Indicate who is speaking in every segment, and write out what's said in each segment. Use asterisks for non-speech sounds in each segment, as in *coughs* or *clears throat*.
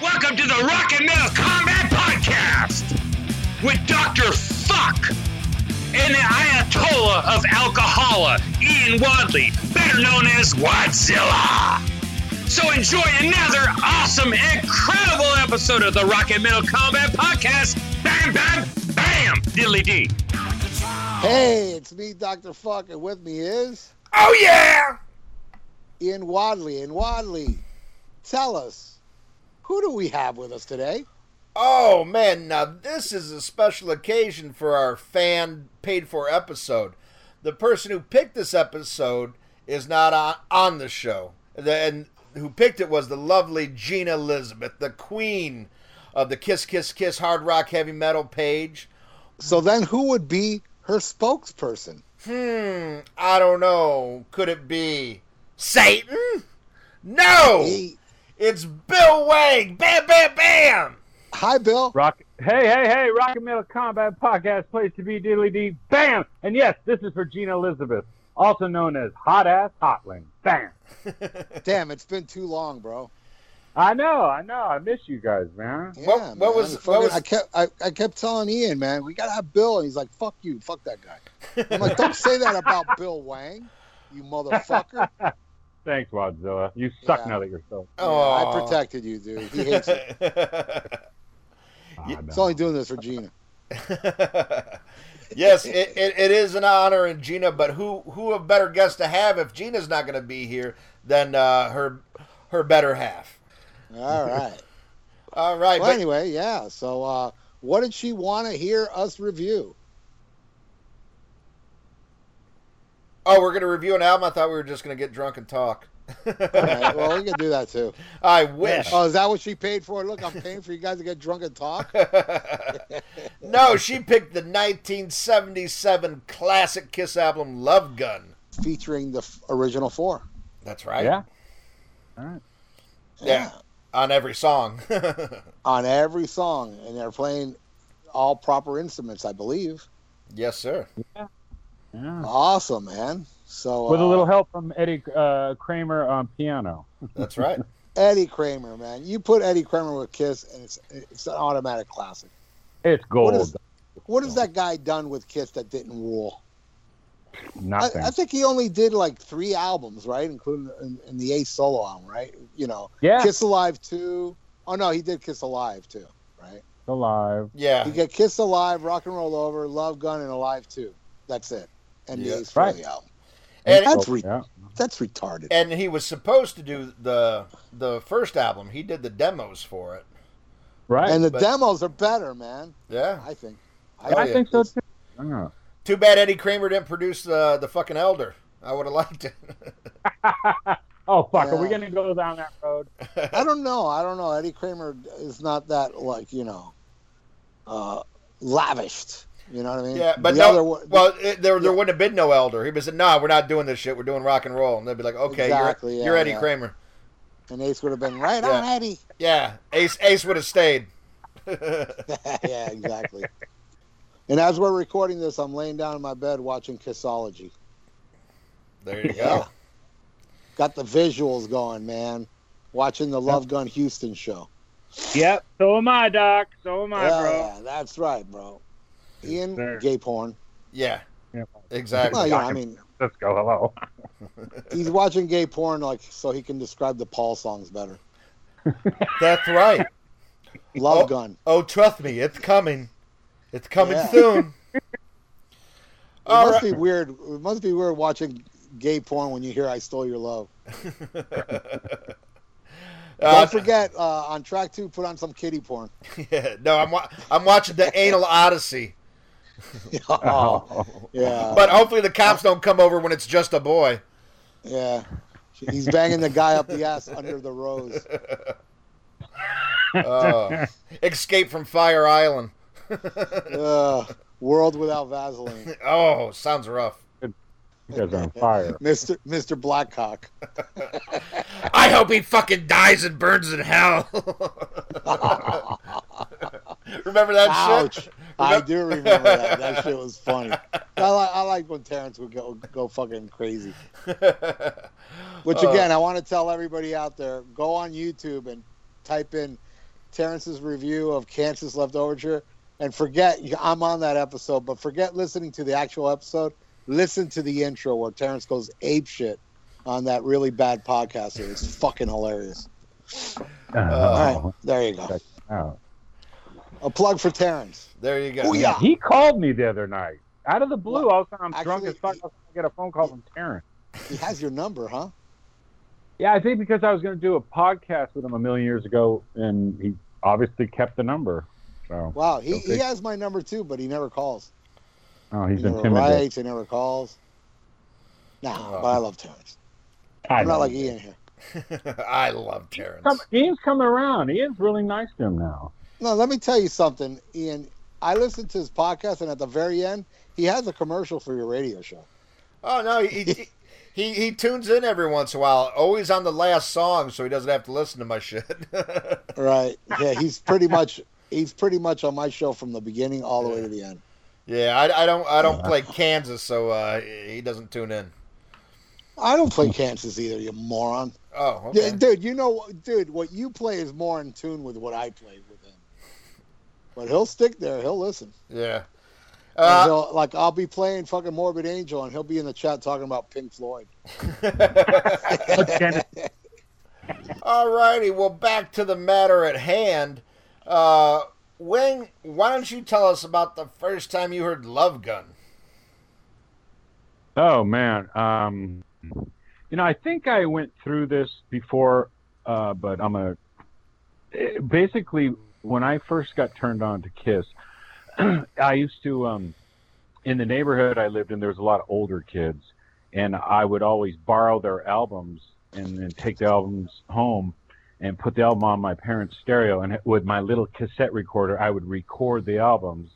Speaker 1: Welcome to the Rock and Metal Combat Podcast with Dr. Fuck and the Ayatollah of Alcohola, Ian Wadley, better known as Wadzilla. So enjoy another awesome, incredible episode of the Rock and Metal Combat Podcast. Bam, bam, bam, diddly dee.
Speaker 2: Hey, it's me, Dr. Fuck, and with me is
Speaker 1: Oh yeah!
Speaker 2: Ian Wadley. And Wadley, tell us, who do we have with us today?
Speaker 3: Oh man, now this is a special occasion for our fan paid for episode. The person who picked this episode is not on, on the show. And who picked it was the lovely Gina Elizabeth, the queen of the Kiss Kiss Kiss hard rock heavy metal page.
Speaker 2: So then, who would be her spokesperson?
Speaker 3: Hmm, I don't know. Could it be Satan? No!
Speaker 2: He-
Speaker 3: It's Bill Wang! Bam, bam, bam!
Speaker 2: Hi, Bill.
Speaker 4: Rock. Hey, hey, hey! Rock and Metal Combat Podcast, place to be, diddly dee, bam! And yes, this is for Gina Elizabeth, also known as Hot Ass Hotling. Bam! *laughs*
Speaker 2: Damn, it's been too long, bro.
Speaker 4: I know, I know. I miss you guys, man.
Speaker 2: Yeah,
Speaker 3: What-
Speaker 2: man.
Speaker 3: what was-
Speaker 2: Fucking-
Speaker 3: what was-
Speaker 2: I kept I, I kept telling Ian, man, we gotta have Bill, and he's like, "Fuck you, fuck that guy." I'm like, "Don't say that about *laughs* Bill Wang, you motherfucker." *laughs*
Speaker 4: Thanks, Wadzilla. You suck
Speaker 2: Yeah.
Speaker 4: now that you're so.
Speaker 3: Oh,
Speaker 2: I protected you, dude. He hates it. *laughs*
Speaker 4: Ah,
Speaker 3: Yeah,
Speaker 4: no.
Speaker 2: He's only doing this for Gina. *laughs*
Speaker 3: yes, it, it, it is an honor, and Gina. But who who a better guest to have if Gina's not going to be here than uh, her her better half?
Speaker 2: All right. *laughs*
Speaker 3: All right,
Speaker 2: Well,
Speaker 3: but
Speaker 2: anyway, yeah. So, uh, what did she want to hear us review?
Speaker 3: Oh, we're going to review an album. I thought we were just going to get drunk and talk.
Speaker 2: All right, well, we can do that too. *laughs*
Speaker 3: I wish.
Speaker 2: Oh, is that what she paid for? Look, I'm paying for you guys to get drunk and talk. *laughs*
Speaker 3: no, she picked the 1977 classic Kiss album "Love Gun."
Speaker 2: featuring the f- original four.
Speaker 3: That's right.
Speaker 4: Yeah. All right.
Speaker 3: Yeah. On every song. *laughs*
Speaker 2: On every song, and they're playing all proper instruments, I believe.
Speaker 3: yes, sir.
Speaker 4: Yeah.
Speaker 2: Awesome, man. So
Speaker 4: With a
Speaker 2: uh,
Speaker 4: little help from Eddie uh, Kramer on piano.
Speaker 3: That's right. *laughs*
Speaker 2: Eddie Kramer, man. You put Eddie Kramer with Kiss, and it's it's an automatic classic.
Speaker 4: It's gold.
Speaker 2: What is what has that guy done with Kiss that didn't rule? I,
Speaker 4: Nothing.
Speaker 2: I think he only did like three albums, right, including in, in the Ace solo album, right? You know,
Speaker 4: yeah.
Speaker 2: Kiss Alive two. Oh no, he did Kiss Alive too, right?
Speaker 4: alive.
Speaker 3: Yeah.
Speaker 2: You get Kiss Alive, Rock and Roll Over, Love Gun, and Alive two. That's it. And
Speaker 3: Yeah.
Speaker 2: the Ace
Speaker 4: Right.
Speaker 2: Frehley album.
Speaker 3: And-
Speaker 2: That's re-
Speaker 4: yeah.
Speaker 2: that's retarded.
Speaker 3: and he was supposed to do the the first album. He did the demos for it.
Speaker 4: Right.
Speaker 2: And the
Speaker 3: but-
Speaker 2: demos are better, man.
Speaker 3: Yeah.
Speaker 2: I think.
Speaker 4: I
Speaker 3: yeah.
Speaker 4: think so too. Yeah.
Speaker 3: Too bad Eddie Kramer didn't produce the the fucking Elder. I would have liked it. *laughs*
Speaker 4: oh fuck! Are we gonna go down that road?
Speaker 2: I don't know. I don't know. Eddie Kramer is not that like you know, uh, lavished. You know what I mean?
Speaker 3: yeah, but
Speaker 2: The
Speaker 3: no.
Speaker 2: other one-
Speaker 3: well, it, there there
Speaker 2: Yeah.
Speaker 3: wouldn't have been no Elder. He was said, "No, we're not doing this shit. We're doing rock and roll." And they'd be like, "Okay,
Speaker 2: Exactly,
Speaker 3: you're,
Speaker 2: yeah,
Speaker 3: you're Eddie
Speaker 2: yeah.
Speaker 3: Kramer."
Speaker 2: and Ace would have been right
Speaker 3: Yeah.
Speaker 2: on Eddie.
Speaker 3: Yeah, Ace Ace would have stayed. *laughs* *laughs*
Speaker 2: yeah, exactly. and as we're recording this, I'm laying down in my bed watching Kissology.
Speaker 3: there you
Speaker 2: Yeah.
Speaker 3: go.
Speaker 2: Got the visuals going, man. Watching the Love Gun Houston show.
Speaker 4: Yep. So am I, Doc. So am I,
Speaker 2: yeah,
Speaker 4: bro.
Speaker 2: yeah, that's right, bro. Ian,
Speaker 4: sir.
Speaker 2: gay porn.
Speaker 3: Yeah,
Speaker 4: Yeah.
Speaker 3: exactly.
Speaker 2: Well, yeah, I mean,
Speaker 4: Let's go. Hello. *laughs*
Speaker 2: he's watching gay porn like so he can describe the Paul songs better. *laughs*
Speaker 3: That's right.
Speaker 2: Love
Speaker 3: Oh.
Speaker 2: Gun.
Speaker 3: Oh, trust me, it's coming. It's coming
Speaker 2: Yeah.
Speaker 3: soon. *laughs*
Speaker 2: It
Speaker 3: All
Speaker 2: must
Speaker 3: right.
Speaker 2: be weird. It must be weird watching gay porn when you hear "I Stole Your Love."
Speaker 3: Uh,
Speaker 2: Don't forget uh, on track two, put on some kitty porn.
Speaker 3: yeah, no, I'm wa- I'm watching the Anal Odyssey, *laughs* *laughs*
Speaker 2: oh, yeah,
Speaker 3: but hopefully the cops don't come over when it's just a boy.
Speaker 2: yeah. He's banging the guy up the ass under the rose.
Speaker 3: Oh. *laughs* Escape from Fire Island.
Speaker 2: Uh, world without Vaseline.
Speaker 3: Oh, sounds rough.
Speaker 4: You guys are on *laughs* fire.
Speaker 2: Mister Mister Blackcock. *laughs*
Speaker 3: I hope he fucking dies and burns in hell. *laughs* Remember that
Speaker 2: Ouch!
Speaker 3: shit?
Speaker 2: I do remember that. That shit was funny. I like I like when Terrence would go go fucking crazy. Which
Speaker 3: Uh,
Speaker 2: again, I want to tell everybody out there: go on YouTube and type in Terrence's review of Kansas Leftoverture, and forget I'm on that episode, but forget listening to the actual episode. Listen to the intro where Terrence goes ape shit on that really bad podcaster. It's fucking hilarious.
Speaker 4: Oh,
Speaker 2: All right, there you go.
Speaker 4: check.
Speaker 2: A plug for Terrence.
Speaker 3: there you go.
Speaker 2: Oh, yeah.
Speaker 4: He called me the other night out of the blue. All of a sudden, I'm drunk as fuck. I was get a phone call from Terrence.
Speaker 2: He has your number, huh?
Speaker 4: Yeah, I think because I was going to do a podcast with him a million years ago, and he obviously kept the number. So,
Speaker 2: Wow, he,
Speaker 4: Okay.
Speaker 2: he has my number too, but he never calls.
Speaker 4: Oh, he's
Speaker 2: he never
Speaker 4: intimidated.
Speaker 2: writes. He never calls. Nah,
Speaker 3: Oh.
Speaker 2: but I love Terrence.
Speaker 4: I
Speaker 2: I'm not like Ian here. *laughs*
Speaker 3: I love Terrence.
Speaker 4: Come, Ian's coming around. Ian's really nice to him now.
Speaker 2: No, let me tell you something, Ian. I listened to his podcast, and at the very end, he has a commercial for your radio show.
Speaker 3: Oh no, he, he *laughs* he he tunes in every once in a while, always on the last song, so he doesn't have to listen to my shit. *laughs*
Speaker 2: Right? Yeah, he's pretty much he's pretty much on my show from the beginning all the way to the end.
Speaker 3: Yeah, I, I don't I don't play Kansas, so uh, he doesn't tune in.
Speaker 2: I don't play Kansas either, you moron.
Speaker 3: Oh,
Speaker 2: Yeah,
Speaker 3: okay.
Speaker 2: dude, you know, dude, what you play is more in tune with what I play with him. But he'll stick there. He'll listen.
Speaker 3: Yeah. Uh,
Speaker 2: like I'll be playing fucking Morbid Angel, and he'll be in the chat talking about Pink Floyd. *laughs*
Speaker 3: all righty. Well, back to the matter at hand. Uh, when why don't you tell us about the first time you heard Love Gun?
Speaker 4: Oh man, um, you know, I think I went through this before, uh, but I'm a basically when I first got turned on to Kiss, *clears throat* I used to um, in the neighborhood I lived in. There was a lot of older kids, and I would always borrow their albums and then take the albums home and put the album on my parents' stereo. And with my little cassette recorder, I would record the albums.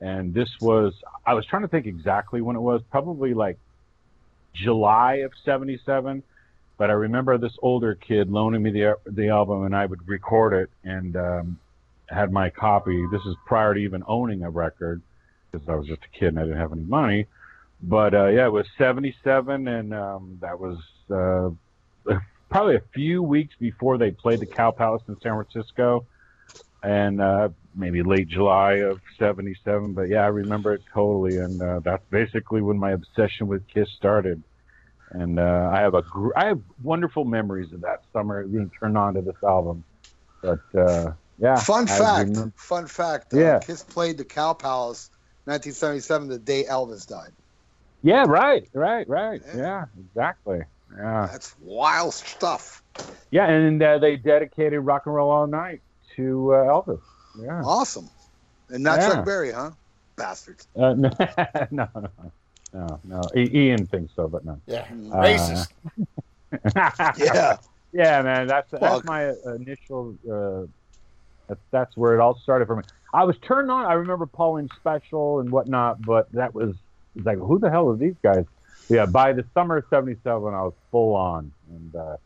Speaker 4: And this was, I was trying to think exactly when it was, probably like July of 77. But I remember this older kid loaning me the, the album and I would record it and um, had my copy. This is prior to even owning a record because I was just a kid and I didn't have any money. But uh, yeah, it was 77 and um, that was uh, probably a few weeks before they played the Cow Palace in San Francisco, and uh, maybe late July of '77. But yeah, I remember it totally, and uh, that's basically when my obsession with Kiss started. And uh, I have a gr- I have wonderful memories of that summer being turned on to this album. But uh, yeah,
Speaker 2: Fun
Speaker 4: I
Speaker 2: fact.
Speaker 4: remember-
Speaker 2: Fun fact. uh,
Speaker 4: Yeah.
Speaker 2: Kiss played the Cow Palace, 1977, the day Elvis died.
Speaker 4: yeah, right, right, right.
Speaker 2: Yeah.
Speaker 4: Yeah, exactly. Yeah,
Speaker 2: That's wild stuff.
Speaker 4: yeah, and uh, they dedicated "Rock and Roll All Night" to uh, Elvis. Yeah.
Speaker 2: Awesome. And not
Speaker 4: Yeah.
Speaker 2: Chuck Berry, huh? Bastards.
Speaker 4: Uh, *laughs* no, no, no, no, no. Ian thinks so, but no.
Speaker 3: Yeah,
Speaker 4: Uh,
Speaker 3: racist. *laughs*
Speaker 2: Yeah.
Speaker 4: yeah, man. That's that's my initial. Uh, that's that's where it all started for me. I was turned on. I remember Paul Lynde Special and whatnot, but that was was like, who the hell are these guys? Yeah, by the summer of '77, I was full on, and uh,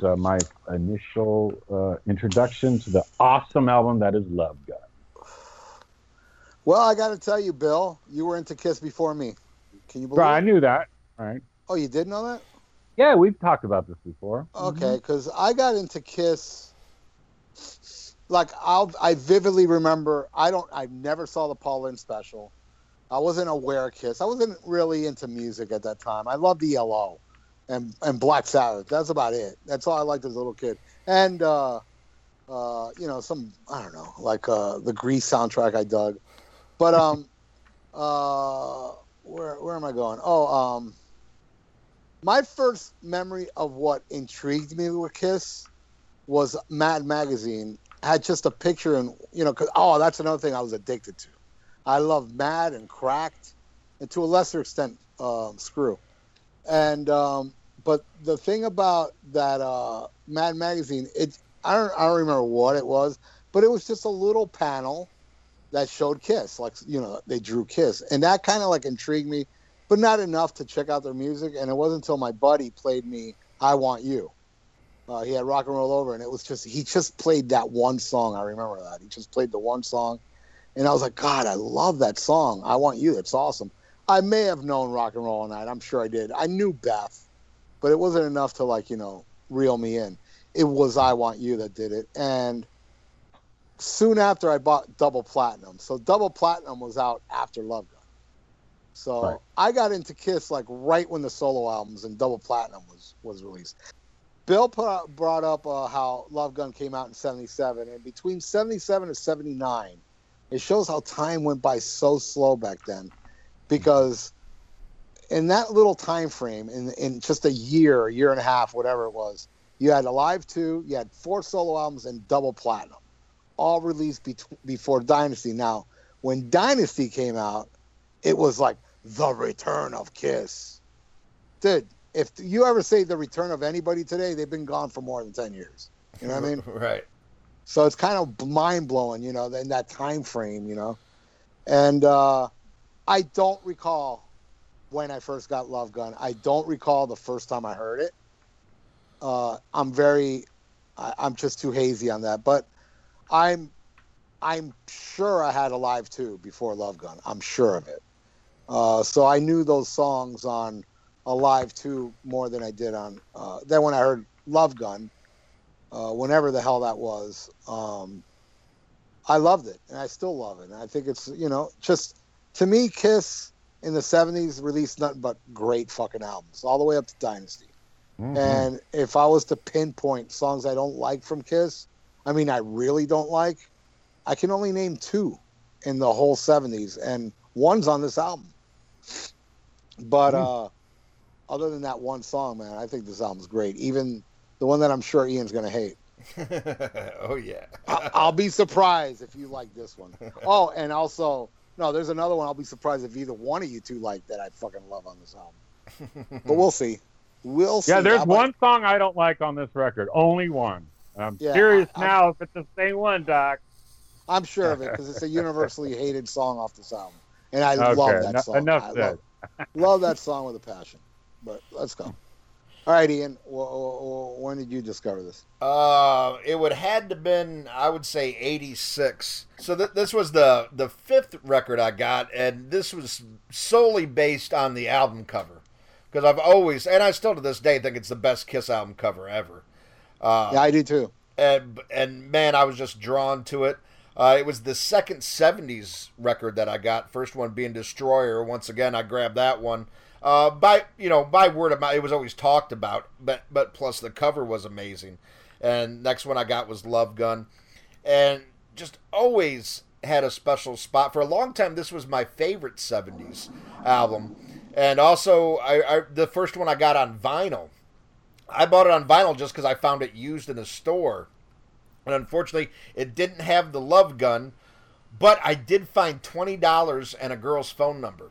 Speaker 4: so my initial uh, introduction to the awesome album that is Love Gun.
Speaker 2: Well, I got to tell you, Bill, you were into Kiss before me. Can you believe
Speaker 4: Right, I knew that. Right.
Speaker 2: Oh, you did know that?
Speaker 4: Yeah, we've talked about this before.
Speaker 2: Okay, because I got into Kiss. Like I'll, I vividly remember. I don't. I never saw the Paul Pauline special. I wasn't aware of Kiss. I wasn't really into music at that time. I loved ELO, and and Black Sabbath. That's about it. That's all I liked as a little kid. And uh, uh, you know, some I don't know, like uh, the Grease soundtrack I dug. But um, *laughs* uh, where where am I going? Oh, um, my first memory of what intrigued me with Kiss was Mad Magazine. Had just a picture, and you know, 'cause- oh, that's another thing I was addicted to. I loved Mad and Cracked, and to a lesser extent, um, Screw. And um, but the thing about that uh, Mad Magazine, it I don't I don't remember what it was, but it was just a little panel that showed Kiss, like you know, they drew Kiss, and that kind of like intrigued me but not enough to check out their music. And it wasn't until my buddy played me "I Want You." Uh, he had rock and roll over, and it was just he just played that one song. I remember that he just played the one song, and I was like, God, I love that song. I want you. It's awesome. I may have known rock and roll all night. I'm sure I did. I knew Beth, but it wasn't enough to like you know reel me in. It was I want you that did it, and soon after I bought Double Platinum. So Double Platinum was out after Love Gun. So
Speaker 4: Right.
Speaker 2: I got into Kiss like right when the solo albums and Double Platinum was was released. Bill put brought up uh, how Love Gun came out in '77, and between '77 and '79, it shows how time went by so slow back then, because in that little time frame, in in just a year, a year and a half, whatever it was, you had Alive Two, you had four solo albums and Double Platinum, all released bet- before Dynasty. Now, when Dynasty came out, it was like the return of Kiss, dude. If you ever say the return of anybody today, they've been gone for more than ten years. You know what I mean? *laughs*
Speaker 3: Right.
Speaker 2: So it's kind of mind blowing, you know, in that time frame, you know. And uh, I don't recall when I first got Love Gun. I don't recall the first time I heard it. Uh, I'm very, I, I'm just too hazy on that. But I'm, I'm sure I had Alive too before Love Gun. I'm sure of it. Uh, so I knew those songs on Alive 2 more than I did on. Uh, then when I heard Love Gun, uh, whenever the hell that was, um, I loved it, and I still love it. And I think it's you know just to me, Kiss in the '70s released nothing but great fucking albums, all the way up to Dynasty.
Speaker 4: Mhm.
Speaker 2: And if I was to pinpoint songs I don't like from Kiss, I mean I really don't like, I can only name two in the whole '70s, and one's on this album. But uh, other than that one song, man, I think this album's great. Even the one that I'm sure Ian's gonna hate. *laughs*
Speaker 3: oh yeah.
Speaker 2: I- I'll be surprised if you like this one. *laughs* Oh, and also, no, there's another one. I'll be surprised if either one of you two like that. I fucking love on this album. But we'll see. We'll see.
Speaker 4: yeah, there's
Speaker 2: How about-
Speaker 4: one song I don't like on this record. Only one. I'm
Speaker 2: Yeah,
Speaker 4: curious
Speaker 2: I- I-
Speaker 4: now if it's the same one, Doc.
Speaker 2: I'm sure of it because it's a *laughs* universally hated song off this album, and I
Speaker 4: Okay,
Speaker 2: love that song.
Speaker 4: enough
Speaker 2: I
Speaker 4: said.
Speaker 2: love, love that song with a passion. But let's go. All right, Ian. wh- wh- wh- When did you discover this?
Speaker 3: Uh, it would had to been I would say '86. So th- this was the the fifth record I got, and this was solely based on the album cover because I've always and I still to this day think it's the best Kiss album cover ever. Uh,
Speaker 2: Yeah, I do too.
Speaker 3: and and man, I was just drawn to it. Uh, it was the second '70s record that I got. First one being Destroyer. Once again, I grabbed that one. Uh, by you know, by word of mouth, it was always talked about. But but plus the cover was amazing. And next one I got was Love Gun, and just always had a special spot for a long time. This was my favorite '70s album, and also I, I the first one I got on vinyl. I bought it on vinyl just because I found it used in a store. And unfortunately, it didn't have the love gun, but I did find twenty dollars and a girl's phone number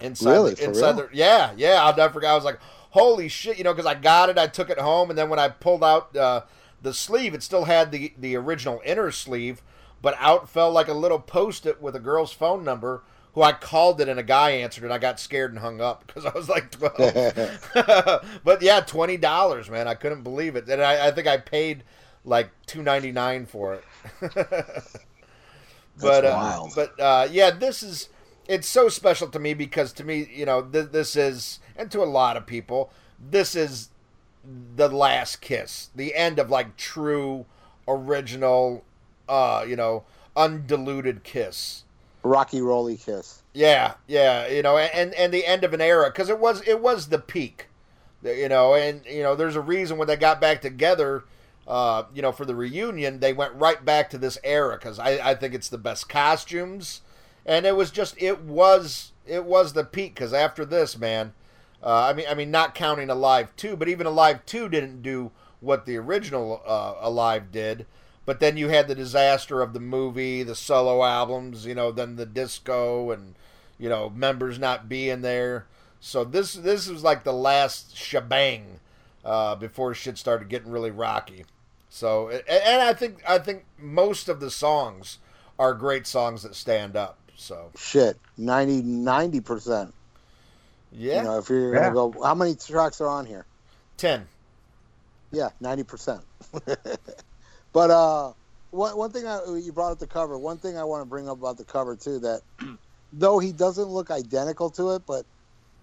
Speaker 3: inside.
Speaker 2: Really?
Speaker 3: the,
Speaker 2: For
Speaker 3: inside
Speaker 2: real?
Speaker 3: the, yeah, yeah. I'll never forget. I was like, "Holy shit!" You know, because I got it, I took it home, and then when I pulled out uh, the sleeve, it still had the the original inner sleeve, but out fell like a little post-it with a girl's phone number. Who I called it and a guy answered and I got scared and hung up *laughs* because I was like twelve. *laughs* but yeah, twenty dollars, man. I couldn't believe it, and I, I think I paid like two ninety nine for it. *laughs* but uh,
Speaker 2: wild.
Speaker 3: but uh, yeah, this is it's so special to me because to me, you know, th- this is and to a lot of people, this is the last kiss, the end of like true original, uh, you know, undiluted kiss.
Speaker 2: Rocky Roly Kiss.
Speaker 3: Yeah, yeah, you know, and and the end of an era because it was it was the peak, you know, and you know, there's a reason when they got back together, uh, you know, for the reunion, they went right back to this era because I I think it's the best costumes, and it was just it was it was the peak because after this, man, uh, I mean I mean not counting Alive two, but even Alive two didn't do what the original uh, Alive did. But then you had the disaster of the movie, the solo albums, you know, then the disco and you know members not being there. So this this was like the last shebang uh, before shit started getting really rocky. So and, and I think I think most of the songs are great songs that stand up. So
Speaker 2: Shit, 90 percent.
Speaker 3: yeah,
Speaker 2: You know, if you're
Speaker 4: Yeah.
Speaker 2: gonna go, how many tracks are on here?
Speaker 3: ten.
Speaker 2: Yeah, ninety percent. *laughs* but uh, one, one thing I, you brought up the cover. One thing I want to bring up about the cover too that *clears throat* though he doesn't look identical to it, but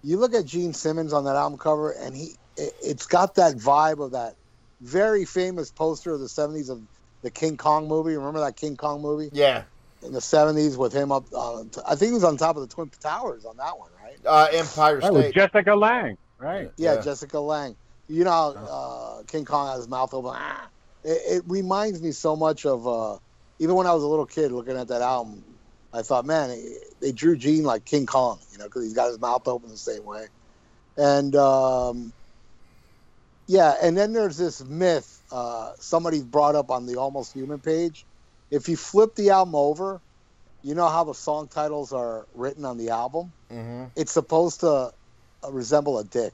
Speaker 2: you look at Gene Simmons on that album cover, and he it, it's got that vibe of that very famous poster of the '70s of the King Kong movie. Remember that King Kong movie
Speaker 3: Yeah.
Speaker 2: In the '70s with him up? Uh, I think he was on top of the Twin Towers on that one, right?
Speaker 3: Uh, Empire
Speaker 4: That was
Speaker 3: State.
Speaker 4: Jessica Lange, right?
Speaker 2: Yeah,
Speaker 3: Yeah.
Speaker 2: Jessica Lange. You know, uh, King Kong has his mouth open. Ah. It, it reminds me so much of uh, even when I was a little kid looking at that album. I thought, man, it- they drew Gene like King Kong, you know, because he's got his mouth open the same way. And um, yeah, and then there's this myth uh, somebody brought up on the Almost Human page. If you flip the album over, you know how the song titles are written on the album.
Speaker 3: hmm
Speaker 2: It's supposed to uh, resemble a dick.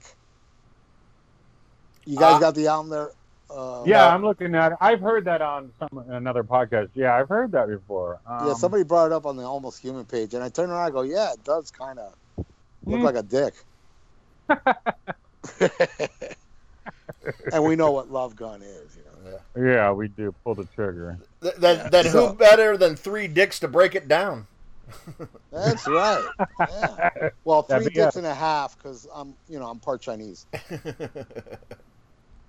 Speaker 2: You guys
Speaker 3: Ah.
Speaker 2: got the album there? Uh,
Speaker 4: Yeah,
Speaker 3: No.
Speaker 4: I'm looking at it. I've heard that on some another podcast. Yeah, I've heard that before. Um,
Speaker 2: yeah. Somebody brought it up on the Almost Human page, and I turned around and I go, "Yeah, it does kind of look
Speaker 4: Hmm.
Speaker 2: like a dick." *laughs* *laughs* and we know what Love Gun is. You know?
Speaker 4: Yeah, we do pull the trigger.
Speaker 3: Th- then, then
Speaker 2: So-
Speaker 3: who better than three dicks to break it down? *laughs*
Speaker 2: That's right. Yeah. Well, three
Speaker 4: be,
Speaker 2: dicks and a half because I'm, you know, I'm part Chinese. *laughs*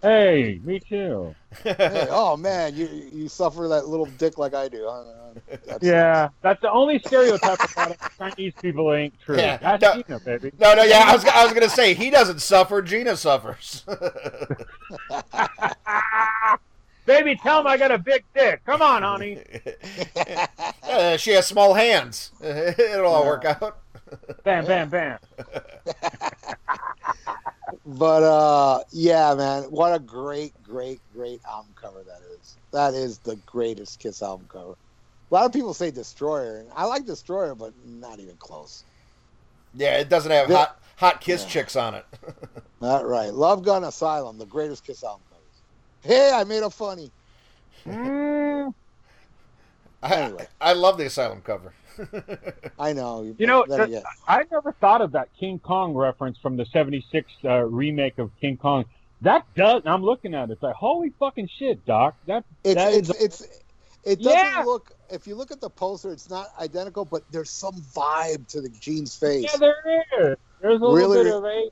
Speaker 4: Hey, me too.
Speaker 2: Hey, oh man, you you suffer that little dick like I do. huh? That's-
Speaker 4: Yeah, that's the only stereotype about it. Chinese people ain't true.
Speaker 3: Yeah,
Speaker 4: That's
Speaker 3: no-
Speaker 4: Gina, baby.
Speaker 3: No, no, yeah, I was, I was gonna say he doesn't suffer. Gina suffers. *laughs*
Speaker 4: Baby, tell him I got a big dick. Come on, honey. *laughs*
Speaker 3: Uh, she has small hands. *laughs* It'll all work out.
Speaker 4: Bam, bam, bam. *laughs*
Speaker 2: But uh, yeah, man, what a great, great, great album cover that is. That is the greatest Kiss album cover. A lot of people say Destroyer, and I like Destroyer, but not even close.
Speaker 3: Yeah, it doesn't have
Speaker 2: The-
Speaker 3: hot hot kiss
Speaker 2: Yeah.
Speaker 3: chicks on it.
Speaker 2: Not right. Love Gun Asylum, the greatest Kiss album covers. Hey, I made a funny.
Speaker 4: Mm, *laughs*
Speaker 3: I,
Speaker 2: Anyway.
Speaker 3: I love the Asylum cover. *laughs*
Speaker 2: I know.
Speaker 4: You know,
Speaker 2: then
Speaker 4: the- I never thought of that King Kong reference from the '76 uh, remake of King Kong. That does. I'm looking at it. It's like holy fucking shit, Doc. That
Speaker 2: it's
Speaker 4: that
Speaker 2: it's,
Speaker 4: is-
Speaker 2: it's it doesn't
Speaker 4: Yeah.
Speaker 2: look. If you look at the poster, it's not identical, but there's some vibe to the Gene's face.
Speaker 4: yeah, there is. There's a little bit of a.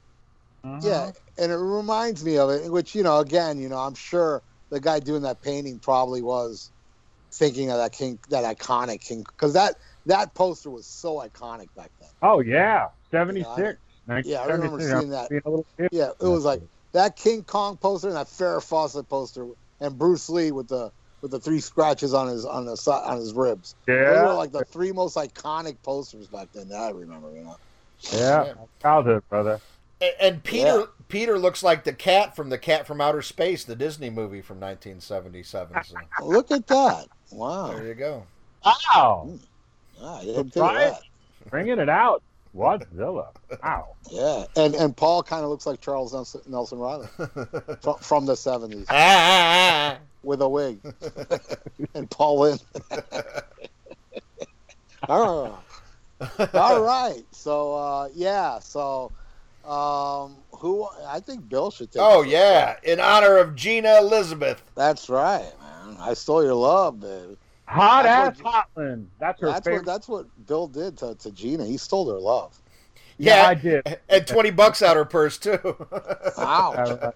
Speaker 4: Uh-huh.
Speaker 2: Yeah, and it reminds me of it, which you know, again, you know, I'm sure the guy doing that painting probably was thinking of that king, that iconic king, because that that poster was so iconic back then.
Speaker 4: Oh yeah, '76.
Speaker 2: Yeah, I remember seeing that.
Speaker 4: being a little kid.
Speaker 2: Yeah, it was like that King Kong poster and that Farrah Fawcett poster, and Bruce Lee with the with the three scratches on his on the on his ribs. Those
Speaker 4: Yeah,
Speaker 2: were like the three most iconic posters back then that I remember. You know.
Speaker 4: yeah. Childhood, brother.
Speaker 3: And, and Peter
Speaker 2: Yeah.
Speaker 3: Peter looks like the cat from the Cat from Outer Space, the Disney movie from 1977. So
Speaker 2: Look at that! Wow,
Speaker 3: there you go.
Speaker 4: Wow,
Speaker 2: Ah, I didn't think of
Speaker 4: Right.
Speaker 2: that.
Speaker 4: bringing it out. Wadzilla. Wow.
Speaker 2: Yeah, and and Paul kind of looks like Charles Nelson, Nelson Reilly from, from the seventies
Speaker 3: Ah, ah, ah,
Speaker 2: with a wig, *laughs* and Paul Lynde. oh. *laughs* All right, so uh, yeah, so um, who I think Bill should take.
Speaker 3: Oh yeah,
Speaker 2: shot.
Speaker 3: in honor of Gina Elizabeth.
Speaker 2: that's right, man. I stole your love, baby.
Speaker 4: Hot
Speaker 2: That's
Speaker 4: ass
Speaker 2: what-
Speaker 4: Hotland. That's her
Speaker 2: That's
Speaker 4: favorite.
Speaker 2: what that's what Bill did to, to Gina. He stole her love.
Speaker 4: yeah,
Speaker 3: Yeah.
Speaker 4: I did. *laughs*
Speaker 3: And 20 bucks out her purse too. *laughs*
Speaker 2: Ouch.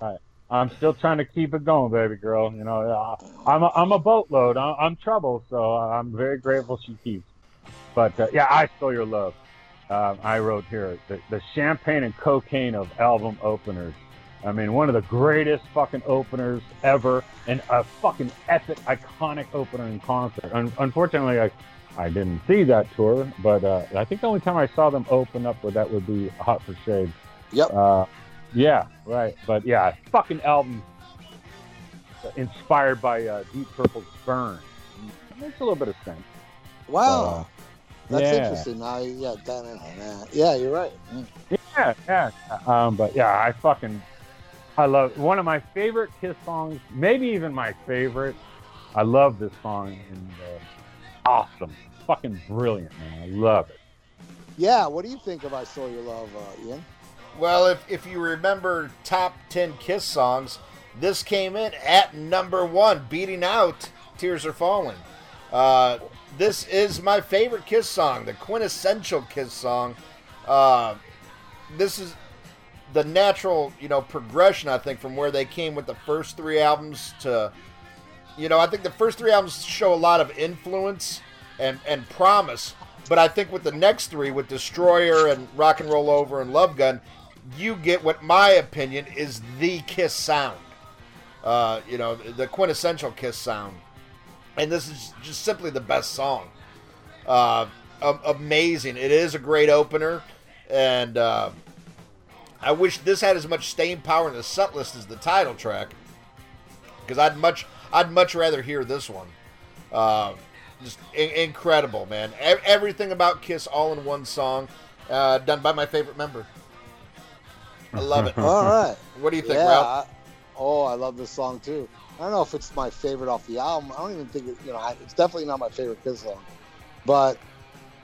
Speaker 4: Right. I'm still trying to keep it going, baby girl. You know, uh, I'm a, I'm a boatload. I'm, I'm trouble, so I'm very grateful she keeps. But uh, yeah, I stole your love. Um, I wrote here the, the champagne and cocaine of album openers. I mean, one of the greatest fucking openers ever, and a fucking epic, iconic opener in concert. Un- unfortunately, I, I didn't see that tour, but uh, I think the only time I saw them open up with that would be Hot for Shade.
Speaker 2: Yep.
Speaker 4: Uh, yeah, right. But yeah, fucking album inspired by uh, Deep Purple's Burn. It makes a little bit of sense.
Speaker 2: Wow. That's
Speaker 4: yeah.
Speaker 2: interesting. Now, yeah, yeah, you're right. Yeah.
Speaker 4: Yeah, yeah. Um, but yeah, I fucking, I love one of my favorite Kiss songs, maybe even my favorite. I love this song and uh, awesome, fucking brilliant, man. I love it.
Speaker 2: Yeah, what do you think of I Stole Your Love, uh, Ian?
Speaker 3: well, if, if you remember top 10 Kiss songs, this came in at number one, beating out Tears Are Falling. Uh, this is my favorite Kiss song, the quintessential Kiss song. Uh, this is the natural, you know, progression. I think from where they came with the first three albums to, you know, I think the first three albums show a lot of influence and and promise. But I think with the next three, with Destroyer and Rock and Roll Over and Love Gun, you get what my opinion is the Kiss sound. Uh, you know, the quintessential Kiss sound. And this is just simply the best song. Uh, amazing. It is a great opener. And uh, I wish this had as much staying power in the set list as the title track. Because I'd much, I'd much rather hear this one. Uh, just in- incredible, man. E- everything about Kiss all in one song, uh, done by my favorite member. I love it. *laughs*
Speaker 2: All right.
Speaker 3: What do you think,
Speaker 2: yeah,
Speaker 3: Ralph?
Speaker 2: I, oh, I love this song too. I don't know if it's my favorite off the album. I don't even think it, you know. I, it's definitely not my favorite Kiss song, but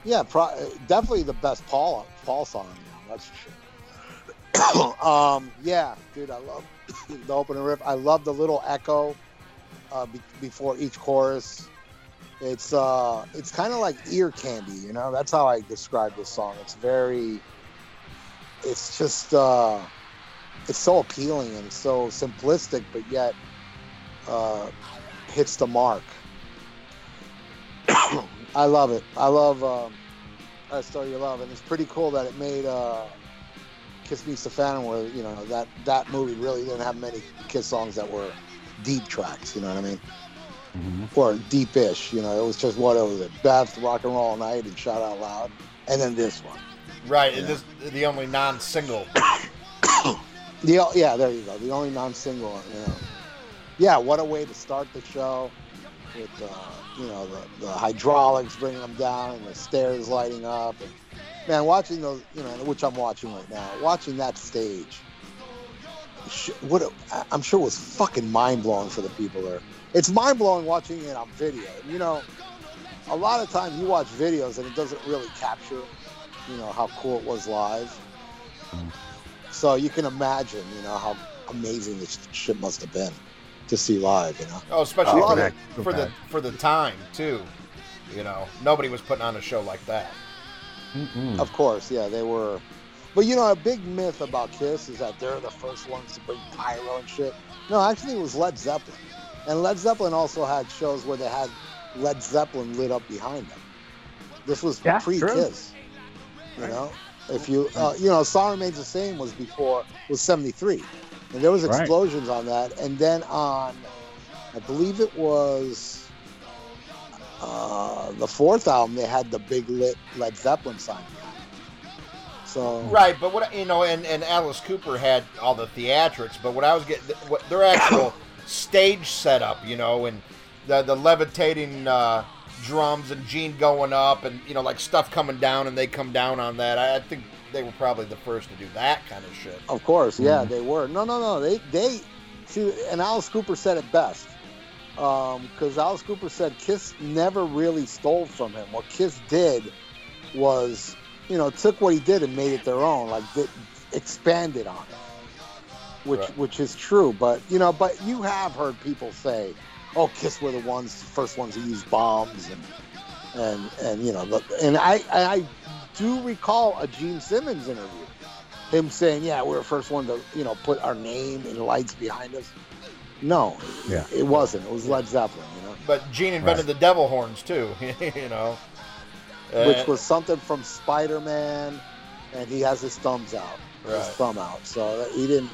Speaker 2: yeah, pro, definitely the best Paul Paul song. That's for sure. *coughs* um, yeah, dude, I love *coughs* the opening riff. I love the little echo uh, be, before each chorus. It's uh, it's kind of like ear candy, you know. That's how I describe this song. It's very, it's just, uh, it's so appealing and so simplistic, but yet uh, hits the mark. *coughs* I love it. I love um, I Stole Your Love, and it's pretty cool that it made uh, Kiss Meets the Phantom, where you know that that movie really didn't have many Kiss songs that were deep tracks. You know what I mean? Mm-hmm. Or deep-ish. You know, it was just what it was: Beth, Rock and Roll Night, and Shout Out Loud, and then this one.
Speaker 3: Right, yeah. this the only non-single. *coughs*
Speaker 2: the yeah, there you go. The only non-single. You know. Yeah, what a way to start the show with uh, you know the, the hydraulics bringing them down and the stairs lighting up. And, man, watching those, you know, which I'm watching right now, watching that stage. What a, I'm sure was fucking mind blowing for the people there. It's mind blowing watching it on video. You know, a lot of times you watch videos and it doesn't really capture, you know, how cool it was live. So you can imagine, you know, how amazing this shit must have been to see live. You know.
Speaker 3: Oh, especially for, the, for the for the time too. You know, nobody was putting on a show like that.
Speaker 2: Mm-mm. Of course, yeah, they were. But you know, a big myth about Kiss is that they're the first ones to bring pyro and shit. No, actually, it was Led Zeppelin, and Led Zeppelin also had shows where they had Led Zeppelin lit up behind them. This was yeah, pre-Kiss. You know, if you uh, you know, Song Remains the Same was before was '73. And there was explosions right. on that. And then on, I believe it was uh, the fourth album, they had the big lit Led Zeppelin sign. So
Speaker 3: right, but what you know, and, and Alice Cooper had all the theatrics, but what I was getting, what their actual *coughs* stage setup, you know, and the the levitating uh, drums and Gene going up, and you know, like stuff coming down, and they come down on that. I, I think they were probably the first to do that kind of shit.
Speaker 2: Of course, yeah, mm they were. No, no, no. They they see, and Alice Cooper said it best because um, Alice Cooper said Kiss never really stole from him. What Kiss did was, you know, took what he did and made it their own, like did, expanded on it, which right. which is true. But you know, but you have heard people say, "Oh, Kiss were the ones, first ones to use bombs," and and and you know, and I I do recall a Gene Simmons interview, him saying, "Yeah, we're the first one to you know put our name in lights behind us." No, yeah. it wasn't. It was Led Zeppelin. You know,
Speaker 3: but Gene invented right. the devil horns too. *laughs* you know,
Speaker 2: which uh, was something from Spider Man, and he has his thumbs out, right. his thumb out. So he didn't.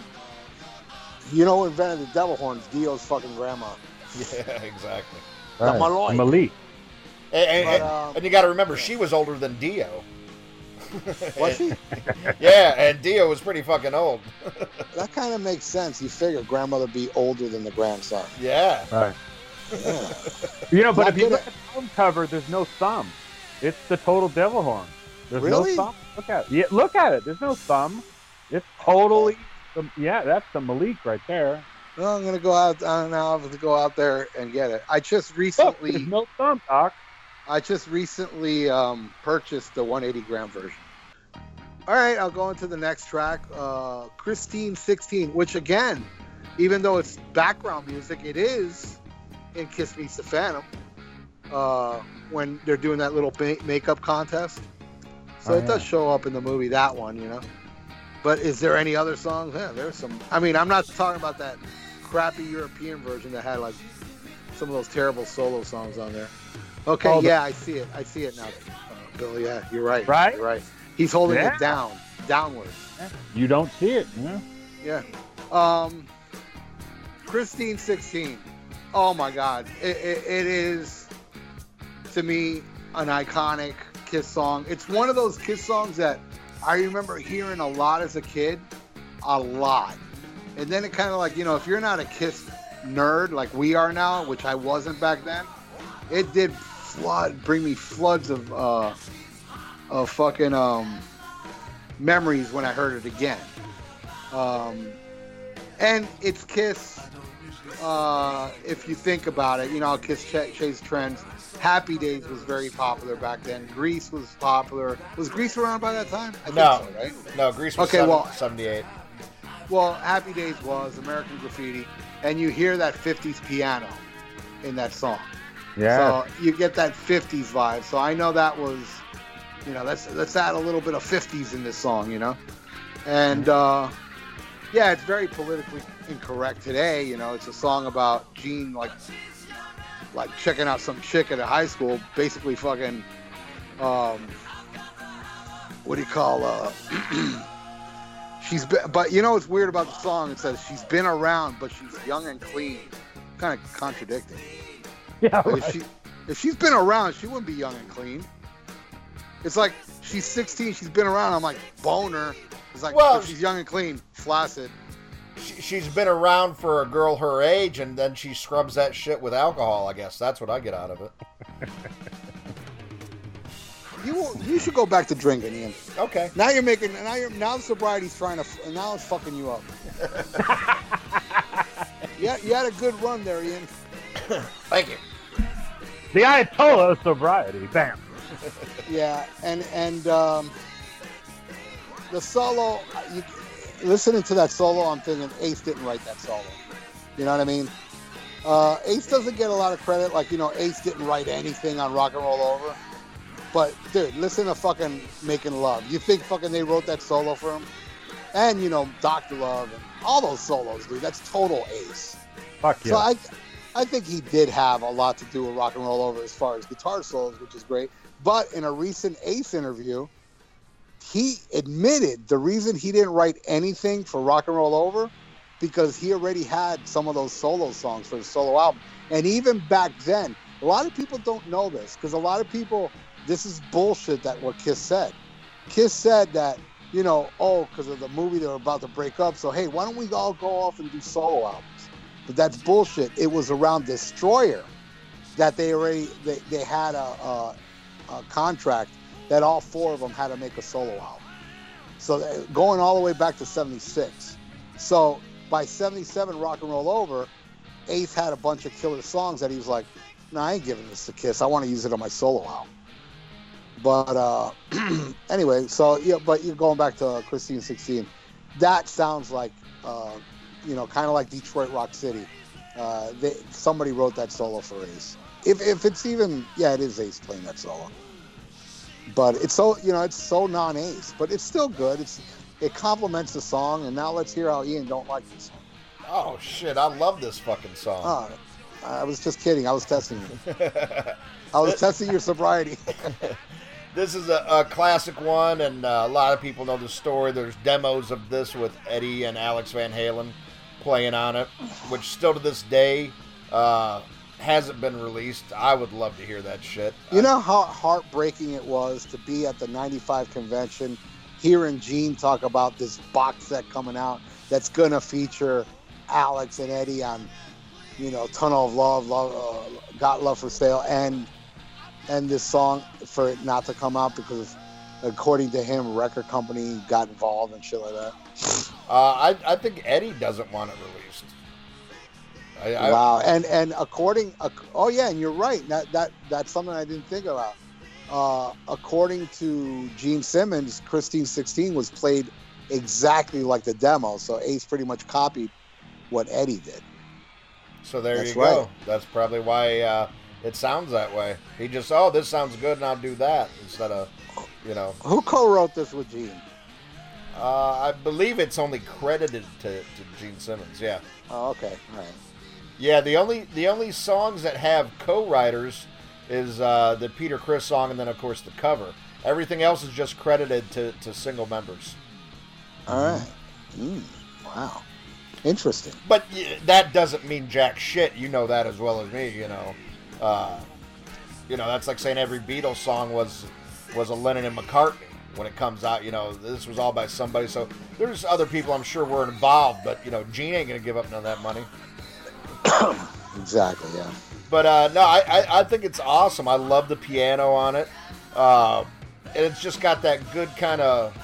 Speaker 2: You know, who invented the devil horns? Dio's fucking grandma. *laughs*
Speaker 3: Yeah, exactly.
Speaker 4: Right. Malik.
Speaker 3: And, and, but, um, and you got to remember, she was older than Dio. *laughs*
Speaker 2: Was he? *laughs*
Speaker 3: yeah, and Dio was pretty fucking old. *laughs*
Speaker 2: that kind of makes sense. You figure grandmother be older than the grandson.
Speaker 3: Yeah.
Speaker 4: Right. Yeah. you know, but Not if you look at the album cover, there's no thumb. It's the total devil horn. There's
Speaker 2: really?
Speaker 4: no thumb. Look at it. Yeah, look at it. There's no thumb. It's totally. The, yeah, that's the Malik right there.
Speaker 2: Well, I'm gonna go out now. I have to go out there and get it. I just recently.
Speaker 4: Look, no thumb, Doc.
Speaker 2: I just recently um, purchased the 180 gram version. All right, I'll go into the next track, uh, Christine 16, which again, even though it's background music, it is in Kiss Meets the Phantom uh, when they're doing that little ma- makeup contest. So
Speaker 4: Oh,
Speaker 2: it does show up in the movie that one, you know. But is there any other songs? Yeah, there's some. I mean, I'm not talking about that crappy European version that had like some of those terrible solo songs on there. Okay,
Speaker 4: Oh, the-
Speaker 2: yeah, I see it. I see it now, uh, Bill. Yeah, you're right.
Speaker 4: Right?
Speaker 2: You're right. He's holding
Speaker 4: Yeah.
Speaker 2: it down, downwards.
Speaker 4: You don't see it, you know?
Speaker 2: Yeah. Um, Christine 16. Oh my God. It, it, it is, to me, an iconic Kiss song. It's one of those Kiss songs that I remember hearing a lot as a kid. A lot. And then it kind of like, you know, if you're not a Kiss nerd like we are now, which I wasn't back then, it did flood, bring me floods of, uh, of fucking, um, memories when I heard it again. Um, and it's Kiss. Uh, if you think about it, you know, Kiss ch- chase trends. Happy Days was very popular back then. Grease was popular. Was Grease around by that time? I
Speaker 3: No.
Speaker 2: think so, right?
Speaker 3: No, Grease was
Speaker 2: Okay,
Speaker 3: seven-
Speaker 2: well-
Speaker 3: 78.
Speaker 2: Well, Happy Days was American Graffiti, and you hear that '50s piano in that song.
Speaker 4: Yeah.
Speaker 2: So you get that '50s vibe. So I know that was, you know, let's let's add a little bit of '50s in this song, you know, and uh, yeah, it's very politically incorrect today. You know, it's a song about Gene like like checking out some chick at a high school, basically fucking, um, what do you call uh. *clears throat* She's been, but you know what's weird about the song? It says she's been around, but she's young and clean. Kind of contradicting. *laughs*
Speaker 4: yeah,
Speaker 2: Like,
Speaker 4: right.
Speaker 2: If she if she's been around, she wouldn't be young and clean. It's like she's 16, she's been around. I'm like boner. It's like
Speaker 3: Well,
Speaker 2: if she's young and clean, flaccid.
Speaker 3: She, she's been around for a girl her age, and then she scrubs that shit with alcohol. I guess that's what I get out of it. *laughs*
Speaker 2: You you should go back to drinking, Ian.
Speaker 3: Okay.
Speaker 2: Now you're making now you're now sobriety's trying to now it's fucking you up. *laughs* yeah, you had a good run there, Ian. *laughs*
Speaker 3: Thank you.
Speaker 4: The Ayatollah of sobriety. Bam. *laughs*
Speaker 2: Yeah, and and um, the solo, you, listening to that solo, I'm thinking Ace didn't write that solo. You know what I mean? Uh, Ace doesn't get a lot of credit. Like you know, Ace didn't write anything on Rock and Roll Over. But dude, listen to fucking Making Love. You think fucking they wrote that solo for him? And you know, Doctor Love and all those solos, dude. That's total Ace.
Speaker 4: Fuck yeah.
Speaker 2: So I, I think he did have a lot to do with rock and roll over as far as guitar solos, which is great. But in a recent Ace interview, he admitted the reason he didn't write anything for rock and roll over because he already had some of those solo songs for the solo album. And even back then, a lot of people don't know this because a lot of people, this is bullshit that what Kiss said. Kiss said that, you know, oh, because of the movie they were about to break up. So, hey, why don't we all go off and do solo albums? But that's bullshit. It was around Destroyer that they already they, they had a, a, a contract that all four of them had to make a solo album. So going all the way back to '76. So by '77, Rock and Roll Over, Ace had a bunch of killer songs that he was like, "No, I ain't giving this to Kiss. I want to use it on my solo album." But uh, *clears throat* anyway, so yeah, but you're going back to Christine 16. That sounds like uh, you know, kind of like Detroit Rock City. Uh, they, somebody wrote that solo for Ace. If, if it's even, yeah, it is Ace playing that solo. But it's so, you know, it's so non-Ace, but it's still good. It's it complements the song. And now let's hear how Ian don't like this song.
Speaker 3: Oh shit! I love this fucking song.
Speaker 2: Oh, I was just kidding. I was testing you. I was testing your sobriety. *laughs*
Speaker 3: This is a, a classic one, and uh, a lot of people know the story. There's demos of this with Eddie and Alex Van Halen playing on it, which still to this day uh, hasn't been released. I would love to hear that shit.
Speaker 2: You know how heartbreaking it was to be at the 95 convention, hearing Gene talk about this box set coming out that's going to feature Alex and Eddie on, you know, Tunnel of Love, Love uh, Got Love for Sale, and and this song for it not to come out because, according to him, record company got involved and shit like that.
Speaker 3: Uh, I, I think Eddie doesn't want it released. I, I,
Speaker 2: wow, and and according, ac- oh yeah, and you're right. That that that's something I didn't think about. Uh, according to Gene Simmons, Christine 16 was played exactly like the demo, so Ace pretty much copied what Eddie did.
Speaker 3: So there
Speaker 2: That's
Speaker 3: you go.
Speaker 2: right.
Speaker 3: That's probably why uh, it sounds that way. He just, oh, this sounds good, and I'll do that instead of, you know.
Speaker 2: Who co-wrote this with Gene?
Speaker 3: Uh, I believe it's only credited to, to Gene Simmons. Yeah,
Speaker 2: Oh, okay. All right.
Speaker 3: yeah. The only the only songs that have co-writers is uh, the Peter Criss song, and then of course the cover. Everything else is just credited to, to single members.
Speaker 2: All right. Mm, wow. Interesting.
Speaker 3: But that doesn't mean jack shit. You know that as well as me. You know, uh, you know that's like saying every Beatles song was was a Lennon and McCartney when it comes out. You know, this was all by somebody. So there's other people I'm sure were involved, but you know, Gene ain't gonna give up none of that money. *coughs*
Speaker 2: Exactly. Yeah.
Speaker 3: But uh, no, I, I I think it's awesome. I love the piano on it, uh, and it's just got that good kind of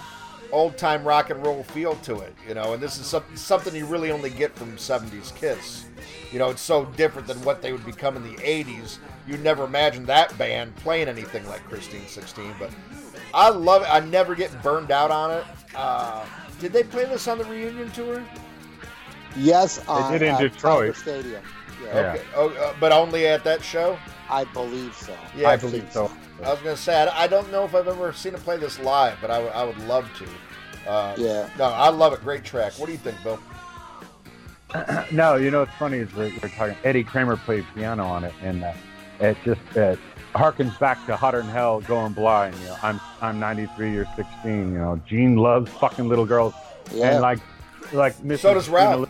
Speaker 3: old time rock and roll feel to it, you know. And this is some, something you really only get from '70s Kiss. You know, it's so different than what they would become in the '80s. You'd never imagine that band playing anything like Christine 16. But I love it. I never get burned out on it. Uh, did they play this on the reunion tour?
Speaker 2: Yes. on-
Speaker 4: did in
Speaker 2: at
Speaker 4: Detroit.
Speaker 2: Tiger Stadium. Yeah,
Speaker 4: Yeah.
Speaker 3: Okay. Oh, uh, but only at that show.
Speaker 2: I believe so.
Speaker 3: Yeah,
Speaker 4: I believe so.
Speaker 3: I was gonna say I, I don't know if I've ever seen him play this live, but I would- I would love to. Uh,
Speaker 2: Yeah.
Speaker 3: No, I love it. Great track. What do you think, Bill? *clears throat*
Speaker 4: No, you know what's funny is we're, we're talking. Eddie Kramer played piano on it, and uh, it just it harkens back to Hotter Than Hell, Going Blind. You know, I'm I'm 93, you're 16. You know, Gene loves fucking little girls,
Speaker 2: Yeah.
Speaker 4: and like like Mrs.
Speaker 3: So does Ralph.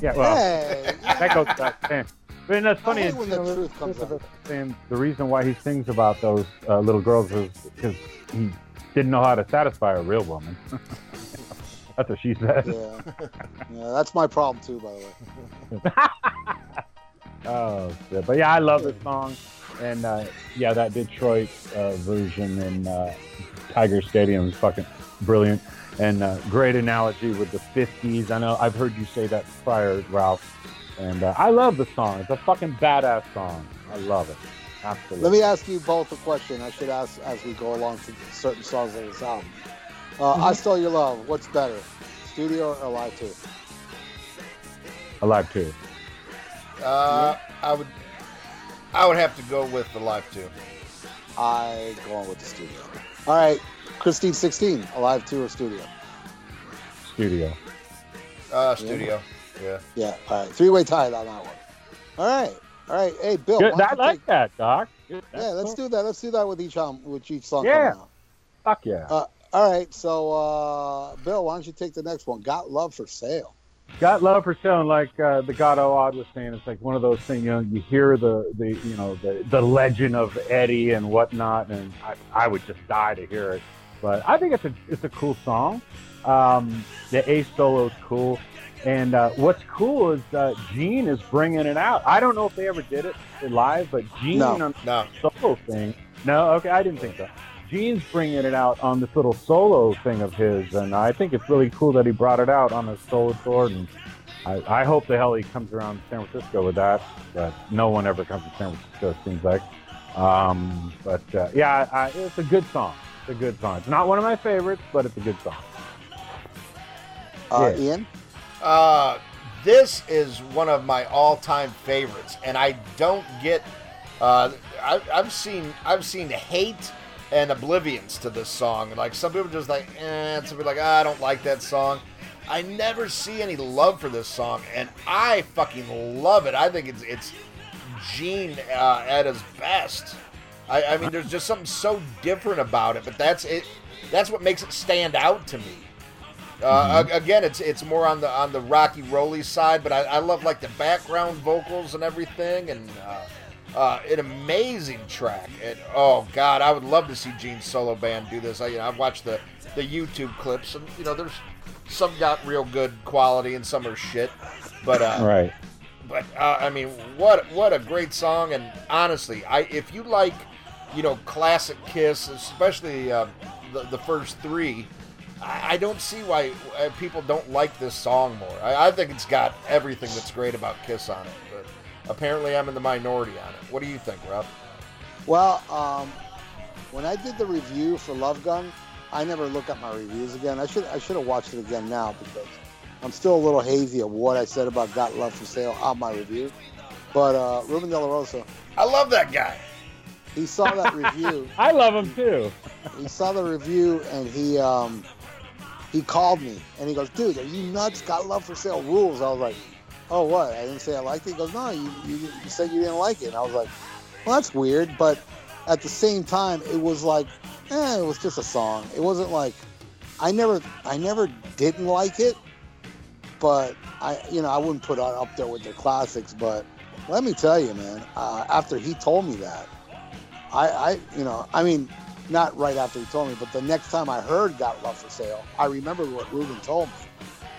Speaker 4: Yeah, well,
Speaker 2: hey.
Speaker 4: that goes back. then. But that's funny.
Speaker 2: hate
Speaker 4: is,
Speaker 2: when the
Speaker 4: know,
Speaker 2: truth comes out.
Speaker 4: saying the reason why he sings about those uh, little girls is because he didn't know how to satisfy a real woman. *laughs* that's what she said.
Speaker 2: Yeah. yeah. That's my problem too, by the way. *laughs*
Speaker 4: Oh, shit. but yeah, I love this song, and uh, yeah, that Detroit uh, version in uh, Tiger Stadium is fucking brilliant, and uh, great analogy with the '50s. I know I've heard you say that prior, Ralph, and uh, I love the song. It's a fucking badass song. I love it. Absolutely.
Speaker 2: Let me ask you both a question. I should ask as we go along to certain songs of this album. Uh,
Speaker 4: Mm-hmm.
Speaker 2: I Stole Your Love. What's better, studio or live two?
Speaker 4: Alive two.
Speaker 3: Uh, I would I would have to go with the live two.
Speaker 2: I going with the studio. All right, Christine 16, Alive 2 or studio?
Speaker 4: Studio.
Speaker 3: Uh, studio. Yeah.
Speaker 2: Yeah, all right. Three way tie on that one. All right, all right. Hey, Bill.
Speaker 4: Good. I like
Speaker 2: take-
Speaker 4: that, Doc. Good.
Speaker 2: Yeah, let's do that. Let's do that with each um, with each song.
Speaker 4: Yeah.
Speaker 2: coming out.
Speaker 4: Fuck yeah.
Speaker 2: Uh, all right, so uh, Bill, why don't you take the next one? Got Love for Sale.
Speaker 4: Got love for selling, like uh, the God Odd was saying. It's like one of those things. You know, you hear the the you know the the legend of Eddie and whatnot, and I, I would just die to hear it. But I think it's a it's a cool song. Um, the A solo is cool, and uh, what's cool is uh, Gene is bringing it out. I don't know if they ever did it live, but Gene
Speaker 2: No.
Speaker 4: on
Speaker 3: No.
Speaker 4: the solo thing. No, okay, I didn't think so. Gene's bringing it out on this little solo thing of his, and I think it's really cool that he brought it out on his solo tour. And I, I hope the hell he comes around San Francisco with that, but no one ever comes to San Francisco, it seems like. Um, but uh, yeah, I, it's a good song. It's a good song. It's not one of my favorites, but it's a good song.
Speaker 2: Uh,
Speaker 4: Yeah.
Speaker 2: Ian.
Speaker 3: Uh, this is one of my all-time favorites, and I don't get. Uh, I, I've seen I've seen hate and oblivions to this song. Like some people just like, eh. Some people like, ah, I don't like that song. I never see any love for this song, and I fucking love it. I think it's it's Gene uh, at his best. I, I mean, there's just something so different about it, but that's it. That's what makes it stand out to me. Uh, a- Again, it's it's more on the on the rocky rolly side, but I, I love like the background vocals and everything, and uh, uh, an amazing track. And oh god, I would love to see Gene's solo band do this. I, you know, I've watched the the YouTube clips, and you know, there's some got real good quality and some are shit, but uh,
Speaker 4: Right.
Speaker 3: but uh, I mean, what what a great song! And honestly, I if you like, you know, classic Kiss, especially uh, the the first three, I, I don't see why uh, people don't like this song more. I, I think it's got everything that's great about Kiss on it. But apparently, I'm in the minority on it. What do you think, Rob?
Speaker 2: Well, um, when I did the review for Love Gun, I never look at my reviews again. I should I should have watched it again now because I'm still a little hazy of what I said about Got Love for Sale on my review. But uh, Ruben De La Rosa,
Speaker 3: I love that guy.
Speaker 2: he saw that review. *laughs*
Speaker 4: I love him too.
Speaker 2: he saw the review and he um he called me and he goes, "Dude, are you nuts? Got Love for Sale rules." I was like, "Oh, what? I didn't say I liked it." He goes, "No, you, you, you said you didn't like it." And I was like, "Well, that's weird," but at the same time, it was like, eh, it was just a song. It wasn't like I never I never didn't like it, but I you know I wouldn't put it up there with the classics. But let me tell you, man, uh, after he told me that, I, I you know I mean not right after he told me, but the next time I heard Got Love for Sale, I remember what Ruben told me.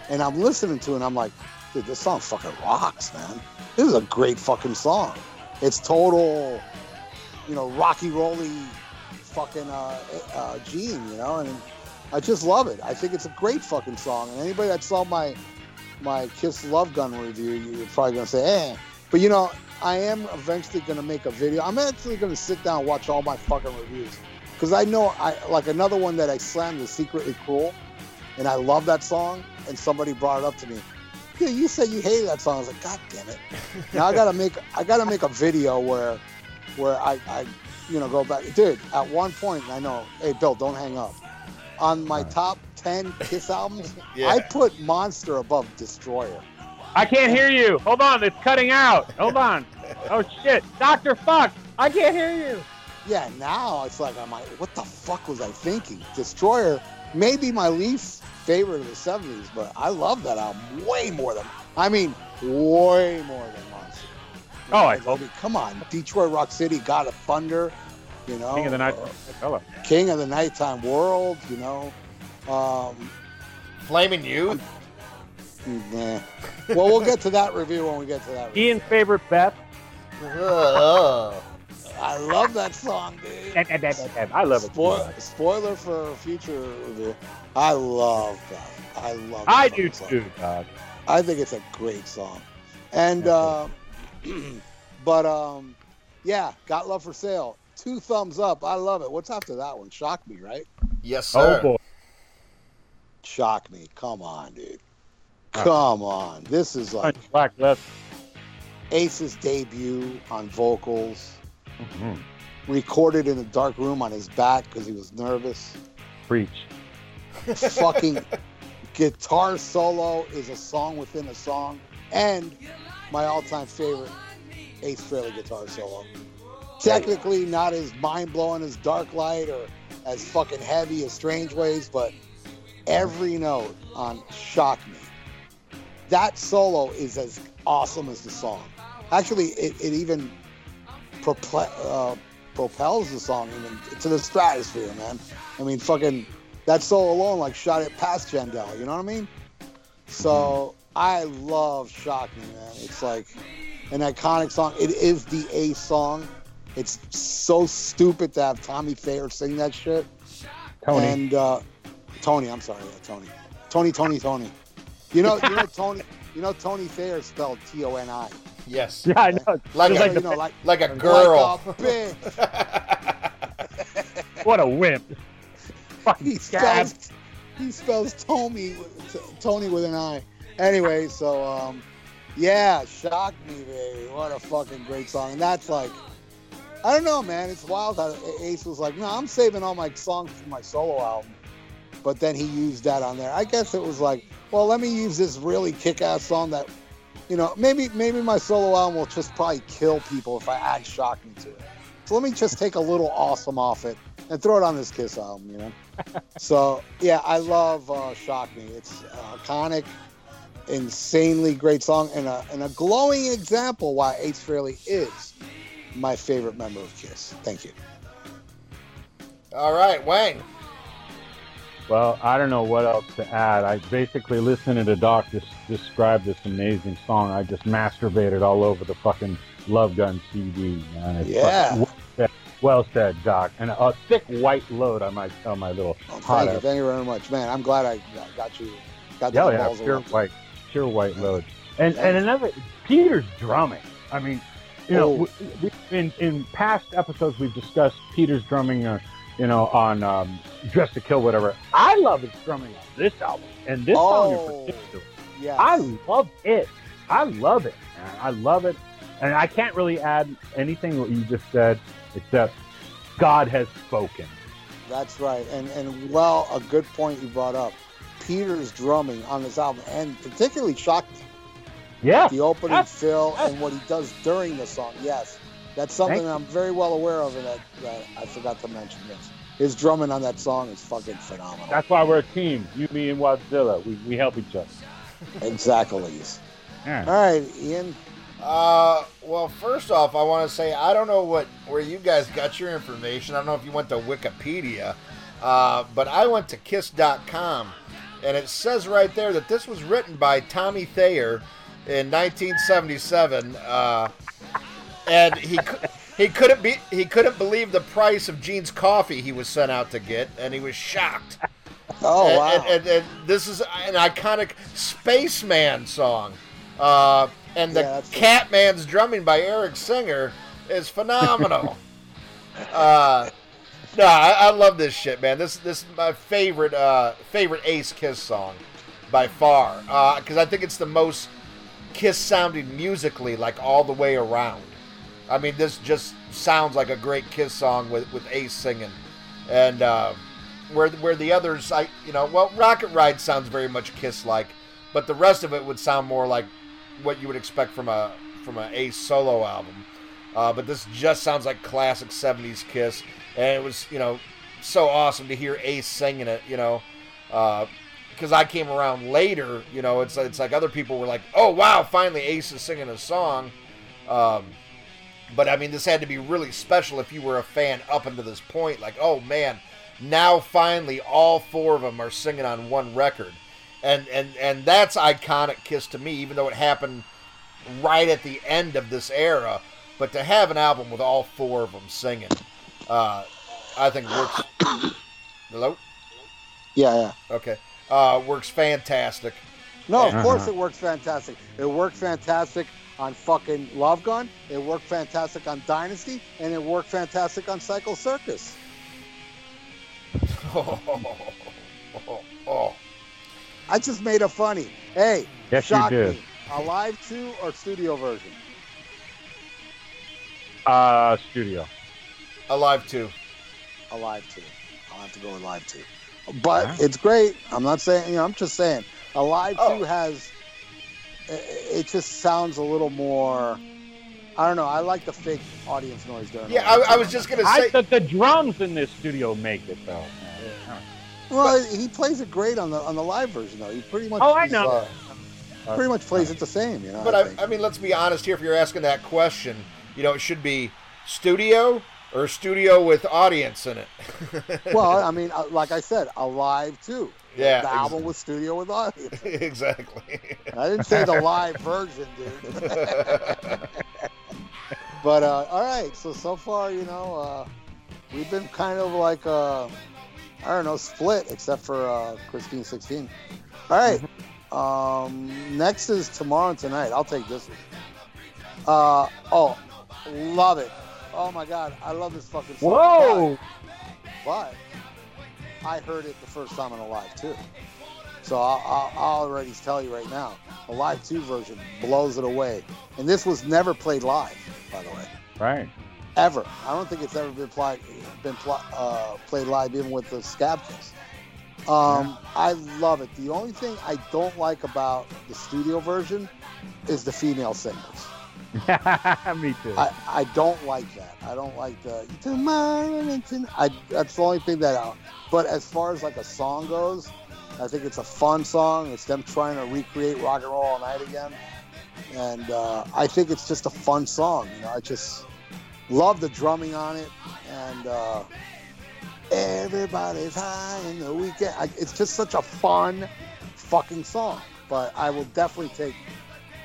Speaker 2: And I'm listening to it and I'm like, dude, this song fucking rocks, man. This is a great fucking song. It's total, you know, rocky rolly fucking uh, uh, gene, you know, and I just love it. I think it's a great fucking song. And anybody that saw my my Kiss Love Gun review, you're probably gonna say, eh. But you know, I am eventually gonna make a video. I'm actually gonna sit down and watch all my fucking reviews because I know I like another one that I slammed is Secretly Cruel, and I love that song. And somebody brought it up to me. Yeah, you said you hated that song. I was like, God damn it! Now I gotta *laughs* make I gotta make a video where where I, I you know go back, dude. At one point, I know. Hey, Bill, don't hang up. On my top ten Kiss albums, *laughs*
Speaker 3: Yeah.
Speaker 2: I put Monster above Destroyer.
Speaker 4: I can't hear you. Hold on, it's cutting out. Hold on. Oh shit, Doctor Fuck, I can't hear you.
Speaker 2: Yeah, now it's like I'm like, what the fuck was I thinking? Destroyer maybe my least favorite of the '70s, but I love that album way more than I mean, way more than Monster.
Speaker 4: Oh, I
Speaker 2: I mean, come on, Detroit Rock City, God of Thunder, you know,
Speaker 4: King of the Night.
Speaker 2: uh, King of the Nighttime World, you know. Um,
Speaker 3: Flaming Youth.
Speaker 2: nah. Well, we'll get to that review when we get to that. Review.
Speaker 4: Ian's favorite Beth.
Speaker 3: Ugh.
Speaker 2: I love that song, dude.
Speaker 4: I love it. too.
Speaker 2: Spoiler for future review. I love that. I love. It.
Speaker 4: I
Speaker 2: that
Speaker 4: do
Speaker 2: song.
Speaker 4: too, dog.
Speaker 2: I think it's a great song, and
Speaker 4: Yeah,
Speaker 2: uh, *clears throat* but um, yeah, got love for sale. Two thumbs up. I love it. What's after that one? Shock me, right?
Speaker 3: Yes, sir.
Speaker 4: Oh boy.
Speaker 2: Shock me. Come on, dude. Come on. This is like
Speaker 4: Black Left.
Speaker 2: Ace's debut on vocals,
Speaker 4: Mhm.
Speaker 2: recorded in a dark room on his back because he was nervous.
Speaker 4: Preach.
Speaker 2: Fucking *laughs* guitar solo is a song within a song, and my all-time favorite Ace Frehley guitar solo. Technically, not as mind-blowing as Dark Light or as fucking heavy as Strange Ways, but every note on Shock Me. That solo is as awesome as the song. Actually, it, it even prople- uh, propels the song even to the stratosphere, man. I mean, fucking that solo alone, like, shot it past Jandel. You know what I mean? So I love Shock Me, man. It's like an iconic song. It is the A song. It's so stupid to have Tommy Thayer sing that shit.
Speaker 4: Tony.
Speaker 2: And uh, Tony, I'm sorry, yeah, Tony. Tony, Tony, Tony. You know, you know *laughs* Tony. You know Tony Thayer spelled T O N I.
Speaker 3: Yes. *laughs*
Speaker 4: yeah, I know.
Speaker 3: Like a-
Speaker 4: like
Speaker 2: you
Speaker 4: the,
Speaker 2: know, like
Speaker 3: Like a girl.
Speaker 2: Like a bitch. *laughs*
Speaker 4: what a wimp. Fucking
Speaker 2: he
Speaker 4: scab.
Speaker 2: spells he spells Tony with, Tony with an I. Anyway, so um, yeah, shock me, baby. What a fucking great song, and that's like, I don't know, man. It's wild how Ace was like, no, I'm saving all my songs for my solo album, but then he used that on there. I guess it was like, well, let me use this really kick-ass song that, you know, maybe maybe my solo album will just probably kill people if I add shock me to it. So let me just take a little awesome off it and throw it on this Kiss album, you know. *laughs* so yeah, I love uh, "Shock Me." It's uh, iconic, insanely great song, and a and a glowing example why Ace Frehley is my favorite member of Kiss. Thank you.
Speaker 3: All right, Wang.
Speaker 4: Well, I don't know what else to add. I basically listening to Doc just describe this amazing song. I just masturbated all over the fucking Love Gun CD, man.
Speaker 2: Yeah.
Speaker 4: well said, well said, Doc. And a thick white load on my on my little
Speaker 2: Oh,
Speaker 4: hot
Speaker 2: thank you, thank you very much, man. I'm glad I got- got you. Got
Speaker 4: Yeah, yeah, pure white, pure white load. And and another Peter's drumming. I mean, you know,
Speaker 2: Oh.
Speaker 4: we, we, in in past episodes we've discussed Peter's drumming. Uh, you know, on um, Dress to Kill, whatever. I love his drumming on this album and this song
Speaker 2: Oh.
Speaker 4: in particular.
Speaker 2: Yeah.
Speaker 4: I love it. I love it. Man. I love it, and I can't really add anything what you just said except God has spoken.
Speaker 2: That's right. And and well, a good point you brought up. Peter's drumming on this album, and particularly shocked
Speaker 4: Yeah,
Speaker 2: the opening fill and what he does during the song. Yes, that's something
Speaker 4: Thank
Speaker 2: I'm very well aware of, and that, that I forgot to mention this. His drumming on that song is fucking phenomenal.
Speaker 4: that's why we're a team. You, me, and Wadzilla. We, we help each other.
Speaker 2: exactly.
Speaker 4: Yeah.
Speaker 2: All right, Ian.
Speaker 3: Uh, well, first off, I want to say I don't know what where you guys got your information. I don't know if you went to Wikipedia, uh, but I went to Kiss.com, and it says right there that this was written by Tommy Thayer in 1977, uh, and he he couldn't be he couldn't believe the price of Gene's coffee he was sent out to get, and he was shocked.
Speaker 2: Oh
Speaker 3: and,
Speaker 2: wow.
Speaker 3: and, and, and this is an iconic Spaceman song. Uh, and the
Speaker 2: Yeah.
Speaker 3: Catman's drumming by Eric Singer is phenomenal. *laughs* uh, no, I, I love this shit, man. This this is my favorite uh, favorite Ace Kiss song by far because I think it's the most Kiss sounding musically, like all the way around. I mean, this just sounds like a great Kiss song with with Ace singing, and uh, where where the others, I you know, well, Rocket Ride sounds very much Kiss like, but the rest of it would sound more like what you would expect from a from an Ace solo album. Uh, but this just sounds like classic '70s Kiss, and it was you know so awesome to hear Ace singing it. You know, because I came around later. You know, it's it's like other people were like, "Oh wow, finally Ace is singing a song." Um, but I mean, this had to be really special if you were a fan up until this point. Like, oh man, now finally all four of them are singing on one record, and and and that's iconic Kiss to me. Even though it happened right at the end of this era, but to have an album with all four of them singing, uh, I think works. Hello.
Speaker 2: yeah, yeah.
Speaker 3: Okay. Uh, works fantastic.
Speaker 2: No, of course it works fantastic. It worked fantastic on fucking Love Gun. It worked fantastic on Dynasty, and it worked fantastic on Psycho Circus.
Speaker 3: Oh, oh, oh.
Speaker 2: I just made a funny. Hey,
Speaker 4: Yes, you did.
Speaker 2: me. A live two or studio version?
Speaker 4: Uh, studio.
Speaker 3: Alive two.
Speaker 2: A live two. I'll have to go with live two. But
Speaker 4: Alright.
Speaker 2: it's great. I'm not saying. You know, I'm just saying. A live
Speaker 3: Oh.
Speaker 2: two has. It, it just sounds a little more. I don't know. I like the fake audience noise during.
Speaker 3: Yeah, I, I was just gonna
Speaker 4: I
Speaker 3: say.
Speaker 4: thought the drums in this studio make it though.
Speaker 2: Well, he plays it great on the on the live version though. He pretty much.
Speaker 4: Oh, I know.
Speaker 2: uh, pretty much plays it the same, you know.
Speaker 3: But
Speaker 2: I
Speaker 3: I. I mean, let's be honest here. If you're asking that question, you know, it should be studio or studio with audience in it. *laughs*
Speaker 2: well, I mean, uh, like I said, alive too.
Speaker 3: Yeah,
Speaker 2: the
Speaker 3: ex-
Speaker 2: album with studio with audience. *laughs*
Speaker 3: exactly.
Speaker 2: I didn't say the *laughs* live version, dude. *laughs* but uh, all right, so so far, you know, uh, we've been kind of like uh, I don't know, split except for uh, Christine sixteen. All right, um, next is tomorrow and tonight. I'll take this one. Uh, oh, love it. Oh my god, I love this fucking song.
Speaker 4: Whoa!
Speaker 2: But I heard it the first time on a live too. So I'll, I'll, I'll already tell you right now, the live two version blows it away. And this was never played live, by the way,
Speaker 4: Right.
Speaker 2: ever. I don't think it's ever been played been pl- uh, played live, even with the Scab Kiss. Um, I love it. The only thing I don't like about the studio version is the female singers. *laughs*
Speaker 4: Me too.
Speaker 2: I, I don't like that. I don't like the tomorrow and tonight. I, that's the only thing that. I, but as far as like a song goes, I think it's a fun song. It's them trying to recreate rock and roll all night again, and uh, I think it's just a fun song. You know, I just love the drumming on it, and uh, everybody's high in the weekend. I, it's just such a fun, fucking song. But I will definitely take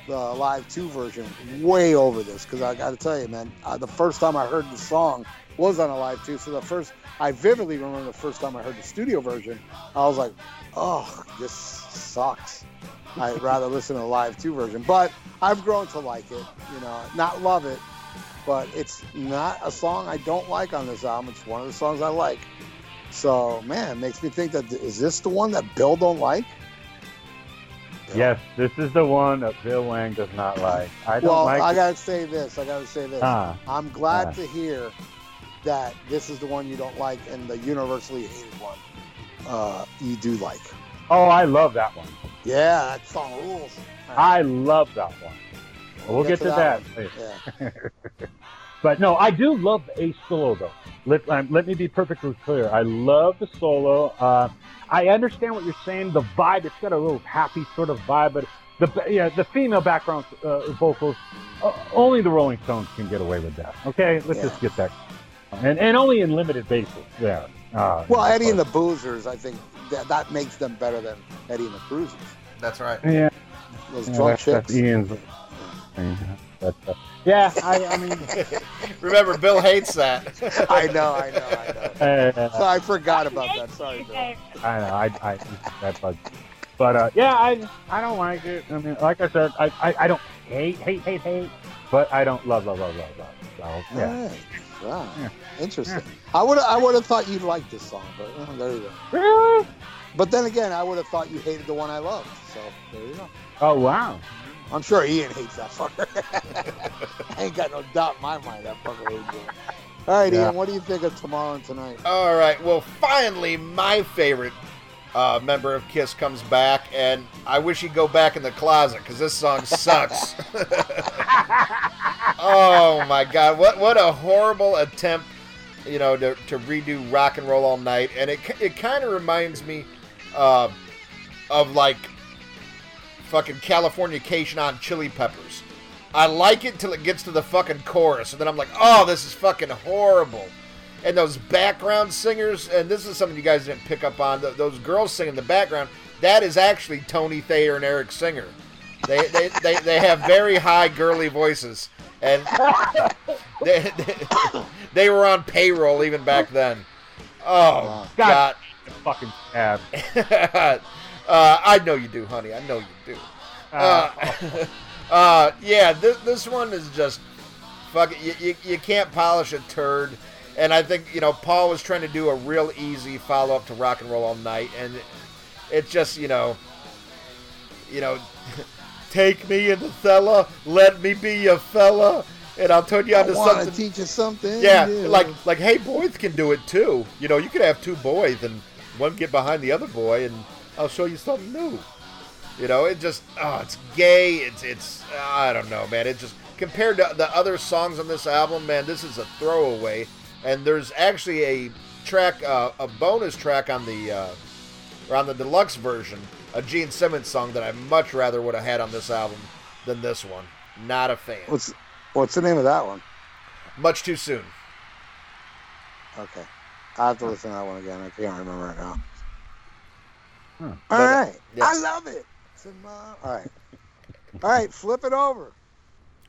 Speaker 2: the live two version way over this because I got to tell you, man, uh, the first time I heard the song was on a live two. So the first, I vividly remember the first time I heard the studio version, I was like, oh, this sucks. I'd rather *laughs* listen to the live two version. But I've grown to like it, you know, not love it, but it's not a song I don't like on this album. It's one of the songs I like. So man, it makes me think that is this the one that Bill don't like?
Speaker 4: Yes, this is the one that Bill Wang does not like. I don't
Speaker 2: Well,
Speaker 4: like.
Speaker 2: I gotta say this. I gotta say this.
Speaker 4: Ah,
Speaker 2: I'm glad to hear that this is the one you don't like, and the universally hated one uh, you do like.
Speaker 4: oh, I love that one.
Speaker 2: Yeah, that song rules.
Speaker 4: I love that one. We'll, get, to that.
Speaker 2: one.
Speaker 4: later.
Speaker 2: Yeah. *laughs*
Speaker 4: But no, I do love Ace solo though. Let, um, let me be perfectly clear. I love the solo. Uh, I understand what you're saying. The vibe, it's got a little happy sort of vibe, but the yeah, the female background uh, vocals, uh, only the Rolling Stones can get away with that. Okay, let's
Speaker 2: Yeah.
Speaker 4: just get that. And and only in limited basis there. Uh,
Speaker 2: Well, Eddie and the Boozers, I think that, that makes them better than Eddie and the Cruisers.
Speaker 3: That's right.
Speaker 4: yeah,
Speaker 2: Those
Speaker 4: yeah,
Speaker 2: drunk
Speaker 4: that's, that's
Speaker 2: chicks.
Speaker 4: Ian's. thing. That's, *laughs* uh, yeah, I, I mean, *laughs*
Speaker 3: Remember, Bill hates that. *laughs*
Speaker 2: I know, I know, I know.
Speaker 4: uh,
Speaker 2: So I forgot about that. Sorry, Bill.
Speaker 4: I know, I, I, that bugs. me. But uh, yeah, I, I don't like it. I mean, like I said, I, I, I don't hate, hate, hate, hate, but I don't love, love, love, love, love. So yeah,
Speaker 2: All right. Wow.
Speaker 4: Yeah.
Speaker 2: Interesting. I would I would have thought you'd like this song, but uh, there you go.
Speaker 4: really?
Speaker 2: But then again, I would have thought you hated the one I loved. So there you go.
Speaker 4: Oh wow.
Speaker 2: I'm sure Ian hates that fucker. I *laughs* ain't got no doubt in my mind that fucker hates it. All right,
Speaker 4: Yeah.
Speaker 2: Ian, what do you think of tomorrow and tonight?
Speaker 3: All right. Well, finally, my favorite uh, member of Kiss comes back, and I wish he'd go back in the closet because this song sucks. *laughs* oh my God! What what a horrible attempt, you know, to, to redo Rock and Roll All Night, and it it kind of reminds me uh, of like fucking Californication on Chili Peppers. I like it till it gets to the fucking chorus, and then I'm like, oh, this is fucking horrible. And those background singers, and this is something you guys didn't pick up on. th- Those girls singing in the background, that is actually Tony Thayer and Eric Singer. They they, they, they have very high girly voices, and *laughs* they, they, they were on payroll even back then. Oh
Speaker 4: God.
Speaker 3: God.
Speaker 4: Fucking ab. *laughs*
Speaker 3: uh, I know you do, honey. I know you do.
Speaker 4: Uh,
Speaker 3: Uh, *laughs* *laughs* uh, yeah, this, this one is just fuck. it, You, you, you can't polish a turd, and I think you know Paul was trying to do a real easy follow up to Rock and Roll All Night, and it, it's just you know, you know, *laughs* take me in the cellar, let me be your fella, and I'll turn you
Speaker 2: I
Speaker 3: onto
Speaker 2: to
Speaker 3: something.
Speaker 2: teach you something.
Speaker 3: Yeah,
Speaker 2: new.
Speaker 3: like like hey, boys can do it too. You know, you could have two boys and one get behind the other boy, and I'll show you something new. You know, it just oh, it's gay. It's it's I don't know, man. It just compared to the other songs on this album, man, this is a throwaway. And there's actually a track, uh, a bonus track on the uh, or on the deluxe version, a Gene Simmons song that I much rather would have had on this album than this one. Not a fan.
Speaker 2: what's what's the name of that one?
Speaker 3: Much too soon.
Speaker 2: Okay, I have to listen to that one again. I can't remember it now.
Speaker 4: Hmm.
Speaker 2: All
Speaker 3: But, uh, yeah.
Speaker 2: I love it. Tomorrow. All right, all right, flip it over.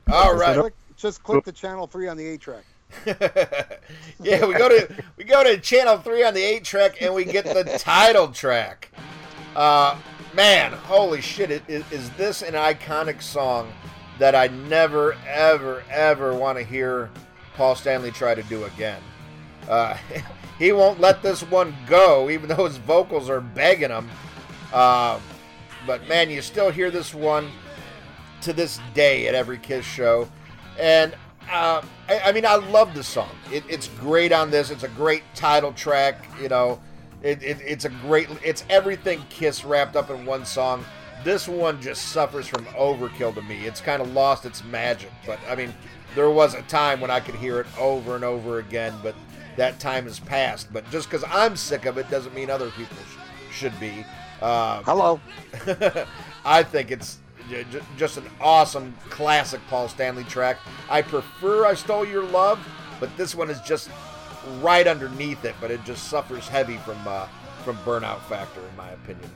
Speaker 3: All
Speaker 2: Just
Speaker 3: right.
Speaker 2: click, just click the channel three on the eight track. *laughs*
Speaker 3: yeah, we go to we go to channel three on the eight track and we get the *laughs* title track. Uh, man, holy shit! It, is, is this an iconic song that I never, ever, ever want to hear Paul Stanley try to do again? Uh, *laughs* he won't let this one go, even though his vocals are begging him. Uh, but man, you still hear this one to this day at every Kiss show, and uh, I, I mean, I love the song. It, it's great on this. It's a great title track. You know, it, it, it's a great. It's everything Kiss wrapped up in one song. This one just suffers from overkill to me. It's kind of lost its magic. But I mean, there was a time when I could hear it over and over again. But that time has passed. But just because I'm sick of it doesn't mean other people sh- should be. Uh,
Speaker 2: Hello. *laughs*
Speaker 3: I think it's j- j- just an awesome classic Paul Stanley track. I prefer I Stole Your Love, but this one is just right underneath it, but it just suffers heavy from uh, from Burnout Factor, in my opinion.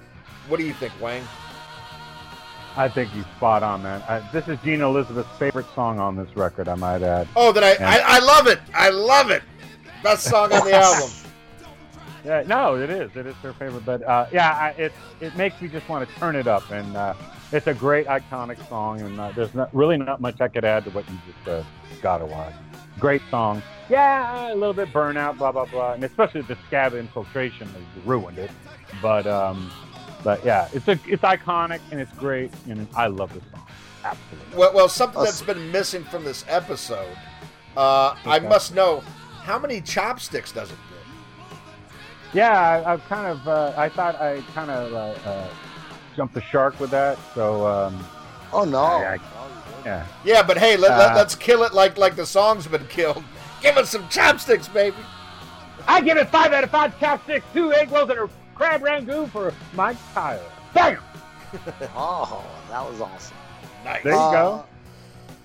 Speaker 3: What do you think, Wang?
Speaker 4: I think he's spot on, man. I, this is Gene Elizabeth's favorite song on this record, I might add.
Speaker 3: Oh, that I, I, I love it. I love it. Best song on the album.
Speaker 4: Yeah, no, it is. It is their favorite, but uh, yeah, I, it it makes me just want to turn it up, and uh, it's a great iconic song, and uh, there's not really not much I could add to what you just uh, got to watch. Great song. Yeah, a little bit burnout, blah blah blah, and especially the scab infiltration has ruined it. But um, But yeah, it's a it's iconic and it's great, and I love this song. Absolutely.
Speaker 3: Well, well, something
Speaker 2: Us-
Speaker 3: that's been missing from this episode. Uh, I must know how many chopsticks does it get?
Speaker 4: Yeah, I, I've kind of uh, I thought I kind of uh, uh, jumped the shark with that. So um,
Speaker 2: Oh no.
Speaker 4: I- I-
Speaker 2: No, you didn't.
Speaker 4: yeah,
Speaker 3: Yeah, but hey, let, let,
Speaker 4: Uh,
Speaker 3: let's kill it like like the song's been killed. *laughs* Give us some chopsticks, baby.
Speaker 4: I give it five out of five chopsticks, two egg rolls, and a crab rangoon for Mike Tyler. Bam! *laughs*
Speaker 2: Oh, that was awesome.
Speaker 3: Nice.
Speaker 4: There you
Speaker 2: Uh,
Speaker 4: go.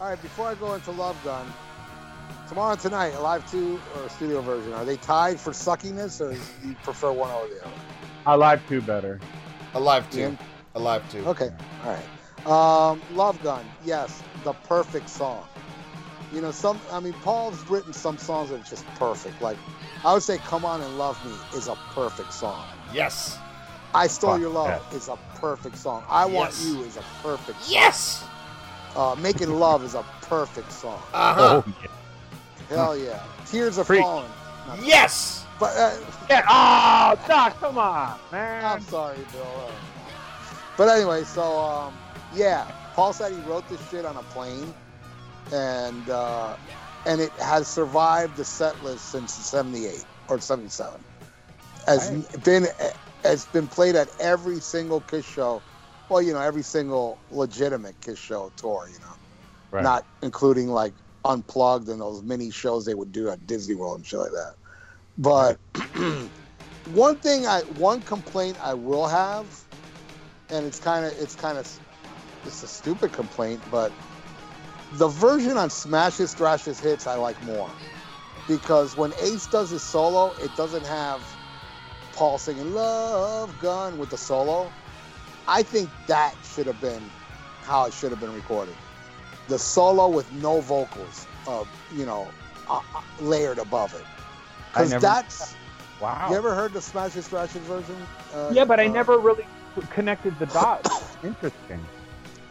Speaker 2: All right, before I go into Love Gun, tomorrow and tonight, a live two or a studio version, are they tied for suckiness, or do you prefer one over the other?
Speaker 4: I like two better.
Speaker 3: Alive two.
Speaker 2: Ian?
Speaker 3: Alive two.
Speaker 2: Okay, all right. Um, Love Gun, yes, the perfect song. You know, some. I mean, Paul's written some songs that are just perfect. Like, I would say, "Come On and Love Me" is a perfect song.
Speaker 3: Yes.
Speaker 2: "I Stole
Speaker 4: Fuck
Speaker 2: Your Love"
Speaker 4: yeah.
Speaker 2: is a perfect song. "I Want You" is a perfect. Song.
Speaker 3: Yes.
Speaker 2: Uh, "Making Love" is a perfect song.
Speaker 3: Uh huh.
Speaker 4: Oh yeah.
Speaker 2: Hell yeah. "Tears Are
Speaker 4: Freak.
Speaker 2: Falling."
Speaker 3: Yes.
Speaker 2: But uh,
Speaker 4: yeah. Oh, Doc, come on, man.
Speaker 2: I'm sorry, Bill. But anyway, so um, yeah, Paul said he wrote this shit on a plane, and uh, and it has survived the set list since '78 or '77. Has
Speaker 4: Right.
Speaker 2: been has been played at every single Kiss show. Well, you know, every single legitimate Kiss show tour. You know,
Speaker 4: Right.
Speaker 2: not including like unplugged and those mini shows they would do at Disney World and shit like that. But *clears throat* one thing I one complaint I will have, and it's kind of it's kind of it's a stupid complaint, but the version on Smashes Thrashes Hits I like more because when Ace does his solo, it doesn't have Paul singing "Love Gun" with the solo. I think that should have been how it should have been recorded. The solo with no vocals, uh, you know, uh, uh, layered above it.
Speaker 4: I
Speaker 2: Because
Speaker 4: never-
Speaker 2: that's
Speaker 4: Wow.
Speaker 2: you ever heard the Smashes Thrashes version? Uh,
Speaker 4: yeah, but I
Speaker 2: uh,
Speaker 4: never really connected the dots. *coughs* Interesting.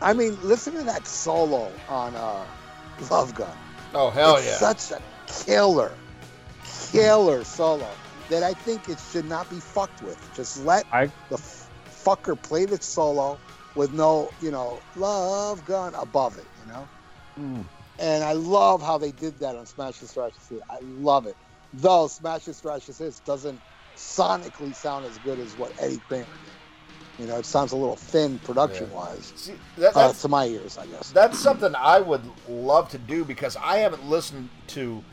Speaker 2: I mean, listen to that solo on uh, Love Gun.
Speaker 3: Oh hell
Speaker 2: it's
Speaker 3: yeah.
Speaker 2: Such a killer, killer solo that I think it should not be fucked with. Just let
Speaker 4: I-
Speaker 2: the f- fucker play the solo with no, you know, Love Gun above it.
Speaker 4: Mm.
Speaker 2: And I love how they did that on Smash Smashes Thrashes Hits. I love it. Though Smash Smashes Thrashes Hits doesn't sonically sound as good as what Eddie Kramer did. You know, it sounds a little thin production wise.
Speaker 3: See, that,
Speaker 2: Uh,
Speaker 3: that's
Speaker 2: to my ears, I guess.
Speaker 3: that's something I would love to do because I haven't listened to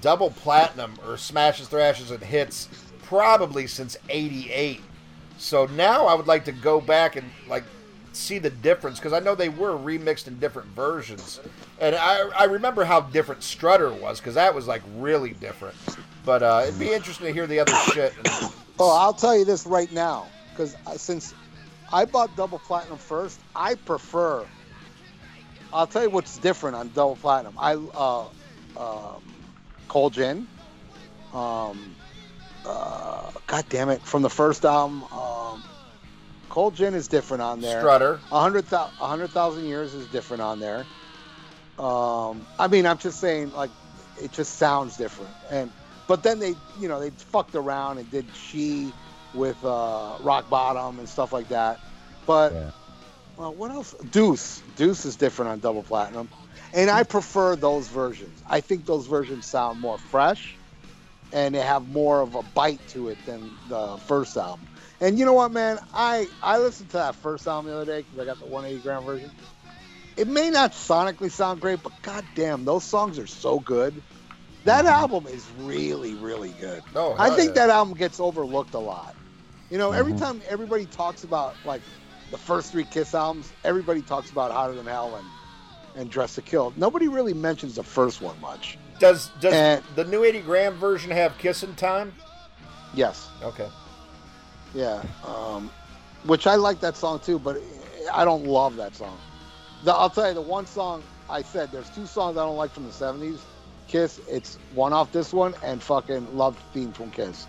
Speaker 3: double platinum or smashes, thrashes, and hits probably since '88. So now I would like to go back and like see the difference because I know they were remixed in different versions, and I I remember how different Strutter was because that was like really different. But uh, it'd be interesting to hear the other shit. And,
Speaker 2: Oh, I'll tell you this right now, because since I bought double platinum first, I prefer. I'll tell you what's different on double platinum. I uh, um, Cold Gin. Um, uh, God damn it! From the first album, um, Cold Gin is different on there.
Speaker 3: Strutter.
Speaker 2: A hundred a hundred thousand years is different on there. Um, I mean, I'm just saying, like, it just sounds different. And but then they, you know, they fucked around and did she with uh, Rock Bottom and stuff like that. But
Speaker 4: Yeah.
Speaker 2: well, what else? Deuce, Deuce is different on Double Platinum, and I prefer those versions. I think those versions sound more fresh, and they have more of a bite to it than the first album. And you know what, man? I I listened to that first album the other day because I got the 180 gram version. It may not sonically sound great, but goddamn, those songs are so good. That album is really, really good.
Speaker 3: Oh,
Speaker 2: I think
Speaker 3: yeah.
Speaker 2: that album gets overlooked a lot. You know, every
Speaker 4: Mhm.
Speaker 2: time everybody talks about like the first three Kiss albums, everybody talks about Hotter Than Hell and and Dress to Kill. Nobody really mentions the first one much.
Speaker 3: Does does
Speaker 2: And-
Speaker 3: the new 80 gram version have kissing time?
Speaker 2: Yes,
Speaker 3: Okay.
Speaker 2: Yeah, um, which I like that song too, but I don't love that song. The, I'll tell you, the one song I said there's two songs I don't like from the '70s. Kiss, it's one off this one and fucking Love Theme from Kiss.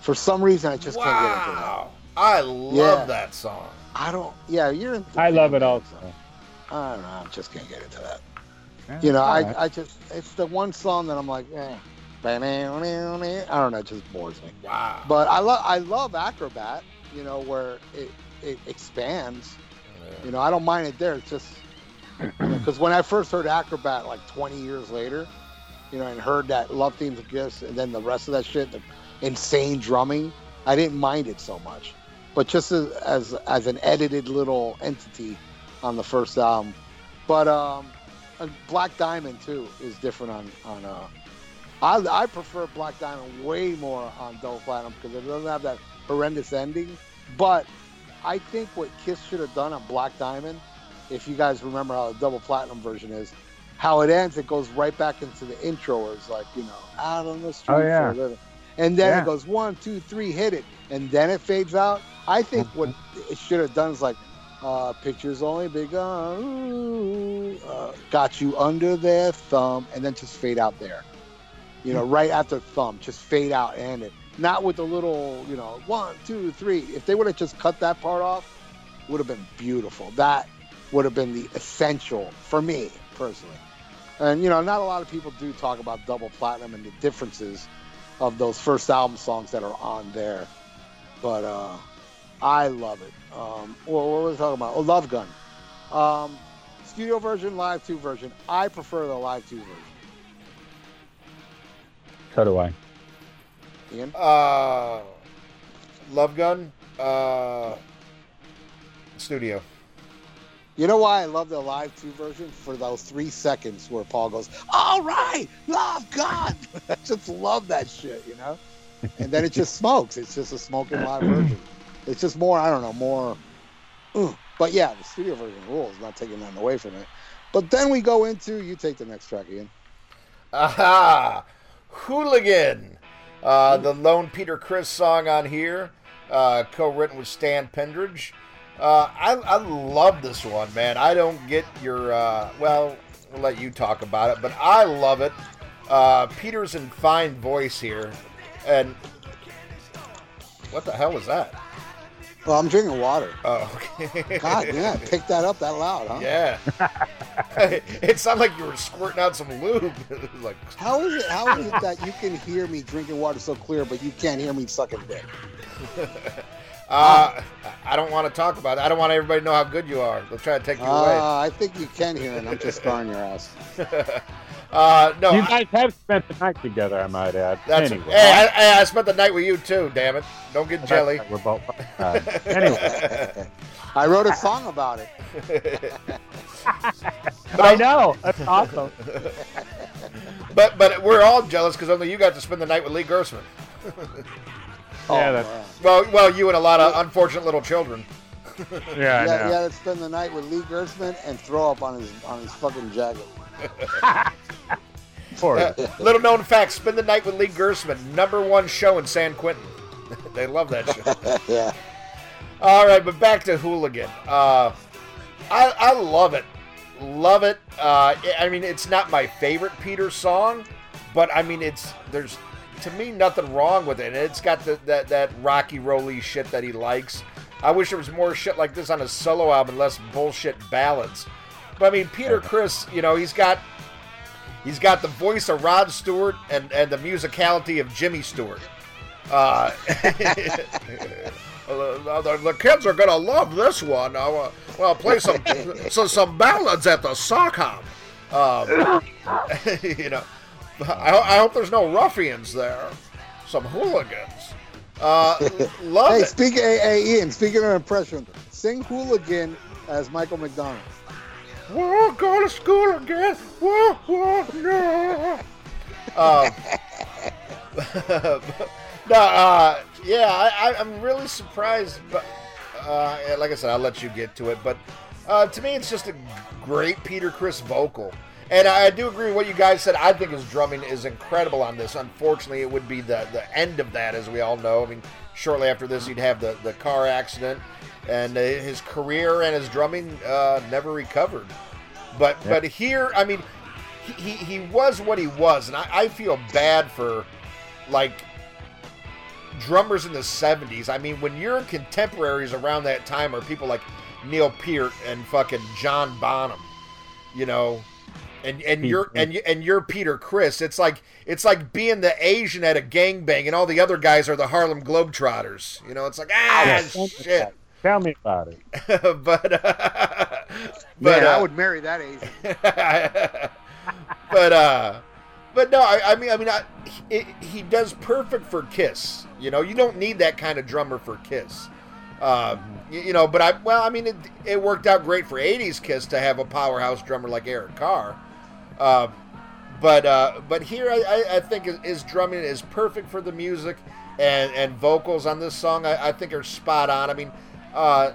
Speaker 2: For some reason, I just can't get into that.
Speaker 3: wow. I love
Speaker 2: Yeah.
Speaker 3: that song.
Speaker 2: I don't. Yeah, you're. Into
Speaker 4: I love it also.
Speaker 2: so I don't know. I just can't get into that.
Speaker 4: Yeah,
Speaker 2: You know, I,
Speaker 4: right.
Speaker 2: I just it's the one song that I'm like, eh. I don't know, it just bores me.
Speaker 3: Wow.
Speaker 2: But I love I love Acrobat, you know, where it it expands. You know, I don't mind it there. It's just because when I first heard Acrobat like 20 years later, you know, and heard that Love Theme from Kiss and then the rest of that shit, the insane drumming, I didn't mind it so much. But just as as, as an edited little entity on the first album, but um, Black Diamond too is different on on. Uh, I I prefer Black Diamond way more on Double Platinum because it doesn't have that horrendous ending. But I think what Kiss should have done on Black Diamond, if you guys remember how the Double Platinum version is, how it ends, it goes right back into the intro. Where it's like you know out on the street
Speaker 4: Oh, yeah.
Speaker 2: and then
Speaker 4: Yeah.
Speaker 2: it goes one, two, three, hit it, and then it fades out. I think *laughs* what it should have done is like uh, pictures only begun, ooh, uh, got you under their thumb, and then just fade out there. You know, right after thumb, just fade out and it. Not with the little, you know, one, two, three. If they would have just cut that part off, would have been beautiful. That would have been the essential for me personally. And you know, not a lot of people do talk about double platinum and the differences of those first album songs that are on there. But uh, I love it. Um, well, what was I talking about? Oh, Love Gun. Um, studio version, live two version. I prefer the live two version.
Speaker 4: So do I.
Speaker 2: Ian?
Speaker 3: Uh, Love Gun, uh, studio.
Speaker 2: You know why I love the live two version? For those three seconds where Paul goes, "All right, love God." *laughs* I just love that shit, you know. And then it just *laughs* smokes. It's just a smoking live version. It's just more. I don't know more. Ugh. But yeah, the studio version rules. Not taking nothing away from it. But then we go into you take the next track, Ian.
Speaker 3: Aha! Hooligan. Uh, the lone Peter Criss song on here, uh, co-written with Stan Penridge. Uh, I, I love this one, man. I don't get your, uh, well, we'll let you talk about it, but I love it. Uh, Peter's in fine voice here. And what the hell was that?
Speaker 2: Well, I'm drinking water.
Speaker 3: Oh, okay. *laughs*
Speaker 2: God damn, pick that up that loud, huh?
Speaker 3: Yeah. it sounded like you were squirting out some lube. *laughs* Like,
Speaker 2: How is it? How is it that you can hear me drinking water so clear, but you can't hear me sucking dick? *laughs*
Speaker 3: uh, I don't want to talk about it. I don't want everybody to know how good you are. They'll try to take you away.
Speaker 2: Uh, I think you can hear it. I'm just scarring your ass.
Speaker 3: Uh, no,
Speaker 4: You
Speaker 3: I-
Speaker 4: guys have spent the night together, I might add.
Speaker 3: that's
Speaker 4: anyway.
Speaker 3: hey, I, I spent the night with you too. Damn it! Don't get jelly.
Speaker 4: We're both. Uh, anyway,
Speaker 2: I wrote a song about it. *laughs*
Speaker 4: I know. That's awesome. *laughs*
Speaker 3: But but we're all jealous because only you got to spend the night with Lee Gersman. *laughs*
Speaker 4: Yeah, that's-
Speaker 3: Well, well, you and a lot of unfortunate little children.
Speaker 4: Yeah, I
Speaker 2: Yeah,
Speaker 4: know.
Speaker 2: he had to spend the night with Lee Gersman and throw up on his on his fucking jacket.
Speaker 4: Poor-
Speaker 3: Uh, little known fact: spend the night with Lee Gersman, number one show in San Quentin. *laughs* they love that show. *laughs*
Speaker 2: yeah.
Speaker 3: All right, but back to Hooligan. Uh, I, I love it. Love it. Uh, I mean, it's not my favorite Peter song, but I mean, it's there's to me nothing wrong with it. It's got the, that that rocky rolly shit that he likes. I wish there was more shit like this on his solo album, less bullshit ballads. But I mean, Peter Criss, you know, he's got he's got the voice of Rod Stewart and and the musicality of Jimmy Stewart. Uh, *laughs* Uh, the, the kids are gonna love this one. Uh, well, well, play some *laughs* so, some ballads at the sock hop. Um, *laughs* you know, I, I hope there's no ruffians there. Some hooligans. Uh, love
Speaker 2: Hey,
Speaker 3: it.
Speaker 2: speak, hey, hey, Ian. Speaking of impression, sing "Hooligan" as Michael McDonald.
Speaker 3: We're going to school again. Whoa, whoa, no. Um, *laughs* no, uh, yeah, I, I'm really surprised. But uh, like I said, I'll let you get to it. But uh, to me, it's just a great Peter Criss vocal. And I do agree with what you guys said. I think his drumming is incredible on this. Unfortunately, it would be the, the end of that, as we all know. I mean, shortly after this, he'd have the, the car accident, and uh, his career and his drumming uh, never recovered. But but here, I mean, he, he, he was what he was, and I, I feel bad for like drummers in the 70s. I mean, when your contemporaries around that time are people like Neil Peart and fucking John Bonham, you know, and and you're and you and you're Peter Criss. It's like it's like being the Asian at a gangbang, and all the other guys are the Harlem Globetrotters. You know, it's like ah
Speaker 4: Yes.
Speaker 3: shit.
Speaker 4: Tell me about it. *laughs*
Speaker 3: but uh, but
Speaker 2: Man,
Speaker 3: uh,
Speaker 2: I would marry that Asian. *laughs*
Speaker 3: but uh but no I, I mean i mean I, it, he does perfect for kiss you know you don't need that kind of drummer for kiss uh, you, you know but i well i mean it, it worked out great for 80s kiss to have a powerhouse drummer like eric carr uh, but uh, but here I, I, think his, his drumming is perfect for the music and, and vocals on this song I, I think are spot on i mean uh,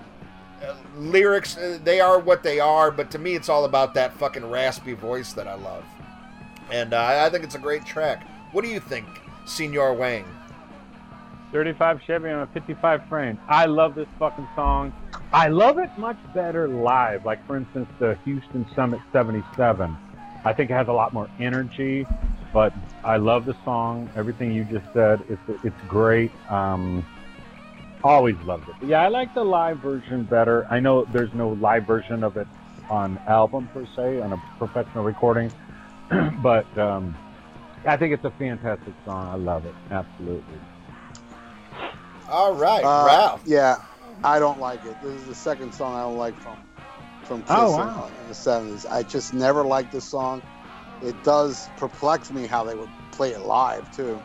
Speaker 3: lyrics uh, they are what they are but to me it's all about that fucking raspy voice that i love and uh, i think it's a great track what do you think senor wang
Speaker 4: 35 Chevy on a 55 frame. I love this fucking song. I love it much better live. Like, for instance, the Houston Summit 77. I think it has a lot more energy, but I love the song. Everything you just said, it's, it's great. Um, always loved it. But yeah, I like the live version better. I know there's no live version of it on album per se, on a professional recording, *clears throat* but um, I think it's a fantastic song. I love it. Absolutely.
Speaker 3: all right
Speaker 2: Uh,
Speaker 3: ralph
Speaker 2: Yeah, I don't like it. This is the second song I don't like from from Kiss
Speaker 4: Oh,
Speaker 2: in-
Speaker 4: wow.
Speaker 2: in the seventies. I just never liked this song. It does perplex me how they would play it live too.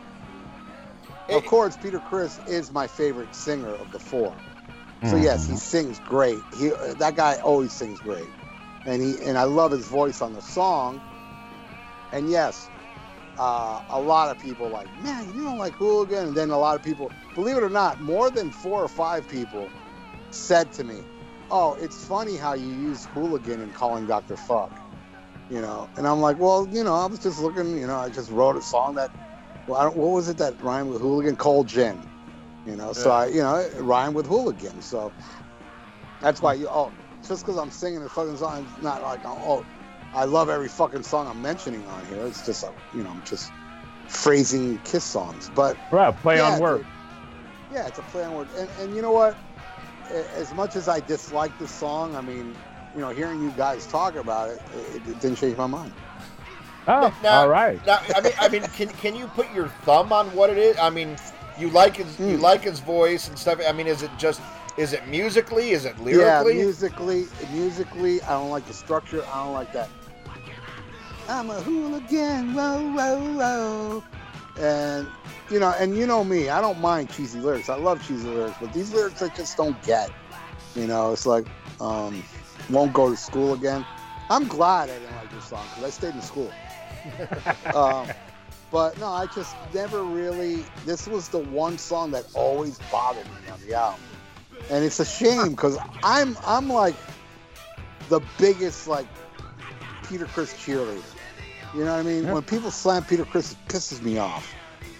Speaker 3: It-
Speaker 2: of course, Peter Criss is my favorite singer of the four. So
Speaker 4: Mhm.
Speaker 2: yes, he sings great. He that guy always sings great, and he and I love his voice on the song. And yes, uh, a lot of people like, man, you don't like Hooligan, and then a lot of people, believe it or not, more than four or five people said to me, "Oh, it's funny how you use Hooligan in calling Dr. Fuck," you know. And I'm like, well, you know, I was just looking, you know, I just wrote a song that, well, I don't, what was it that rhymed with Hooligan? Cold Gin. You know, so I, you know, it rhymed with hooligan. So that's why you, oh, just because I'm singing a fucking song, it's not like, oh, I love every fucking song I'm mentioning on here. It's just, uh, you know, I'm just phrasing Kiss songs. But
Speaker 4: Well, play
Speaker 2: yeah,
Speaker 4: on word.
Speaker 2: dude. Yeah, it's a play on word. And, and you know what? A- As much as I dislike this song, I mean, you know, hearing you guys talk about it, it, it didn't change my mind.
Speaker 4: Oh,
Speaker 3: Now-
Speaker 4: all right.
Speaker 3: now i mean i mean can, can you put your thumb on what it is i mean you like his you
Speaker 2: Hmm.
Speaker 3: like his voice and stuff i mean is it just is it musically is it lyrically?
Speaker 2: Yeah, musically, musically, I don't like the structure. I don't like that. I'm a hooligan, whoa, whoa, whoa. And you know, and you know me, I don't mind cheesy lyrics. I love cheesy lyrics, but these lyrics I just don't get. You know, it's like, um, won't go to school again. I'm glad I didn't like this song because I stayed in school. *laughs* um, but no, I just never really. This was the one song that always bothered me on the album, and it's a shame because I'm I'm like the biggest like Peter Criss cheerleader. You know what I mean?
Speaker 4: Yeah.
Speaker 2: When people slam Peter Criss, it pisses me off.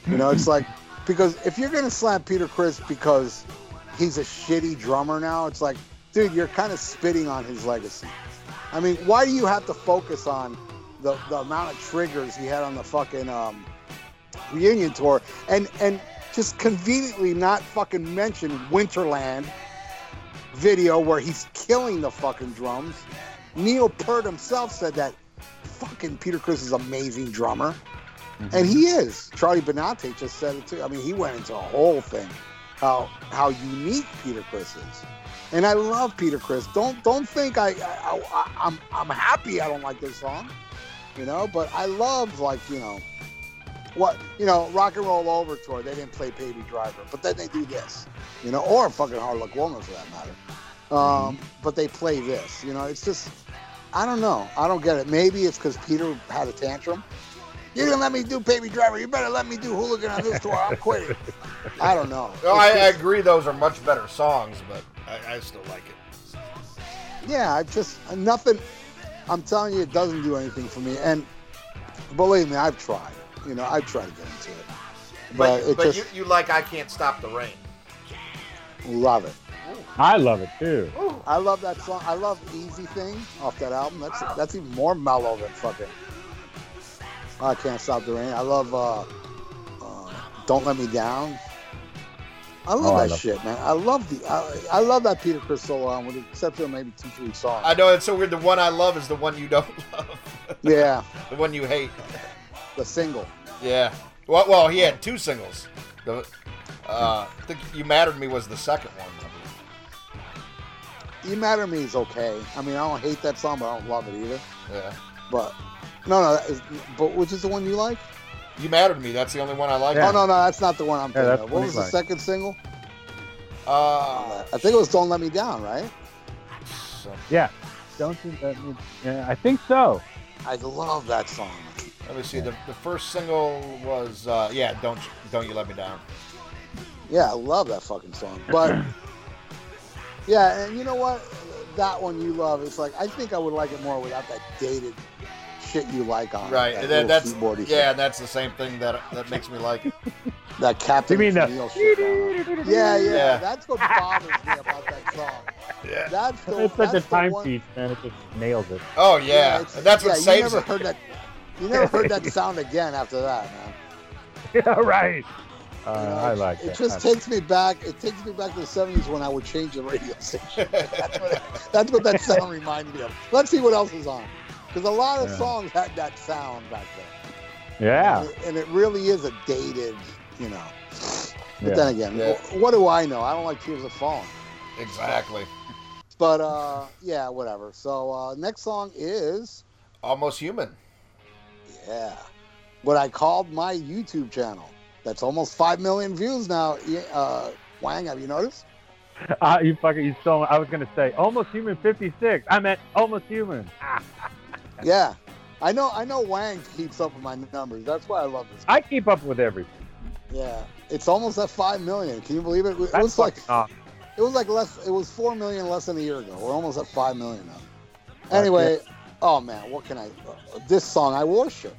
Speaker 2: You know, it's like because if you're gonna slam Peter Criss because he's a shitty drummer now, it's like, dude, you're kind of spitting on his legacy. I mean, why do you have to focus on the, the amount of triggers he had on the fucking um, reunion tour and and just conveniently not fucking mention Winterland video where he's killing the fucking drums. Neil Peart himself said that fucking Peter Criss is amazing drummer. And he is. Charlie Benante just said it too. I mean, he went into a whole thing how how unique Peter Criss is. And I love Peter Criss. Don't don't think I, I, I I'm I'm happy I don't like this song, you know. But I love like you know what you know Rock and Roll Over tour. They didn't play Baby Driver, but then they do this, you know, or fucking Hard Luck Woman for that matter. Um, But they play this, you know. It's just I don't know. I don't get it. Maybe it's because Peter had a tantrum. You didn't let me do Baby Driver. You better let me do Hooligan on this tour. I'm quitting. I don't know.
Speaker 3: no, I, I agree those are much better songs but i, I still like it
Speaker 2: yeah, I just nothing. I'm telling you, it doesn't do anything for me. And believe me, I've tried. You know, I've tried to get into it, but,
Speaker 3: but,
Speaker 2: it
Speaker 3: but
Speaker 2: just
Speaker 3: you, you like i can't stop the rain
Speaker 2: love it.
Speaker 4: I love it too.
Speaker 2: I love that song. I love Easy Thing off that album. That's that's even more mellow than fucking. I can't stop the rain. I love uh, uh, Don't Let Me Down. I love
Speaker 4: Oh, I
Speaker 2: that
Speaker 4: love-
Speaker 2: shit, man. I love the. I, I love that Peter Criss solo album, with the exception of maybe two, three songs.
Speaker 3: i know it's so weird the one i love is the one you don't *laughs* love
Speaker 2: yeah,
Speaker 3: the one you hate
Speaker 2: the single.
Speaker 3: Yeah. Well, well, he had two singles. The, uh, I think "You Mattered to Me" was the second one. I believe.
Speaker 2: You Matter to Me is okay. I mean, I don't hate that song, but I don't love it either.
Speaker 3: Yeah.
Speaker 2: But no, no, that is, but which is the one you like?
Speaker 3: You matter to me. That's the only one I like.
Speaker 4: Yeah.
Speaker 2: Oh no, no, that's not the one I'm
Speaker 4: Yeah,
Speaker 2: thinking
Speaker 4: that's
Speaker 2: of. What was the
Speaker 4: like.
Speaker 2: second single?
Speaker 3: Uh,
Speaker 2: I think it was "Don't Let Me Down," right?
Speaker 3: so-
Speaker 4: Yeah. Don't you? That mean, yeah, I think so.
Speaker 2: I love that song.
Speaker 3: let me see. The, the first single was uh, yeah. Don't You- don't you let me down.
Speaker 2: Yeah, I love that fucking song. But *clears throat* yeah, and you know what? That one you love. It's like I think I would like it more without that dated shit you like on it,
Speaker 3: Right.
Speaker 2: That
Speaker 3: That, that's
Speaker 2: keyboardy shit.
Speaker 3: yeah. That's the same thing that that makes me like it. *laughs*
Speaker 2: that Captain
Speaker 4: You mean the-
Speaker 2: Tennille shit. Yeah, yeah,
Speaker 3: Yeah.
Speaker 2: That's what bothers me about that song.
Speaker 3: Yeah.
Speaker 2: That's the
Speaker 4: It's such a
Speaker 2: that's the
Speaker 4: time
Speaker 2: one-
Speaker 4: piece, man. It just nails it.
Speaker 3: Oh yeah.
Speaker 2: it's-
Speaker 3: And that's what
Speaker 2: yeah,
Speaker 3: saves
Speaker 2: you never
Speaker 3: it.
Speaker 2: heard that. You never heard that sound again after that, man. *laughs*
Speaker 4: Yeah, right. Uh,
Speaker 2: You know,
Speaker 4: I
Speaker 2: it-
Speaker 4: like
Speaker 2: it.
Speaker 4: that.
Speaker 2: just takes me back. It takes me back to the '70s when I would change the radio *laughs* station. that's, what, *laughs* that's what that sound reminded me of. Let's see what else is on, because a lot of
Speaker 4: Yeah.
Speaker 2: songs had that sound back then.
Speaker 4: yeah.
Speaker 2: and it, and it really is a dated, you know. But
Speaker 4: Yeah.
Speaker 2: then again,
Speaker 3: Yeah.
Speaker 2: what do I know? I don't like Tears Are Falling.
Speaker 3: exactly.
Speaker 2: But uh, yeah, whatever. So uh, next song is
Speaker 3: Almost human.
Speaker 2: yeah, what I called my YouTube channel. That's almost five million views now. Uh, Wang, have you noticed?
Speaker 4: Uh, *laughs* you fucking, you stole. I was gonna say almost human 56. I meant almost human. *laughs*
Speaker 2: Yeah, I know. I know. Wang keeps up with my numbers. That's why I love this.
Speaker 4: I keep up with everything.
Speaker 2: Yeah, it's almost at five million. Can you believe it? It
Speaker 4: That's
Speaker 2: was like
Speaker 4: awesome.
Speaker 2: it was like less. It was four million less than a year ago. We're almost at five million now. Anyway, oh man, what can I? This song I worship.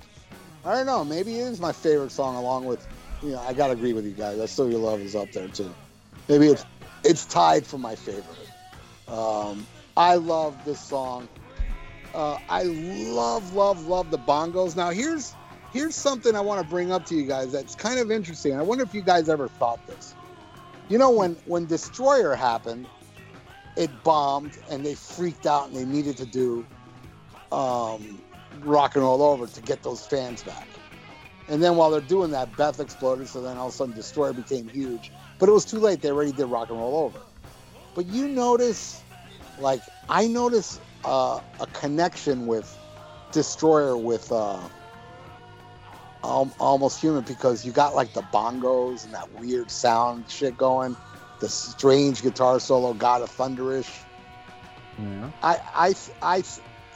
Speaker 2: I don't know. Maybe it is my favorite song, along with, you know, I gotta agree with you guys. I Stole Your Love is up there too. Maybe it's it's tied for my favorite. Um, I love this song. Uh, I love, love, love the bongos. Now here's here's something I want to bring up to you guys that's kind of interesting. I wonder if you guys ever thought this. You know, when when Destroyer happened, it bombed and they freaked out and they needed to do um, rock and roll over to get those fans back. And then while they're doing that, Beth exploded. So then all of a sudden, Destroyer became huge. But it was too late. They already did rock and roll over. But you notice, like I notice uh, a connection with Destroyer with uh, Al- Almost Human because you got like the bongos and that weird sound shit going, the strange guitar solo, God of thunderish.
Speaker 4: Yeah.
Speaker 2: I, I, I,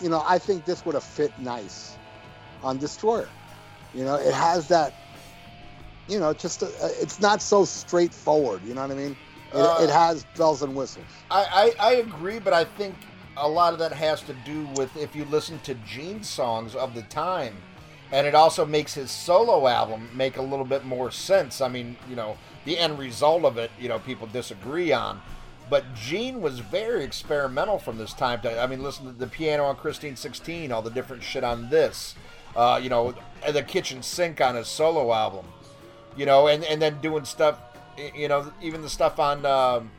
Speaker 2: you know, I think this would have fit nice on Destroyer. You know, it has that, you know, just a, it's not so straightforward. You know what I mean? It,
Speaker 3: Uh,
Speaker 2: it has bells and whistles.
Speaker 3: I, I, I agree, but I think a lot of that has to do with if you listen to Gene's songs of the time, and it also makes his solo album make a little bit more sense. I mean, you know, the end result of it, you know, people disagree on, but Gene was very experimental from this time. To, I mean, listen to the piano on Christine 16, all the different shit on this, uh, you know, the kitchen sink on his solo album, you know, and, and then doing stuff, you know, even the stuff on. Um,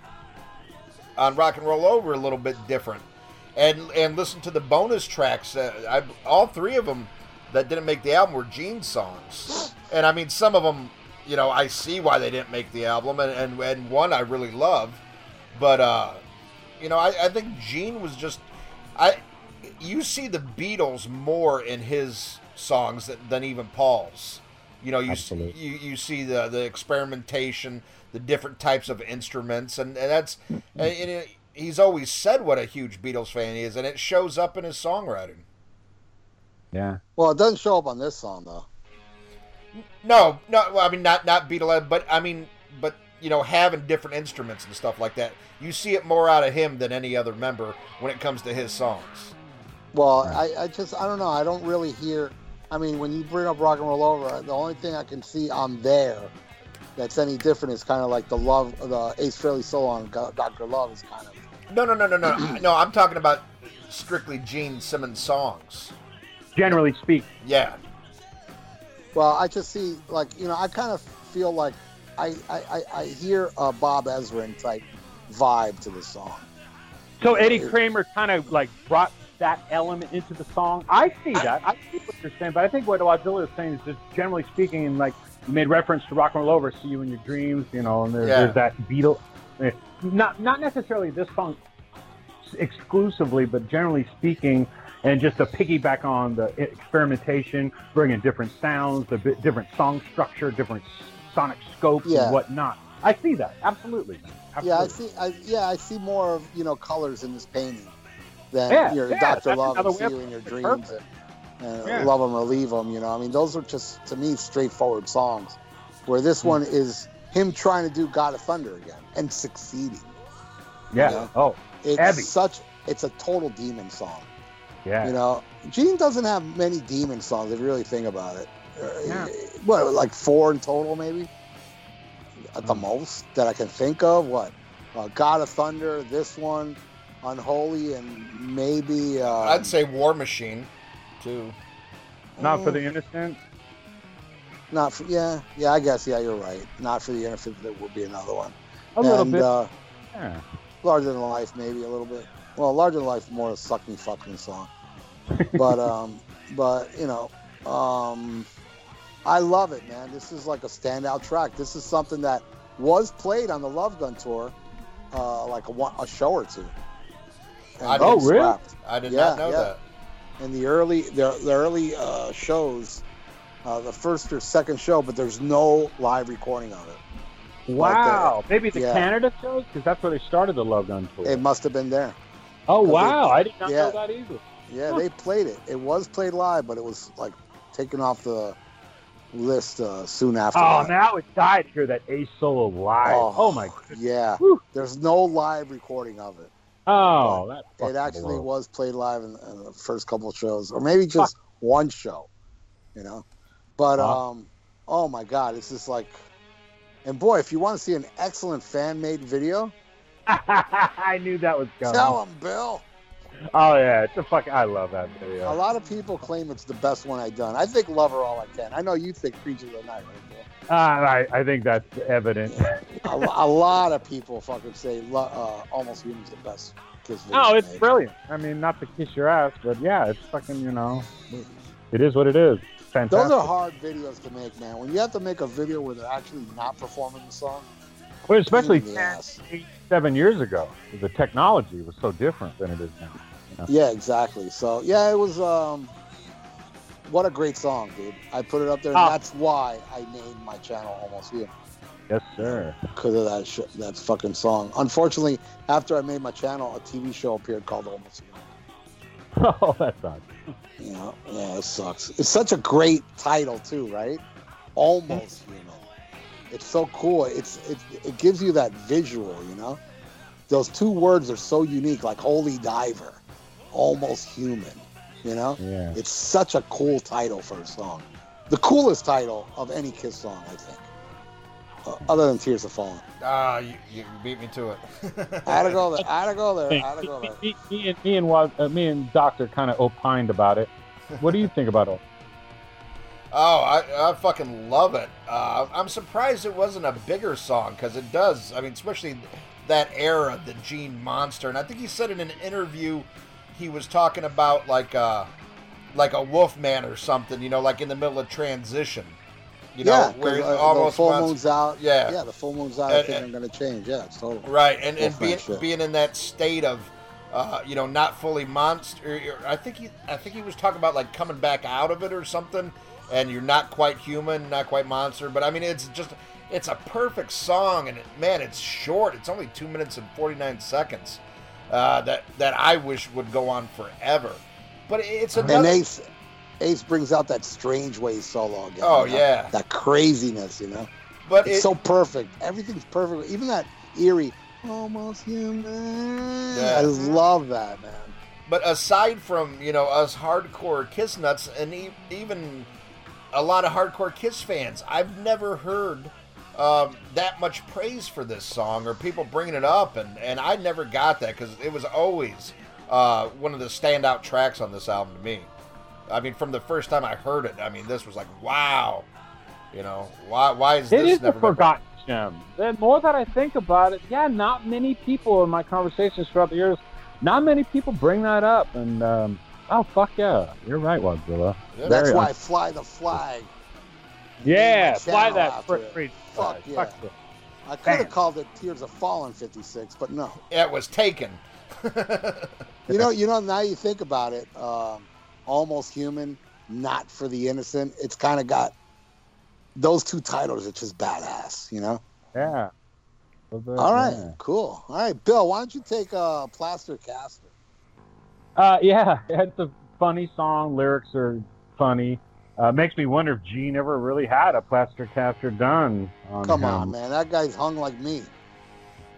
Speaker 3: on Rock and Roll Over a little bit different, and and listen to the bonus tracks. I, all three of them that didn't make the album were Gene songs, and I mean some of them, you know, I see why they didn't make the album, and and, and one I really love, but uh, you know, I, I think Gene was just I. You see the Beatles more in his songs than, than even Paul's. You know, you s-
Speaker 4: Absolutely.
Speaker 3: you you see the the experimentation, the different types of instruments, and, and that's hmm. and it, he's always said what a huge Beatles fan he is, and it shows up in his songwriting.
Speaker 4: Yeah.
Speaker 2: Well, it doesn't show up on this song though.
Speaker 3: No, no, well, I mean not not Beatle, but I mean, but you know, having different instruments and stuff like that, you see it more out of him than any other member when it comes to his songs.
Speaker 2: Well,
Speaker 4: Right.
Speaker 2: I, I just I don't know. I don't really hear. I mean, when you bring up rock and roll over, the only thing I can see on there that's any different is kind of like the love, the Ace Frehley solo on Go- Doctor Love is kind of.
Speaker 3: No, no, no, no, no, *clears throat* no. I'm talking about strictly Gene Simmons songs.
Speaker 4: Generally speak.
Speaker 3: Yeah,
Speaker 2: Well, I just see like you know I kind of feel like I I, I, I hear a Bob Ezrin type vibe to the song.
Speaker 4: So Eddie Kramer kind of like brought that element into the song. I see that. I see what you're saying, but I think what Wadzilla is saying is just generally speaking, and like you made reference to rock and roll over, see you in your dreams, you know, and there's,
Speaker 3: Yeah.
Speaker 4: there's that Beatle. eh, Not not necessarily this song exclusively, but generally speaking, and just to piggyback on the experimentation, bringing different sounds, the different song structure, different sonic scopes
Speaker 2: Yeah.
Speaker 4: and whatnot. I see that absolutely.
Speaker 2: Yeah, I see. I, yeah, I see more of you know colors in this painting than
Speaker 4: Yeah,
Speaker 2: your
Speaker 4: yeah,
Speaker 2: Doctor
Speaker 4: that's
Speaker 2: Love and See You in Your. Dreams and, and
Speaker 4: Yeah.
Speaker 2: Love 'Em or Leave 'Em. You know, I mean, those are just to me straightforward songs. Where this
Speaker 4: Hmm.
Speaker 2: one is him trying to do God of Thunder again and succeeding.
Speaker 4: Yeah.
Speaker 2: Yeah.
Speaker 4: Oh,
Speaker 2: It's
Speaker 4: Heavy.
Speaker 2: such. It's a total demon song.
Speaker 4: yeah.
Speaker 2: You know, Gene doesn't have many demon songs if you really think about it. Uh,
Speaker 4: Yeah.
Speaker 2: What, like four in total, maybe? At the
Speaker 4: Hmm.
Speaker 2: most that I can think of. What? Uh, God of Thunder, this one, Unholy, and maybe. Uh,
Speaker 3: I'd say War Machine, too.
Speaker 4: Not for
Speaker 2: mm,
Speaker 4: the innocent.
Speaker 2: Not for. Yeah, yeah, I guess. Yeah, you're right. Not for the innocent, there would be another one.
Speaker 4: A little bit.
Speaker 2: Uh,
Speaker 4: yeah.
Speaker 2: larger than life, maybe a little bit. Well, larger than life, more of a suck me, fuck me song. but um, *laughs* but you know, um, I love it, man. This is like a standout track. This is something that was played on the Love Gun tour, uh, like a, one, a show or two.
Speaker 4: Oh, really?
Speaker 2: scrapped.
Speaker 3: I did
Speaker 2: Yeah,
Speaker 3: not know
Speaker 2: yeah.
Speaker 3: that.
Speaker 2: In the early the, the early uh, shows, uh, the first or second show, but there's no live recording of it.
Speaker 4: Wow. Maybe the
Speaker 2: yeah.
Speaker 4: Canada shows because that's where they started the Love Gun tour.
Speaker 2: It must have been there.
Speaker 4: Oh wow!
Speaker 2: it-
Speaker 4: I did not
Speaker 2: yeah.
Speaker 4: know that either.
Speaker 2: Yeah,
Speaker 4: Huh.
Speaker 2: they played it. It was played live, but it was like taken off the list uh, soon after.
Speaker 4: Oh,
Speaker 2: that.
Speaker 4: now it died to hear that Ace solo live. Oh, my goodness.
Speaker 2: Yeah,
Speaker 4: Whew.
Speaker 2: there's no live recording of it.
Speaker 4: Oh, that
Speaker 2: It actually was played live in, in the first couple of shows, or maybe just one show, you know. But
Speaker 4: Wow.
Speaker 2: um, oh my god, it's just like, and boy, if you want to see an excellent fan made video, *laughs*
Speaker 4: I knew that was coming.
Speaker 2: tell them, Bill.
Speaker 4: Oh yeah, it's a fuck. I love that video.
Speaker 2: A lot of people claim it's the best one I've done. I think Love Her All I Can. I know you think Creatures of the Night, right?
Speaker 4: Uh, I, I think that's evident.
Speaker 2: a, a lot of people fucking say uh, Almost Human's the best Kiss video.
Speaker 4: oh, it's
Speaker 2: made.
Speaker 4: brilliant. I mean, not to kiss your ass, but yeah, it's fucking. You know, it is what it is. Fantastic.
Speaker 2: Those are hard videos to make, man. When you have to make a video where they're actually not performing the song,
Speaker 4: Well, especially
Speaker 2: pain
Speaker 4: 10, eight, seven years ago, the technology was so different than it is now.
Speaker 2: Yeah, exactly. So yeah, it was. um What a great song, dude! I put it up there, and
Speaker 4: Oh.
Speaker 2: that's why I named my channel Almost Human
Speaker 4: Yes, sir.
Speaker 2: because of that sh- that fucking song. Unfortunately, after I made my channel, a TV show appeared called Almost Human. *laughs*
Speaker 4: Oh, that sucks.
Speaker 2: You know, yeah, it sucks. It's such a great title too, right? Almost human. It's so cool. It's it, it gives you that visual, you know. Those two words are so unique, like holy diver, almost human. You know,
Speaker 4: Yeah.
Speaker 2: it's such a cool title for a song. The coolest title of any Kiss song, I think. Uh, other than Tears Have Fallen.
Speaker 3: Ah, you, you beat me to it.
Speaker 2: I had to go there. I had to go there. I had to go
Speaker 4: me,
Speaker 2: there.
Speaker 4: me, me and me and uh, me and Doctor kind of opined about it. What do you think about it? *laughs*
Speaker 3: Oh, I, I fucking love it. Uh, I'm surprised it wasn't a bigger song because it does. I mean, especially that era, the Gene Monster, and I think he said in an interview he was talking about like a like a Wolfman or something. You know, like in the middle of transition. You know,
Speaker 2: yeah,
Speaker 3: where
Speaker 2: 'cause,
Speaker 3: it
Speaker 2: uh,
Speaker 3: almost
Speaker 2: the full
Speaker 3: wants-
Speaker 2: moon's out.
Speaker 3: Yeah.
Speaker 2: yeah, the full moon's out. I
Speaker 3: And-
Speaker 2: think
Speaker 3: and-
Speaker 2: I'm gonna change. Yeah, it's total.
Speaker 3: Right, and, and being
Speaker 2: shit.
Speaker 3: being in that state of, uh, you know, not fully monster. I think he, I think he was talking about like coming back out of it or something, and you're not quite human, not quite monster. But I mean, it's just, it's a perfect song, and it, man, it's short. It's only two minutes and forty nine seconds. Uh, that that I wish would go on forever. But it's another.
Speaker 2: And Ace, Ace brings out that strange way solo again.
Speaker 3: Oh,
Speaker 2: you know?
Speaker 3: yeah.
Speaker 2: that craziness. You know,
Speaker 3: but
Speaker 2: it's
Speaker 3: it,
Speaker 2: so perfect. Everything's perfect. Even that eerie, almost human.
Speaker 3: Yeah.
Speaker 2: I love that, man.
Speaker 3: But aside from you know us hardcore Kiss nuts, and e- even a lot of hardcore Kiss fans, I've never heard um, that much praise for this song or people bringing it up, and and I never got that because it was always uh, one of the standout tracks on this album to me. I mean, from the first time I heard it, I mean, this was like, wow, you know, why why is
Speaker 4: It
Speaker 3: this
Speaker 4: is a
Speaker 3: never been-
Speaker 4: forgotten gem. The more that I think about it, yeah, not many people in my conversations throughout the years, not many people bring that up. And um, oh fuck yeah, you're right, Wadzilla.
Speaker 3: Yeah.
Speaker 2: That's
Speaker 4: Very
Speaker 2: why
Speaker 4: un-
Speaker 2: I fly the flag.
Speaker 4: Yeah,
Speaker 2: my
Speaker 4: fly that fr- free
Speaker 2: Fuck
Speaker 4: flag.
Speaker 2: yeah.
Speaker 4: Fuck yeah.
Speaker 2: I could have called it Tears of Fallen 56, but no.
Speaker 3: It was taken. *laughs*
Speaker 2: You know, you know. Now you think about it, um, almost human, not for the innocent. It's kind of got those two titles. It's just badass. You know.
Speaker 4: Yeah. Was it?
Speaker 2: All right,
Speaker 4: Yeah.
Speaker 2: cool. All right, Bill. Why don't you take uh, Plaster Caster?
Speaker 4: Uh, yeah, *laughs* it's a funny song. Lyrics are funny. Uh, makes me wonder if Gene ever really had a plaster caster done on
Speaker 2: Come
Speaker 4: him.
Speaker 2: on, man. That guy's hung like me.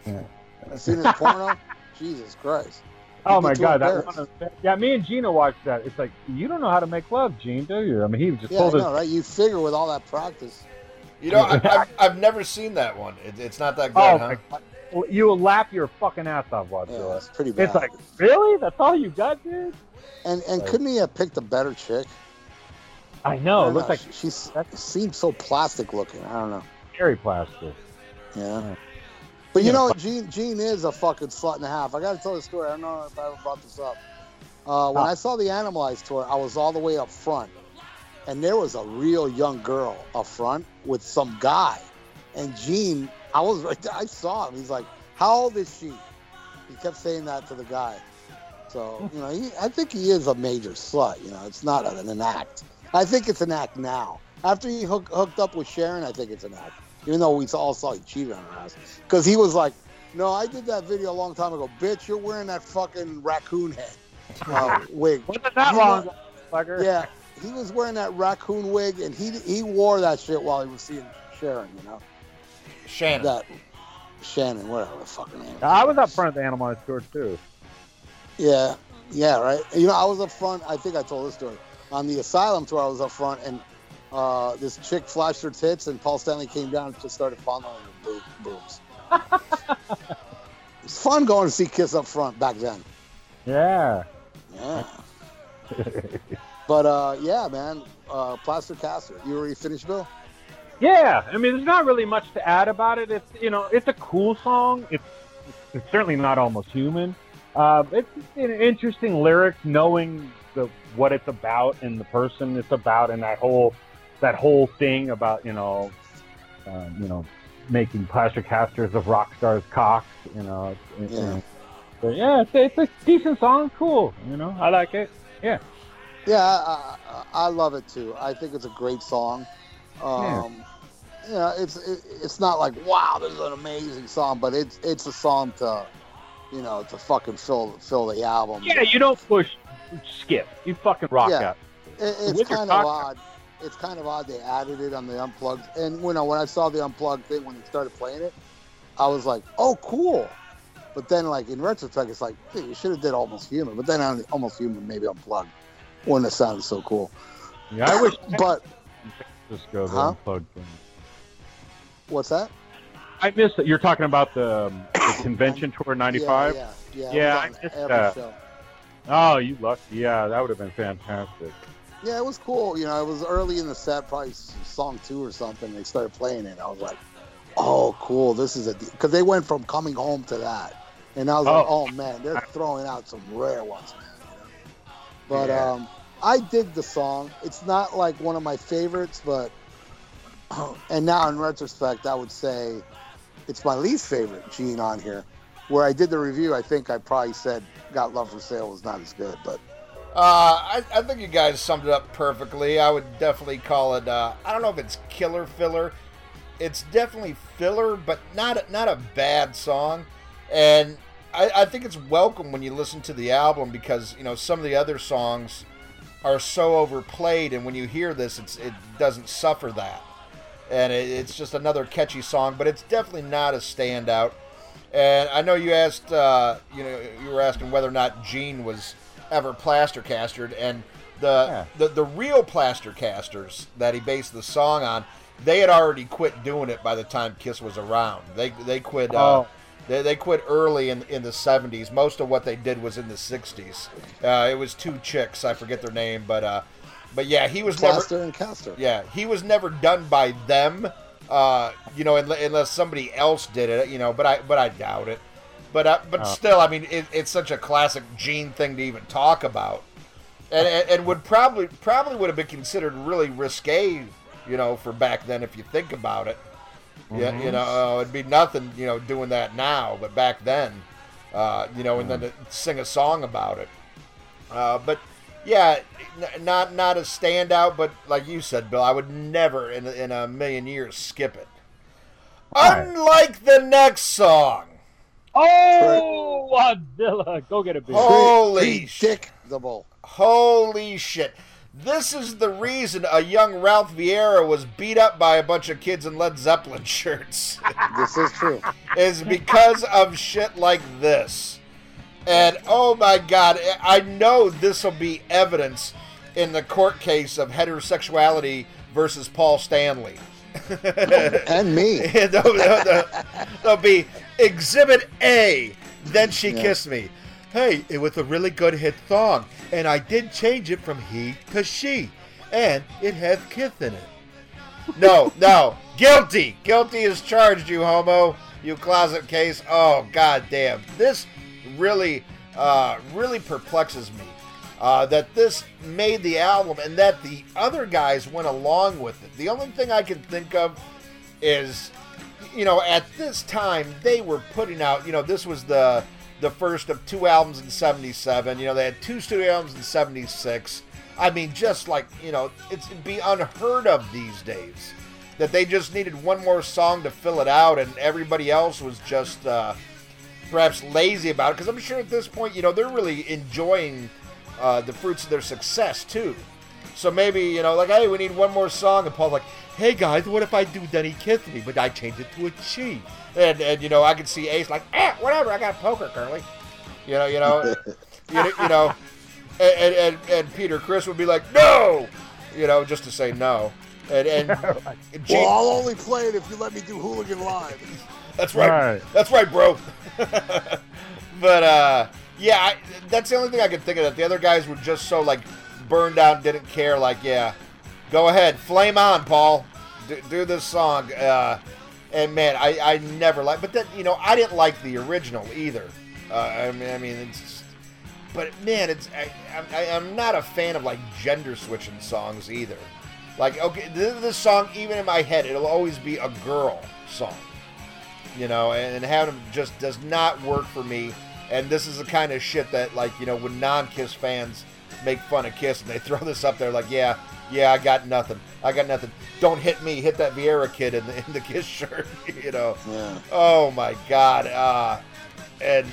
Speaker 4: Yeah.
Speaker 2: You seen his porno? *laughs* Jesus Christ.
Speaker 4: Oh
Speaker 2: He'd
Speaker 4: my god, that
Speaker 2: embarrassed.
Speaker 4: one, yeah, me and Gina watched that. It's like you don't know how to make love, Gene, do you? I mean, he just
Speaker 2: Yeah, I
Speaker 4: pulled his.
Speaker 2: know, right? You figure with all that practice.
Speaker 3: You know, *laughs* I, I've, I've never seen that one. It, it's not that good,
Speaker 4: Oh
Speaker 3: huh?
Speaker 4: my god, Well, you will laugh your fucking ass off watching
Speaker 2: Yeah,
Speaker 4: it.
Speaker 2: it's pretty bad.
Speaker 4: It's like really? That's all you got, dude?
Speaker 2: and and couldn't he have picked a better chick?
Speaker 4: I know.
Speaker 2: I
Speaker 4: It looks like
Speaker 2: she seems so plastic looking. I don't know.
Speaker 4: Very plastic.
Speaker 2: Yeah. But you know, Gene Gene is a fucking slut and a half. I got to tell the story. I don't know if I ever brought this up. Uh, when. I saw the Animalized tour, I was all the way up front, and there was a real young girl up front with some guy, and Gene, I was right there. I saw him. He's like, "How old is she?" He kept saying that to the guy. So you know, he, I think he is a major slut. You know, it's not an, an act. I think it's an act now. After he hook, hooked up with Sharon, I think it's an act. Even though we all saw he cheated on her ass, because he was like, "No, I did that video a long time ago, bitch. You're wearing that fucking raccoon head uh, wig."
Speaker 4: Wasn't that
Speaker 2: You
Speaker 4: long,
Speaker 2: know-
Speaker 4: fucker?
Speaker 2: Yeah, he was wearing that raccoon wig, and he he wore that shit while he was seeing Sharon. You know
Speaker 3: Shannon.
Speaker 2: that Shannon, whatever the fucking name.
Speaker 4: I was up front of the Animalized tour too.
Speaker 2: Yeah, yeah, right. You know, I was up front. I think I told this story on the Asylum tour. I was up front, and uh, this chick flashed her tits, and Paul Stanley came down and just started fondling her boob, boobs. *laughs* it's fun going to see Kiss up front back then.
Speaker 4: Yeah.
Speaker 2: Yeah. *laughs* But uh, yeah, man, uh, Plaster Caster. You already finished, Bill?
Speaker 4: Yeah, I mean, there's not really much to add about it. It's you know, it's a cool song. It's, it's certainly not almost human. Uh, it's an interesting lyrics, knowing what it's about and the person it's about, and that whole that whole thing about you know, um, you know, making plaster casters of rock stars' cocks. You know, you
Speaker 2: Yeah.
Speaker 4: know. But yeah, it's, it's a decent song. Cool. You know, I like it. Yeah.
Speaker 2: Yeah, I, I, I love it too. I think it's a great song. Um, You know, it's it, it's not like wow, this is an amazing song, but it's it's a song to, you know, to fucking fill fill the album.
Speaker 4: Yeah, you don't push skip. You fucking rock
Speaker 2: Yeah.
Speaker 4: out.
Speaker 2: It, it's kind of odd. It's kind of odd they added it on the unplugged. And you know, when I saw the unplugged thing when they started playing it, I was like, oh, cool. But then, like in retrospect, it's like, hey, you should have did almost human. But then on almost human, maybe unplugged, wouldn't have sounded so cool.
Speaker 4: Yeah, I wish *laughs*
Speaker 2: But
Speaker 4: just go the
Speaker 2: Huh?
Speaker 4: unplugged thing.
Speaker 2: what's that?
Speaker 4: I missed it. You're talking about the, um, the *coughs* convention tour '95.
Speaker 2: Yeah, yeah, yeah.
Speaker 4: Yeah, I missed that.
Speaker 2: show.
Speaker 4: Oh, you lucky. Yeah, that would have been fantastic.
Speaker 2: Yeah, it was cool. You know, it was early in the set, probably song two or something. They started playing it. I was like, oh, cool. This is a because they went from coming home to that, and I was like,
Speaker 4: Oh.
Speaker 2: oh man, they're throwing out some rare ones, man. But
Speaker 3: Yeah.
Speaker 2: um, I dig the song. It's not like one of my favorites, but *clears throat* and now in retrospect, I would say it's my least favorite Gene on here. Where I did the review, I think I probably said "Got Love for Sale" was not as good, but
Speaker 3: Uh, I, I think you guys summed it up perfectly. I would definitely call it. Uh, I don't know if it's killer filler. It's definitely filler, but not not a bad song. And I, I think it's welcome when you listen to the album because you know some of the other songs are so overplayed, and when you hear this, it doesn't suffer that. And it, it's just another catchy song, but it's definitely not a standout. And I know you asked, uh, you know, you were asking whether or not Gene was ever plaster castered, and the,
Speaker 4: Yeah.
Speaker 3: the the real plaster casters that he based the song on, they had already quit doing it by the time Kiss was around. They they quit. Uh,
Speaker 4: Oh.
Speaker 3: they, they quit early in in the '70s. Most of what they did was in the '60s. Uh, it was two chicks, I forget their name, but uh, but yeah, he was never.
Speaker 2: Plaster and Caster.
Speaker 3: Yeah, he was never done by them. Uh, you know, unle- unless somebody else did it. You know, but I but I doubt it. But uh, but
Speaker 4: Oh.
Speaker 3: still, I mean, it, it's such a classic Gene thing to even talk about, and, and and would probably probably would have been considered really risque. You know, for back then, if you think about it. Yeah, you know, uh, it'd be nothing, you know, doing that now, but back then, uh, you know, and then to sing a song about it. Uh, but yeah, n- not not a standout, but like you said, Bill, I would never in, a- in a million years skip it.
Speaker 4: Right.
Speaker 3: Unlike the next song.
Speaker 4: Oh, Godzilla! Uh, go get a beer.
Speaker 3: Holy shit.
Speaker 2: Predictable.
Speaker 3: Holy shit. This is the reason a young Ralph Vieira was beat up by a bunch of kids in Led Zeppelin *laughs* shirts.
Speaker 2: This is true.
Speaker 3: is because of shit like this. And oh my god, I know this will be evidence in the court case of heterosexuality versus Paul Stanley.
Speaker 2: Oh, and me. *laughs*
Speaker 3: there'll, be Exhibit A. Then she
Speaker 2: Yeah.
Speaker 3: kissed me. Hey, it was a really good hit song, and I did change it from he to she, and it has kiss in it. No, *laughs* no, guilty, guilty is charged, you homo, you closet case. Oh god damn, this really, uh, really perplexes me. Uh, that this made the album and that the other guys went along with it. The only thing I can think of is you know at this time they were putting out you know this was the the first of two albums in 77 you know they had two studio albums in 76 i mean just like you know it's it'd be unheard of these days that they just needed one more song to fill it out and everybody else was just uh, perhaps lazy about it because i'm sure at this point you know they're really enjoying uh, the fruits of their success too so maybe, you know, like, hey, we need one more song. And Paul's like, hey, guys, what if I do Then He Kissed Me, but I change it to a she? And, and you know, I could see Ace like, eh, whatever, I got poker, Curly. You know, you know, *laughs* you, know- you know, and, and, and, and Peter Criss would be like, no! You know, just to say no. And, and *laughs* Gene-
Speaker 2: Well, I'll only play it if you let me do Hooligan Live. *laughs*
Speaker 3: That's right.
Speaker 4: Right.
Speaker 3: That's right, bro. *laughs* but uh, yeah, I, that's the only thing I could think of. That the other guys were just so like burned out, didn't care. Like, yeah, go ahead, flame on, Paul. Do, do this song. Uh, and man, I, I never like. But then you know, I didn't like the original either. Uh, I mean, I mean, it's. Just, but man, it's I, I, I'm not a fan of like gender switching songs either. Like, okay, this, this song, even in my head, it'll always be a girl song you know, and having them just does not work for me. And this is the kind of shit that, like, you know, when non-Kiss fans make fun of Kiss and they *laughs* throw this up there, like, yeah, yeah, I got nothing, I got nothing. Don't hit me, hit that Vieira kid in the in the *laughs* Kiss shirt, *laughs* you know.
Speaker 2: Yeah.
Speaker 3: Oh my God, uh, and.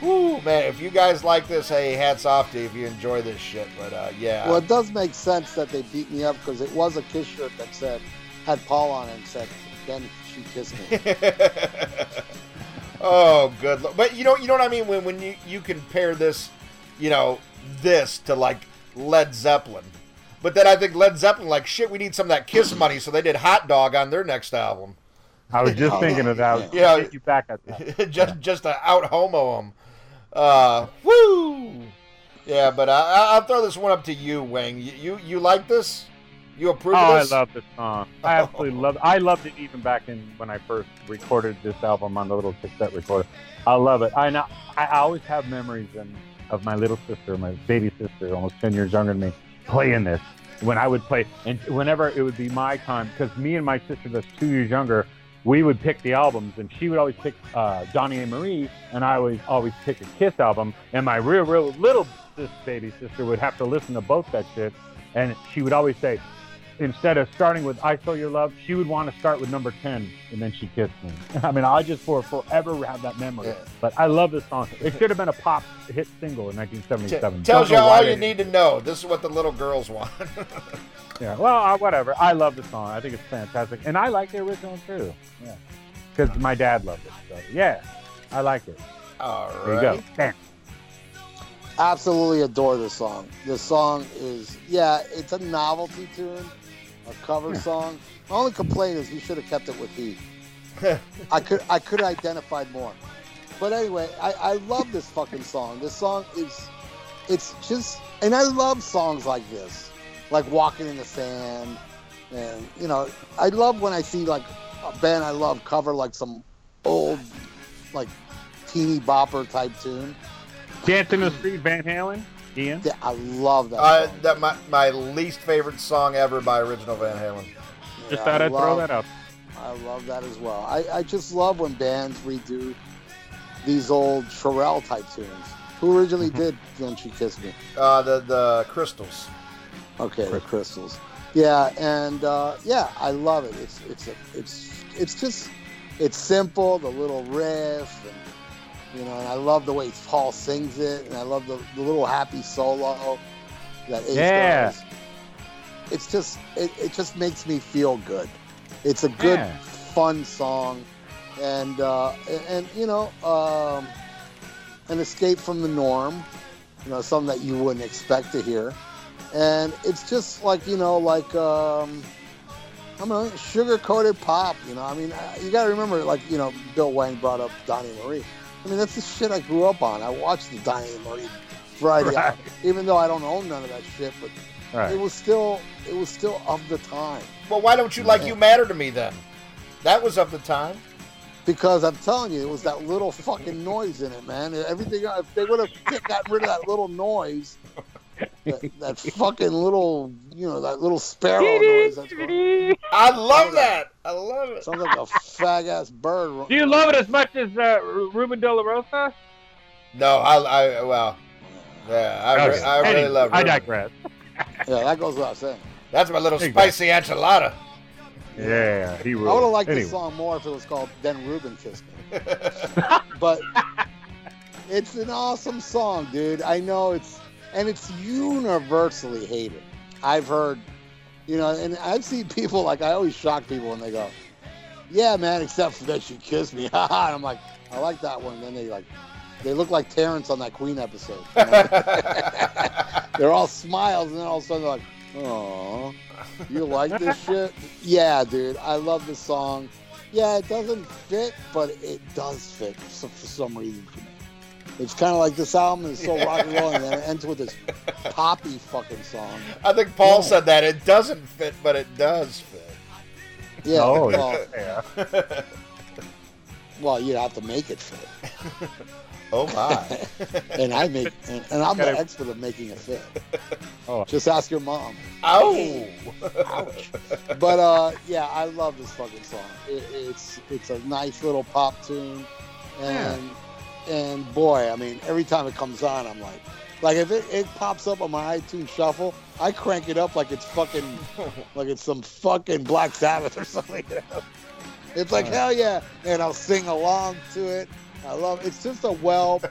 Speaker 3: Whoo, man, if you guys like this, hey, hats off to you if you enjoy this shit. But uh, yeah,
Speaker 2: Well, it does make sense that they beat me up because it was a Kiss shirt that said, had Paul on it and said, then she kissed me. *laughs*
Speaker 3: oh, good. lo- But you know, you know what I mean when when you you compare this, you know, this to like Led Zeppelin. But then I think Led Zeppelin like shit. We need some of that Kiss money, so they did Hot Dog on their next album.
Speaker 4: I was just
Speaker 2: Oh, *laughs*
Speaker 4: thinking of that.
Speaker 3: yeah.
Speaker 4: Take you back at that. *laughs*
Speaker 3: just just to out homo them. Uh, woo. Yeah, but I, I- I'll throw this one up to you, Wang. You you, you like this? You approve
Speaker 4: Oh, I love this song. I absolutely love. I loved it even back in when I first recorded this album on the little cassette recorder. I love it. I know. I always have memories and of my little sister, my baby sister, almost ten years younger than me, playing this. When I would play, and whenever it would be my time, because me and my sister, that's two years younger, we would pick the albums, and she would always pick uh, Donnie and Marie, and I would always pick a Kiss album, and my real, real little sis, baby sister would have to listen to both that shit, and she would always say, instead of starting with "I Stole Your Love," she would want to start with number ten, and then she kissed me. *laughs* I mean, I just for forever have that memory.
Speaker 3: Yeah.
Speaker 4: But I love this song. It should have been a pop hit single in 1977.
Speaker 3: T- tells you all you need to know. This is what the little girls want. *laughs*
Speaker 4: Yeah. Well, uh, whatever. I love the song. I think it's fantastic, and I like the original too. Yeah. Because my dad loved it. So yeah, I like it.
Speaker 3: all
Speaker 4: There
Speaker 3: right.
Speaker 4: you go. Bam.
Speaker 2: Absolutely adore this song. This song is, yeah, it's a novelty tune, a cover song. My only complaint is you should have kept it with he. *laughs* I could I could have identified more. But anyway, I, I love this fucking song. This song is it's just and I love songs like this. Like Walking in the Sand and you know, I love when I see like a band I love cover like some old like teeny bopper type tune.
Speaker 4: Dance in the Street, Van Halen. Ian.
Speaker 2: Yeah, I love that.
Speaker 3: Uh, that my, my least favorite song ever by original Van Halen.
Speaker 4: Just
Speaker 2: Yeah,
Speaker 4: thought
Speaker 2: I
Speaker 4: I'd throw that up.
Speaker 2: I love that as well. I, I just love when bands redo these old Pharrell type tunes. Who originally
Speaker 3: Mm-hmm.
Speaker 2: did "Don't You Kiss Me"?
Speaker 3: Uh, the the crystals.
Speaker 2: Okay, the Crystals. Yeah, and uh, yeah, I love it. It's it's a, it's it's just it's simple. The little riff, and you know, and I love the way Paul sings it, and I love the, the little happy solo that Ace
Speaker 4: Yeah.
Speaker 2: does. It's just it, it just makes me feel good. It's a good,
Speaker 4: Yeah.
Speaker 2: fun song, and uh, and, you know, um, an escape from the norm. You know, something that you wouldn't expect to hear and it's just like you know like um i know sugar coated pop you know i mean uh, you gotta remember like you know bill wang brought up donnie marie i mean that's the shit i grew up on i watched the donnie and marie variety
Speaker 4: Right.
Speaker 2: hour, even though i don't own none of that shit but
Speaker 4: Right.
Speaker 2: it was still it was still of the time
Speaker 3: Well, why don't you like "You Matter to Me" then? That was of the time.
Speaker 2: because i'm telling you it was that little fucking noise in it man everything if they would have *laughs* gotten rid of that little noise that, that fucking little you know that little sparrow noise that's going
Speaker 3: I love that. I love it.
Speaker 2: Sounds like a fag ass bird.
Speaker 4: Do you love it as much as uh, Ruben De La Rosa?
Speaker 3: No, I, I well, yeah, I, re-
Speaker 4: Okay.
Speaker 3: I really
Speaker 4: Anyway,
Speaker 3: love.
Speaker 4: I
Speaker 3: Ruben.
Speaker 4: digress. *laughs*
Speaker 2: Yeah, that goes without saying.
Speaker 3: That's my little
Speaker 4: Exactly.
Speaker 3: spicy enchilada.
Speaker 4: Yeah, he
Speaker 2: I would have liked
Speaker 4: anyway.
Speaker 2: this song more if it was called "Then Ruben Kissed Me," *laughs* but it's an awesome song, dude. I know it's and it's universally hated. I've heard, you know, and I've seen people like I always shock people when they go, "Yeah, man," except for that she kissed me. *laughs* And I'm like, I like that one. And then they like, they look like Terrence on that Queen episode. you know? *laughs* they're all smiles, and then all of a sudden they're like, "Oh, you like this shit?" Yeah, dude, I love the song. Yeah, it doesn't fit, but it does fit for, for some reason for me. It's kind of like this album is so *laughs* rock and roll, and then it ends with this poppy fucking song.
Speaker 3: I think Paul
Speaker 2: Yeah.
Speaker 3: said that it doesn't fit, but it does fit.
Speaker 2: Yeah,
Speaker 4: Oh, *laughs*
Speaker 2: well,
Speaker 4: yeah.
Speaker 2: well, you have to make it fit, *laughs*
Speaker 3: Oh my!
Speaker 2: and I make, and, and I'm the
Speaker 4: Gotta-
Speaker 2: expert of making it fit.
Speaker 4: Oh.
Speaker 2: Just ask your mom.
Speaker 3: Ow!
Speaker 2: Ouch. But uh, yeah, I love this fucking song. It, it's it's a nice little pop tune, and and boy, I mean, every time it comes on, I'm like, like if it, it pops up on my iTunes shuffle, I crank it up like it's fucking *laughs* like it's some fucking Black Sabbath or something. you know? It's like hell yeah, and I'll sing along to it. I love. It's just a well. *laughs*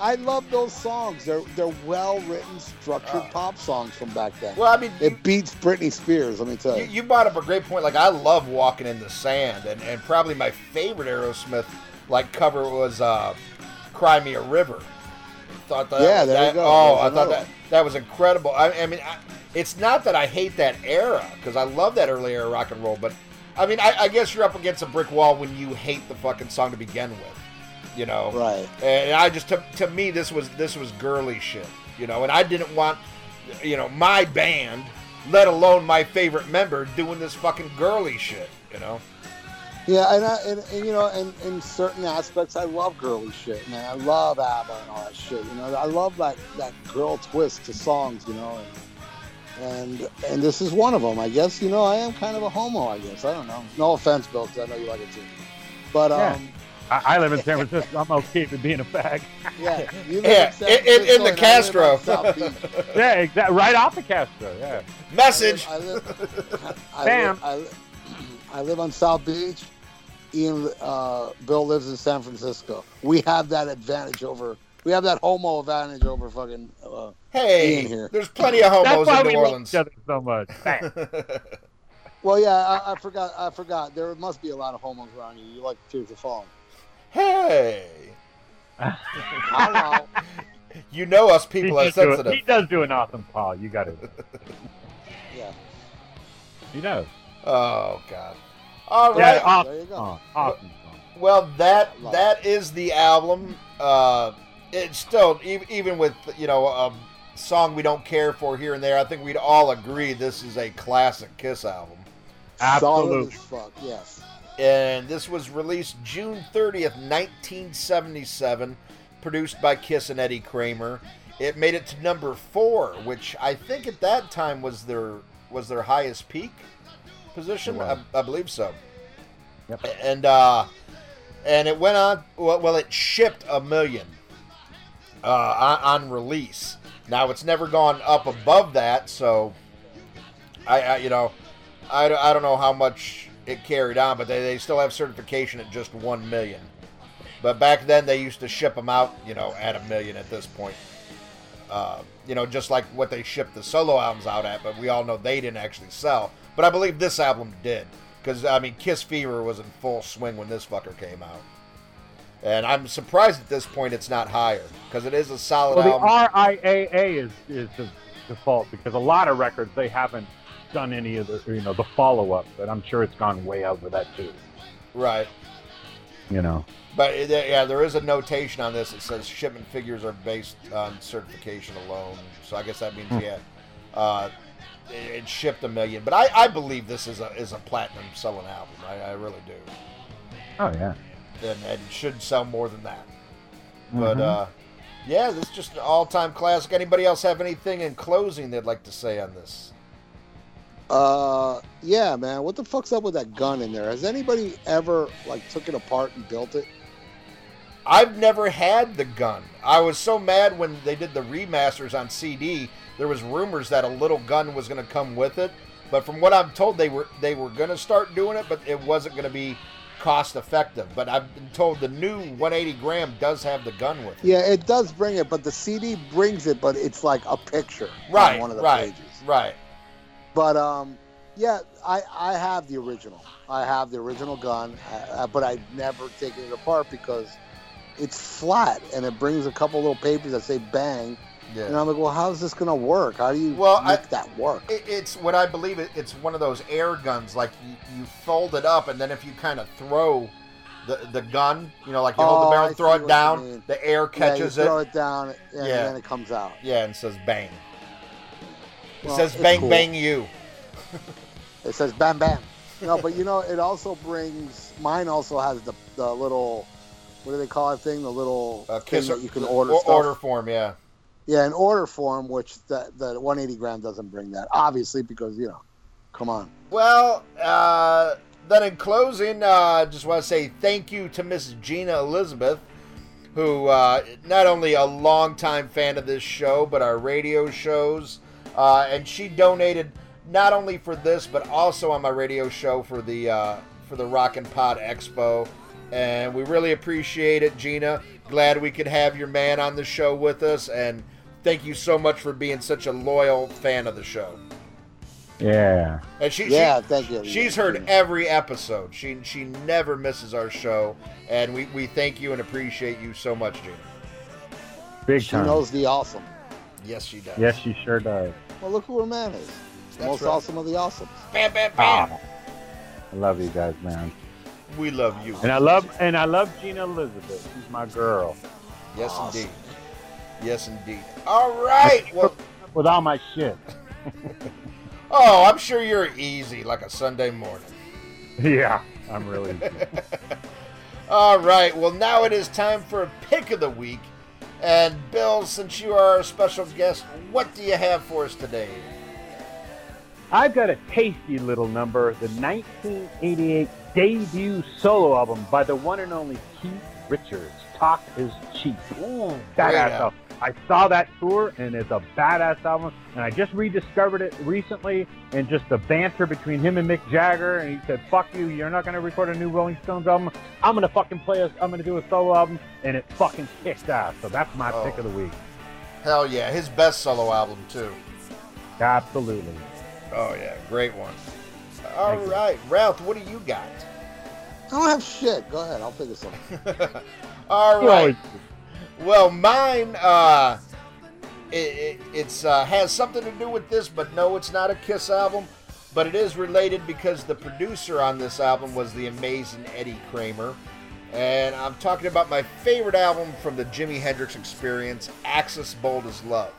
Speaker 2: I love those songs. They're they're well written, structured
Speaker 3: Uh,
Speaker 2: pop songs from back then.
Speaker 3: Well, I mean, you,
Speaker 2: It beats Britney Spears. Let me tell
Speaker 3: you,
Speaker 2: you.
Speaker 3: you brought up a great point. Like, I love "Walking in the Sand," and, and probably my favorite Aerosmith like cover was uh, "Cry Me a River." Thought that,
Speaker 2: Yeah, there
Speaker 3: that-
Speaker 2: you go.
Speaker 3: Oh,
Speaker 2: There's
Speaker 3: I thought that that was incredible. I, I mean, I, it's not that I hate that era because I love that early era rock and roll, but I mean, I, I guess you're up against a brick wall when you hate the fucking song to begin with. You know,
Speaker 2: Right.
Speaker 3: and I just to, to me this was this was girly shit, you know, and I didn't want you know my band, let alone my favorite member, doing this fucking girly shit, you know.
Speaker 2: Yeah, and, I, and, and you know, and in certain aspects, I love girly shit, man. I love ABBA and all that shit. You know, I love that that girl twist to songs. You know, and and and this is one of them. I guess you know, I am kind of a homo. I guess I don't know. No offense, Bill, 'cause I know you like it too. But
Speaker 4: Yeah.
Speaker 2: um,
Speaker 4: I, I live in San Francisco. I'm okay with being a fag. *laughs*
Speaker 2: yeah, you live
Speaker 3: Yeah, in- in- in the
Speaker 2: and live
Speaker 3: Castro.
Speaker 2: South Beach. *laughs*
Speaker 4: Yeah, exactly. Right off the Castro. Yeah.
Speaker 3: Message.
Speaker 2: I live, I
Speaker 4: Bam.
Speaker 2: live, I, live, *clears throat* I live on South Beach. Ian, uh, Bill lives in San Francisco. We have that advantage over. We have that homo advantage over fucking. Uh,
Speaker 3: Hey,
Speaker 2: Ian here.
Speaker 3: there's plenty of
Speaker 4: That's
Speaker 3: homos
Speaker 4: why
Speaker 3: in New
Speaker 4: love
Speaker 3: Orleans.
Speaker 4: each other so much. *laughs* *laughs*
Speaker 2: Well, yeah, I, I forgot. I forgot. There must be a lot of homos around you. You like to Tears Are Falling.
Speaker 3: hey,
Speaker 2: Hello. *laughs*
Speaker 3: you know us
Speaker 4: he,
Speaker 3: people are
Speaker 4: does do it.
Speaker 3: sensitive.
Speaker 4: he does do an awesome Paul. You got it.
Speaker 2: yeah.
Speaker 4: He does.
Speaker 3: Oh God. All
Speaker 4: Yeah,
Speaker 3: right.
Speaker 4: awesome
Speaker 2: There you go.
Speaker 4: song. Awesome song.
Speaker 3: Well, that that is the album. Uh, it's still even with you know a song we don't care for here and there. I think we'd all agree this is a classic Kiss album.
Speaker 2: Solid
Speaker 4: Absolutely.
Speaker 2: as fuck. Yes.
Speaker 3: And this was released June 30th, 1977, produced by Kiss and Eddie Kramer. It made it to number four, which I think at that time was their was their highest peak position. I. I believe so.
Speaker 4: Yep.
Speaker 3: And uh, and it went on. Well, well it shipped a million uh, on, on release. Now it's never gone up above that, so I, I you know, I, I don't know how much it carried on, but they, they still have certification at just one million. But back then they used to ship them out, you know, at a million at this point. Uh, you know, just like what they shipped the solo albums out at, but we all know they didn't actually sell. But I believe this album did. Because, I mean, Kiss Fever was in full swing when this fucker came out. And I'm surprised at this point it's not higher. Because it is a solid
Speaker 4: Well, the
Speaker 3: album.
Speaker 4: RIAA is is the default because a lot of records they haven't done any of the you know the follow up, but I'm sure it's gone way over that too.
Speaker 3: right.
Speaker 4: You know.
Speaker 3: But yeah, there is a notation on this. that says shipment figures are based on certification alone. So I guess that means
Speaker 4: Hmm.
Speaker 3: yeah, uh, it, it shipped a million. But I, I believe this is a is a platinum selling album. I, I really do,
Speaker 4: Oh yeah.
Speaker 3: and, and it should sell more than that. But
Speaker 4: Mhm.
Speaker 3: uh, yeah, this is just an all time classic. Anybody else have anything in closing they'd like to say on this?
Speaker 2: Uh, yeah, man. What the fuck's up with that gun in there? Has anybody ever like took it apart and built it?
Speaker 3: I've never had the gun. I was so mad when they did the remasters on CD. There was rumors that a little gun was going to come with it, but from what I'm told, they were they were going to start doing it, but it wasn't going to be cost effective. But I've been told the new 180 gram does have the gun with it.
Speaker 2: Yeah, it does bring it, but the CD brings it, but it's like a picture
Speaker 3: Right,
Speaker 2: on one of the
Speaker 3: right,
Speaker 2: pages.
Speaker 3: right.
Speaker 2: But um, yeah, I I have the original. I have the original gun, uh, but I've never taken it apart because it's flat and it brings a couple little papers that say bang. And I'm like, well, how's this gonna work? How do you
Speaker 3: Well, I-
Speaker 2: make that work?
Speaker 3: It, it's what I believe. It, it's one of those air guns. Like you, you fold it up, and then if you kind of throw the the gun, you know, like you hold
Speaker 2: Oh,
Speaker 3: the barrel,
Speaker 2: I
Speaker 3: and throw it down, the air catches
Speaker 2: yeah,
Speaker 3: it.
Speaker 2: throw it down, and
Speaker 3: Yeah.
Speaker 2: then it comes out.
Speaker 3: Yeah, and says bang. It
Speaker 2: Well,
Speaker 3: says bang
Speaker 2: cool.
Speaker 3: bang you.
Speaker 2: It says bam bam. No, but you know, it also brings. Mine also has the the little. What do they call it thing? The little
Speaker 3: Uh,
Speaker 2: thing that you can order.
Speaker 3: or-
Speaker 2: stuff.
Speaker 3: order form, yeah.
Speaker 2: Yeah, an order form, which the the 180 gram doesn't bring that, obviously, because you know, come on.
Speaker 3: Well, uh, then in closing, uh, just want to say thank you to Miss Gina Elizabeth, who uh, not only a longtime fan of this show, but our radio shows, uh, and she donated not only for this, but also on my radio show for the uh, for the Rock and Pod Expo. And we really appreciate it, Gina. Glad we could have your man on the show with us, and thank you so much for being such a loyal fan of the show.
Speaker 4: Yeah.
Speaker 3: And she,
Speaker 2: Yeah,
Speaker 3: she-
Speaker 2: thank you.
Speaker 3: She's heard every episode. She she never misses our show, and we, we thank you and appreciate you so much, Gina.
Speaker 4: Big
Speaker 2: She
Speaker 4: time.
Speaker 2: She knows the awesome.
Speaker 3: Yes, she does.
Speaker 4: Yes, she sure does.
Speaker 2: Well, look who her man is. The
Speaker 3: That's
Speaker 2: most
Speaker 3: right.
Speaker 2: awesome of the awesomes.
Speaker 3: Bam, bam, bam.
Speaker 4: Ah, I love you guys, man.
Speaker 3: We love you.
Speaker 4: And I love and I love Gina Elizabeth. She's my girl.
Speaker 3: Yes,
Speaker 2: Awesome.
Speaker 3: indeed. Yes, indeed. All right. Well, *laughs*
Speaker 4: With all my shit. *laughs*
Speaker 3: oh, I'm sure you're easy like a Sunday morning.
Speaker 4: Yeah, I'm really. *laughs*
Speaker 3: All right. Well, now it is time for a pick of the week. And Bill, since you are our special guest, what do you have for us today?
Speaker 4: I've got a tasty little number, the 1988 debut solo album by the one and only Keith Richards. Talk is cheap.
Speaker 3: Ooh,
Speaker 4: Badass
Speaker 3: great
Speaker 4: album. I saw that tour and it's a badass album. And I just rediscovered it recently and just the banter between him and Mick Jagger. And he said, "Fuck you! You're not gonna record a new Rolling Stones album. I'm gonna fucking play a. I'm gonna do a solo album." And it fucking kicked ass. So that's my
Speaker 3: Oh.
Speaker 4: pick of the week. Oh.
Speaker 3: Hell yeah, his best solo album too.
Speaker 4: Absolutely.
Speaker 3: Oh yeah, great one. All
Speaker 4: Thank you.
Speaker 3: Ralph, what do you got?
Speaker 2: I don't have shit. Go ahead. I'll figure something. *laughs*
Speaker 3: All
Speaker 4: You
Speaker 3: right. Well, mine uh, it, it it's uh, has something to do with this, but no, it's not a Kiss album. But it is related because the producer on this album was the amazing Eddie Kramer. And I'm talking about my favorite album from the Jimi Hendrix experience, Axis Bold as Love.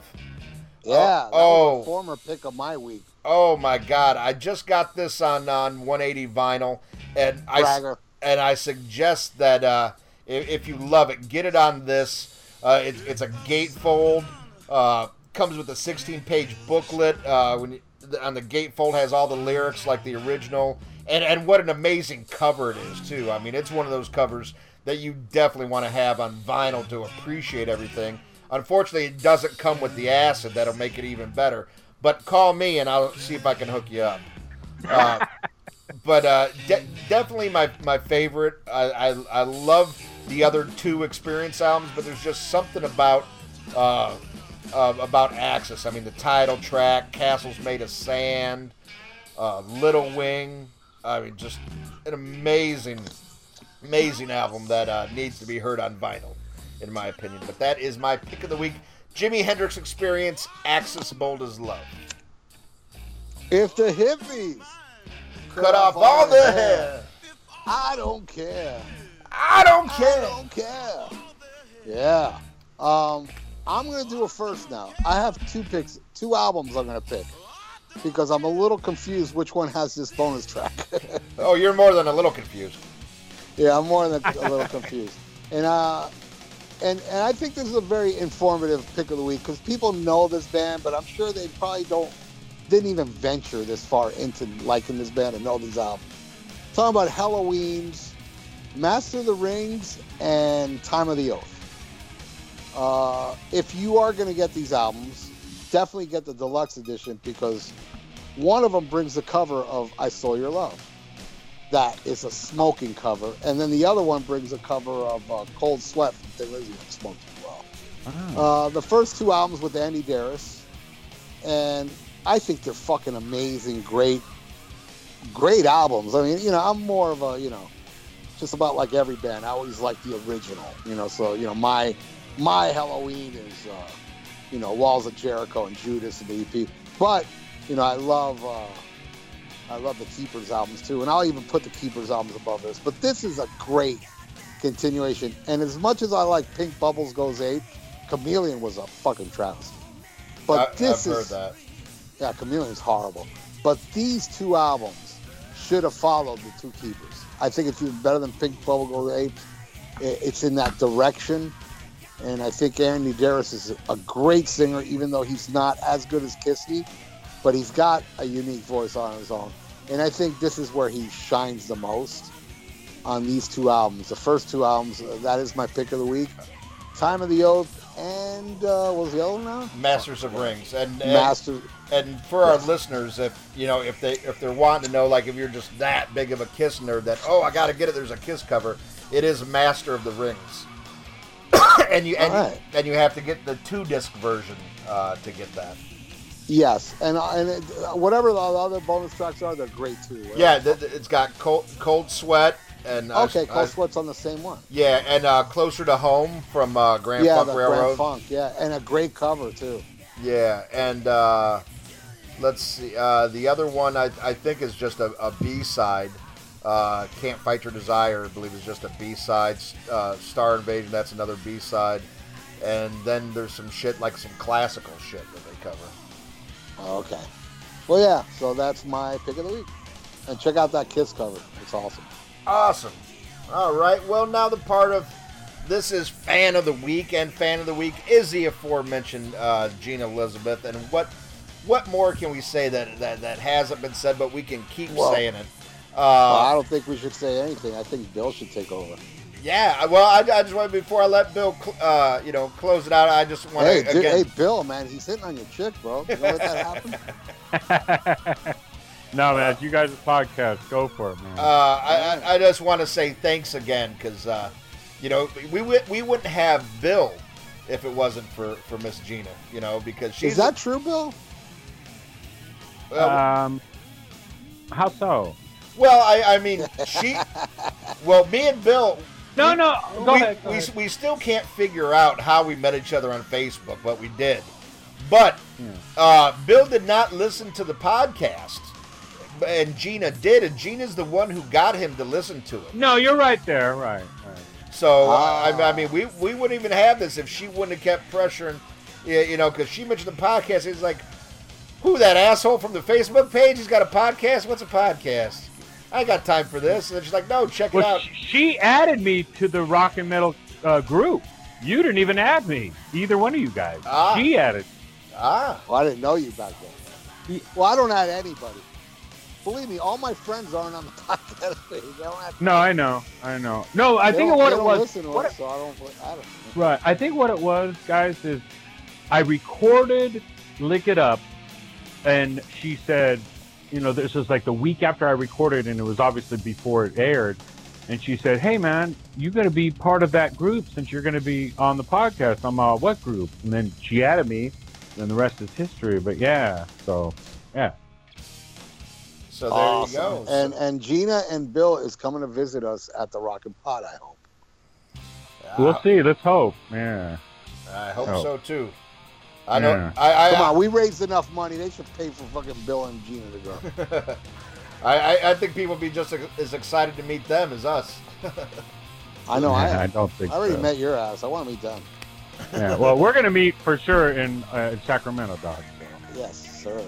Speaker 2: Yeah.
Speaker 3: oh.
Speaker 2: former pick of my week.
Speaker 3: Oh my God! I just got this on on 180 vinyl, and I and I suggest that uh, if, if you love it, get it on this. Uh, it's it's a gatefold. Uh, comes with a 16 page booklet. Uh, when you, on the gatefold has all the lyrics like the original, and and what an amazing cover it is too. I mean, it's one of those covers that you definitely want to have on vinyl to appreciate everything. Unfortunately, it doesn't come with the acid that'll make it even better. But call me and I'll see if I can hook you up. Uh, *laughs* but uh, de- definitely my, my favorite. I, I, I love the other two experience albums, but there's just something about uh, uh, about Axis. I mean, the title track, Castles Made of Sand, uh, Little Wing. I mean, just an amazing, amazing album that uh, needs to be heard on vinyl, in my opinion. But that is my pick of the week. Jimi Hendrix Experience, Axis Bold as Love.
Speaker 2: If the hippies
Speaker 3: Cut off all the hair.
Speaker 2: I don't care.
Speaker 3: I don't care.
Speaker 2: I don't care. Yeah. Um, I'm gonna do it first now. I have two picks, two albums I'm gonna pick because I'm a little confused which one has this bonus track. *laughs*
Speaker 3: Oh, you're more than a little confused.
Speaker 2: yeah, I'm more than a little confused. And uh, and and I think this is a very informative pick of the week because people know this band, but I'm sure they probably don't didn't even venture this far into liking this band and know these albums. Talking about Helloween's Master of the Rings and Time of the Oath. Uh, if you are going to get these albums, definitely get the deluxe edition because one of them brings the cover of I Stole Your Love. That is a smoking cover. And then the other one brings a cover of uh, Cold Sweat from Thin Lizzy that smoked as well.
Speaker 4: Oh.
Speaker 2: Uh, the first two albums with Andi Deris, and I think they're fucking amazing, great, great albums. I mean, you know, I'm more of a, you know, just about like every band. I always like the original, you know. So you know, my my Helloween is, uh, you know, Walls of Jericho and Judas and the EP. But you know, I love uh, I love the Keepers albums too, and I'll even put the Keepers albums above this. But this is a great continuation. And as much as I like Pink Bubbles Goes Ape, Chameleon was a fucking travesty. But
Speaker 3: I,
Speaker 2: this
Speaker 3: I've heard
Speaker 2: is
Speaker 3: that.
Speaker 2: yeah, Chameleon's horrible. But these two albums should have followed the two keepers. I think it's even better than Pink Bubblegum Apes. I- It's in that direction. And I think Andi Deris is a great singer, even though he's not as good as Kiske. But he's got a unique voice on his own. And I think this is where he shines the most on these two albums. The first two albums, uh, that is my pick of the week. Time of the Oath and uh, what was the other one now?
Speaker 3: Masters of Rings, and and,
Speaker 2: Master.
Speaker 3: And for our listeners, if you know if they if they're wanting to know, like if you're just that big of a Kiss nerd, that oh I got to get it. There's a Kiss cover. It is Master of the Rings, *coughs* and you and,
Speaker 2: right.
Speaker 3: and you have to get the two disc version uh, to get that.
Speaker 2: Yes, and uh, and it, whatever the other bonus tracks are, they're great too. right?
Speaker 3: Yeah, th- th- it's got cold, cold sweat and uh,
Speaker 2: Okay,
Speaker 3: uh,
Speaker 2: Cold Sweat's on the same one.
Speaker 3: yeah, and uh, closer to home from uh, Grand
Speaker 2: yeah,
Speaker 3: Funk
Speaker 2: the
Speaker 3: Railroad.
Speaker 2: Grand Funk. Yeah, and a great cover too.
Speaker 3: Yeah, and uh, let's see. Uh, the other one I, I think is just a, a B side. Uh, Can't Fight Your Desire, I believe, is just a B side. Uh, Star Invasion, that's another B side. And then there's some shit like some classical shit that they cover.
Speaker 2: Okay. Well, yeah. So that's my pick of the week. And check out that Kiss cover. It's awesome.
Speaker 3: Awesome. All right. Well, now the part of this is fan of the week, and fan of the week is the aforementioned uh, Gina Elizabeth. And what what more can we say that that, that hasn't been said, but we can keep
Speaker 2: Well-
Speaker 3: saying it.
Speaker 2: Well,
Speaker 3: Uh,
Speaker 2: I don't think we should say anything. I think Bill should take over.
Speaker 3: yeah. Well, I, I just want before I let Bill, cl- uh, you know, close it out. I just want
Speaker 2: Hey,
Speaker 3: to
Speaker 2: dude,
Speaker 3: again.
Speaker 2: hey, Bill, man, he's hitting on your chick, bro. You know let that happen? *laughs*
Speaker 4: no, man, you guys' podcast. Go for it, man.
Speaker 3: Uh, I, I, I just want to say thanks again because, uh, you know, we would we wouldn't have Bill if it wasn't for for Miss Gina. You know, because she's
Speaker 2: Is that true, Bill?
Speaker 4: Um, how so?
Speaker 3: well. I, I mean, she. *laughs* Well, me and Bill.
Speaker 4: No,
Speaker 3: we-
Speaker 4: no. Go
Speaker 3: we,
Speaker 4: ahead. Go
Speaker 3: we,
Speaker 4: ahead.
Speaker 3: we still can't figure out how we met each other on Facebook, but we did. But uh, Bill did not listen to the podcast, and Gina did, and Gina's the one who got him to listen to it.
Speaker 4: No, you're right there. Right. right.
Speaker 3: So
Speaker 2: Ah.
Speaker 3: I, I mean, we we wouldn't even have this if she wouldn't have kept pressuring, you you know, because she mentioned the podcast. It's like, who that asshole from the Facebook page? He's got a podcast. What's a podcast? I got time for this. And she's like, no, check it out.
Speaker 4: sh- she added me to the rock and metal uh, group. You didn't even add me. Either one of you guys.
Speaker 3: Ah.
Speaker 4: She added.
Speaker 3: Ah,
Speaker 2: Well, I didn't know you back then. Well, I don't add anybody. believe me, all my friends aren't on the *laughs* podcast page. I don't
Speaker 4: No, I know, I know. No, I
Speaker 2: they
Speaker 4: think
Speaker 2: don't-
Speaker 4: what
Speaker 2: they
Speaker 4: it
Speaker 2: don't
Speaker 4: was. what
Speaker 2: us, so I don't. I don't.
Speaker 4: Right. I think what it was, guys, is I recorded Lick It Up, and she said, you know, this was like the week after I recorded, and it was obviously before it aired. And she said, "Hey, man, you got to be part of that group since you're going to be on the podcast." I'm uh, what group? And then she added me, and the rest is history. But yeah, so yeah,
Speaker 3: So there
Speaker 2: Awesome.
Speaker 3: you go.
Speaker 2: And and Gina and Bill is coming to visit us at the Rock and Pod. I hope.
Speaker 4: we'll see. Let's hope. Yeah.
Speaker 3: I hope
Speaker 4: Oh.
Speaker 3: so too. I know.
Speaker 4: Yeah.
Speaker 3: I, I,
Speaker 2: Come on, we raised enough money. They should pay for fucking Bill and Gina to go. *laughs*
Speaker 3: I, I, I think people would be just as excited to meet them as us.
Speaker 2: I know. I,
Speaker 4: Yeah, I
Speaker 2: am.
Speaker 4: don't think
Speaker 2: I already
Speaker 4: so.
Speaker 2: met your ass. I want to meet them.
Speaker 4: Yeah. Well, we're going to meet for sure in uh, Sacramento, dog.
Speaker 2: Yes, sir.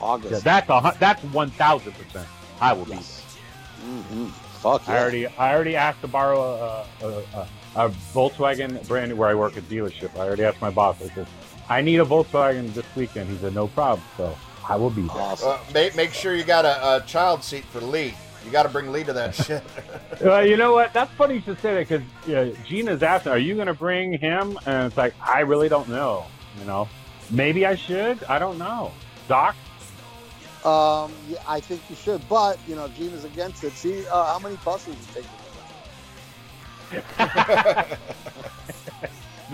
Speaker 2: August.
Speaker 4: Yeah, that's a that's one thousand percent. I will be.
Speaker 2: Mm-hmm. Fuck yeah.
Speaker 4: I already I already asked to borrow a, a, a, a Volkswagen brand new where I work at dealership. I already asked my boss. I said, I need a Volkswagen this weekend. He said, no problem. So I will be there.
Speaker 2: Awesome.
Speaker 3: Uh, make, make sure you got a, a child seat for Lee. You got to bring Lee to that *laughs* shit.
Speaker 4: Well, you know what? That's funny you should say that because yeah, Gina's asking, are you going to bring him? And it's like, I really don't know. You know, maybe I should. I don't know. Doc,
Speaker 2: Um, yeah, I think you should, but you know, Gina's against it. See uh, how many buses you take. *laughs*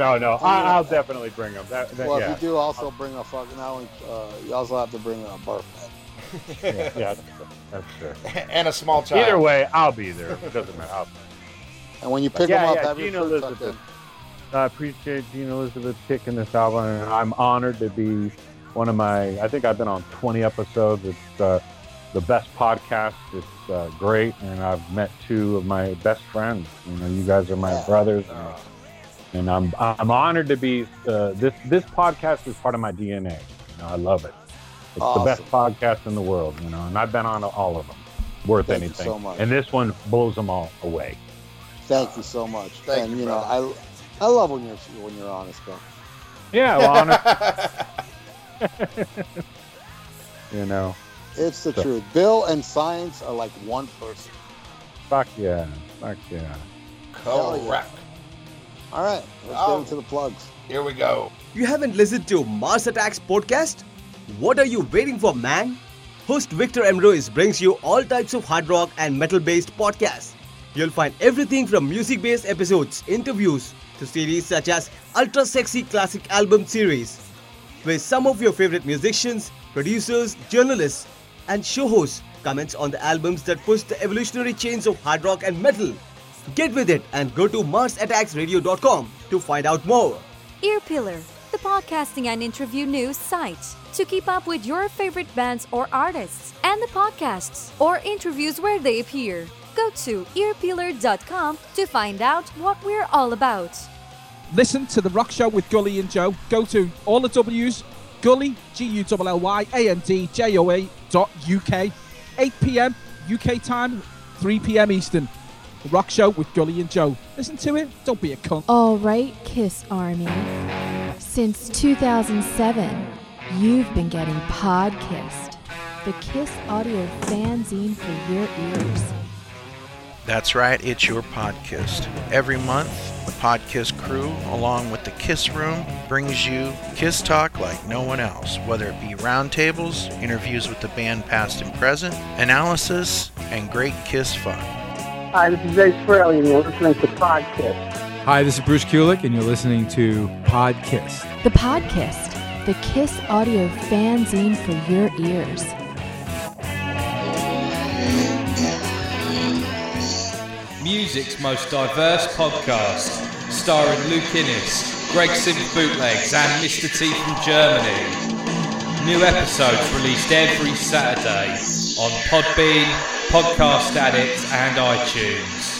Speaker 4: no, no, I, I'll definitely bring them. That, that,
Speaker 2: Well,
Speaker 4: yeah,
Speaker 2: if you do, also bring a fucking. Not only, uh, you also have to bring a barf bag.
Speaker 4: yeah, yeah, *laughs* that's true.
Speaker 3: and a small child.
Speaker 4: Either way, I'll be there. It doesn't matter. I'll,
Speaker 2: And when you pick
Speaker 4: Yeah,
Speaker 2: them up,
Speaker 4: yeah,
Speaker 2: have
Speaker 4: Gina
Speaker 2: shirt tucked
Speaker 4: Elizabeth.
Speaker 2: in.
Speaker 4: I appreciate Gina Elizabeth picking this album, and I'm honored to be one of my. I think I've been on 20 episodes. It's uh, the best podcast. It's uh, great, and I've met two of my best friends. You know, you guys are my
Speaker 2: Yeah.
Speaker 4: brothers, and, and I'm I'm honored to be. Uh, this this podcast is part of my DNA. You know, I love it. It's
Speaker 2: Awesome.
Speaker 4: the best podcast in the world. You know, and I've been on all of them, worth
Speaker 2: Thank you
Speaker 4: anything.
Speaker 2: so much.
Speaker 4: And this one blows them all away.
Speaker 2: Thank you so much.
Speaker 3: Thank
Speaker 2: and
Speaker 3: you,
Speaker 2: you, know. I I love when you're when you're honest, bro.
Speaker 4: Yeah, well, honest, *laughs* *laughs* you know.
Speaker 2: It's the
Speaker 4: So-
Speaker 2: truth. Bill and science are like one person.
Speaker 4: Fuck yeah. Fuck yeah.
Speaker 3: Correct.
Speaker 2: All right, let's
Speaker 3: Oh.
Speaker 2: get into the plugs.
Speaker 3: Here we go.
Speaker 5: You haven't listened to Mars Attacks podcast? What are you waiting for, man? Host Victor Emroyce brings you all types of hard rock and metal based podcasts. You'll find everything from music based episodes, interviews, to series such as Ultra Sexy Classic Album Series, where some of your favorite musicians, producers, journalists, and show hosts comments on the albums that push the evolutionary chains of hard rock and metal. Get with it and go to MarsAttacksRadio.com to find out more.
Speaker 6: Earpillar, the podcasting and interview news site. To keep up with your favorite bands or artists and the podcasts or interviews where they appear, go to earpillar.com to find out what we're all about.
Speaker 7: Listen to The Rock Show with Gully and Joe. Go to all the W's, Gully, G U L L Y A N D J O A dot UK. 8 p.m. UK time, 3 p.m. Eastern. The Rock Show with Gully and Joe. Listen to it. Don't be a cunt.
Speaker 8: All right, Kiss Army. Since 2007, you've been getting Podkissed, the Kiss audio fanzine for your ears.
Speaker 9: That's right, it's your podcast. Every month, the Podkiss crew, along with the Kiss Room, brings you Kiss Talk like no one else, whether it be roundtables, interviews with the band past and present, analysis, and great Kiss fun.
Speaker 10: Hi, this is Ace Frehley, and you're listening to Podkiss.
Speaker 11: Hi, this is Bruce Kulick, and you're listening to Podkiss.
Speaker 8: The Podkissed, the Kiss audio fanzine for your ears.
Speaker 12: Music's most diverse podcast, starring Luke Innes, Greg Simp Bootlegs, and Mr. T from Germany. New episodes released every Saturday on Podbean, Podcast Addict, and iTunes.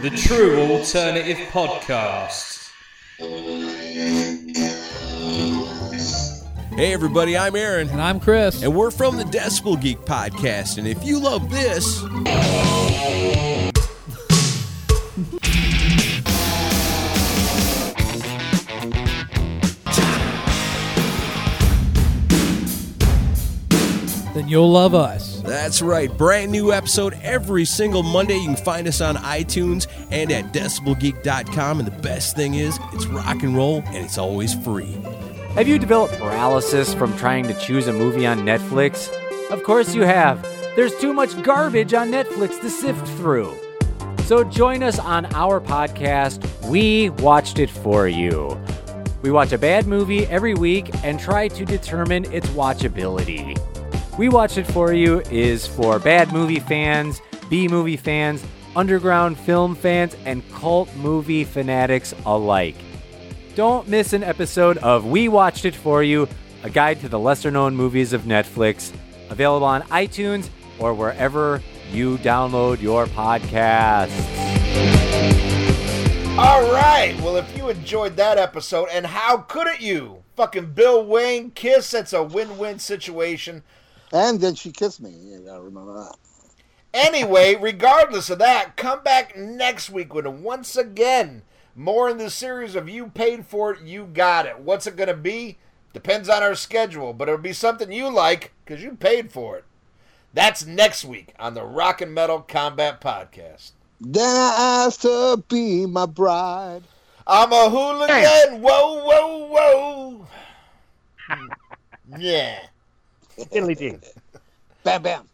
Speaker 12: The true alternative podcast.
Speaker 13: Hey everybody, I'm Aaron.
Speaker 11: And I'm Chris.
Speaker 13: And we're from the Decibel Geek Podcast. And if you love this.
Speaker 11: Then
Speaker 14: you'll love us.
Speaker 13: That's right. Brand new episode every single Monday. You can find us on iTunes and at decibelgeek.com. And the best thing is, it's rock and roll and it's always free.
Speaker 15: Have you developed paralysis from trying to choose a movie on Netflix? Of course you have. There's too much garbage on Netflix to sift through. So join us on our podcast, We Watched It For You. We watch a bad movie every week and try to determine its watchability. We Watched It For You is for bad movie fans, B movie fans, underground film fans, and cult movie fanatics alike. Don't miss an episode of We Watched It For You, a guide to the lesser known movies of Netflix, available on iTunes or wherever you download your podcasts.
Speaker 3: All right. Well, if you enjoyed that episode, and how couldn't you? Fucking Bill Wayne kiss. That's a win-win situation.
Speaker 2: And then she kissed me. You gotta remember that.
Speaker 3: Anyway, regardless of that, come back next week when once again more in the series of You Paid For It, You Got It. What's it going to be? Depends on our schedule, but it'll be something you like because you paid for it. That's next week on the Rock and Metal Combat Podcast.
Speaker 2: Then I asked her to be my bride.
Speaker 3: I'm a hooligan. Whoa, whoa, whoa. *laughs* yeah.
Speaker 16: Diddly ding.
Speaker 2: Bam, bam.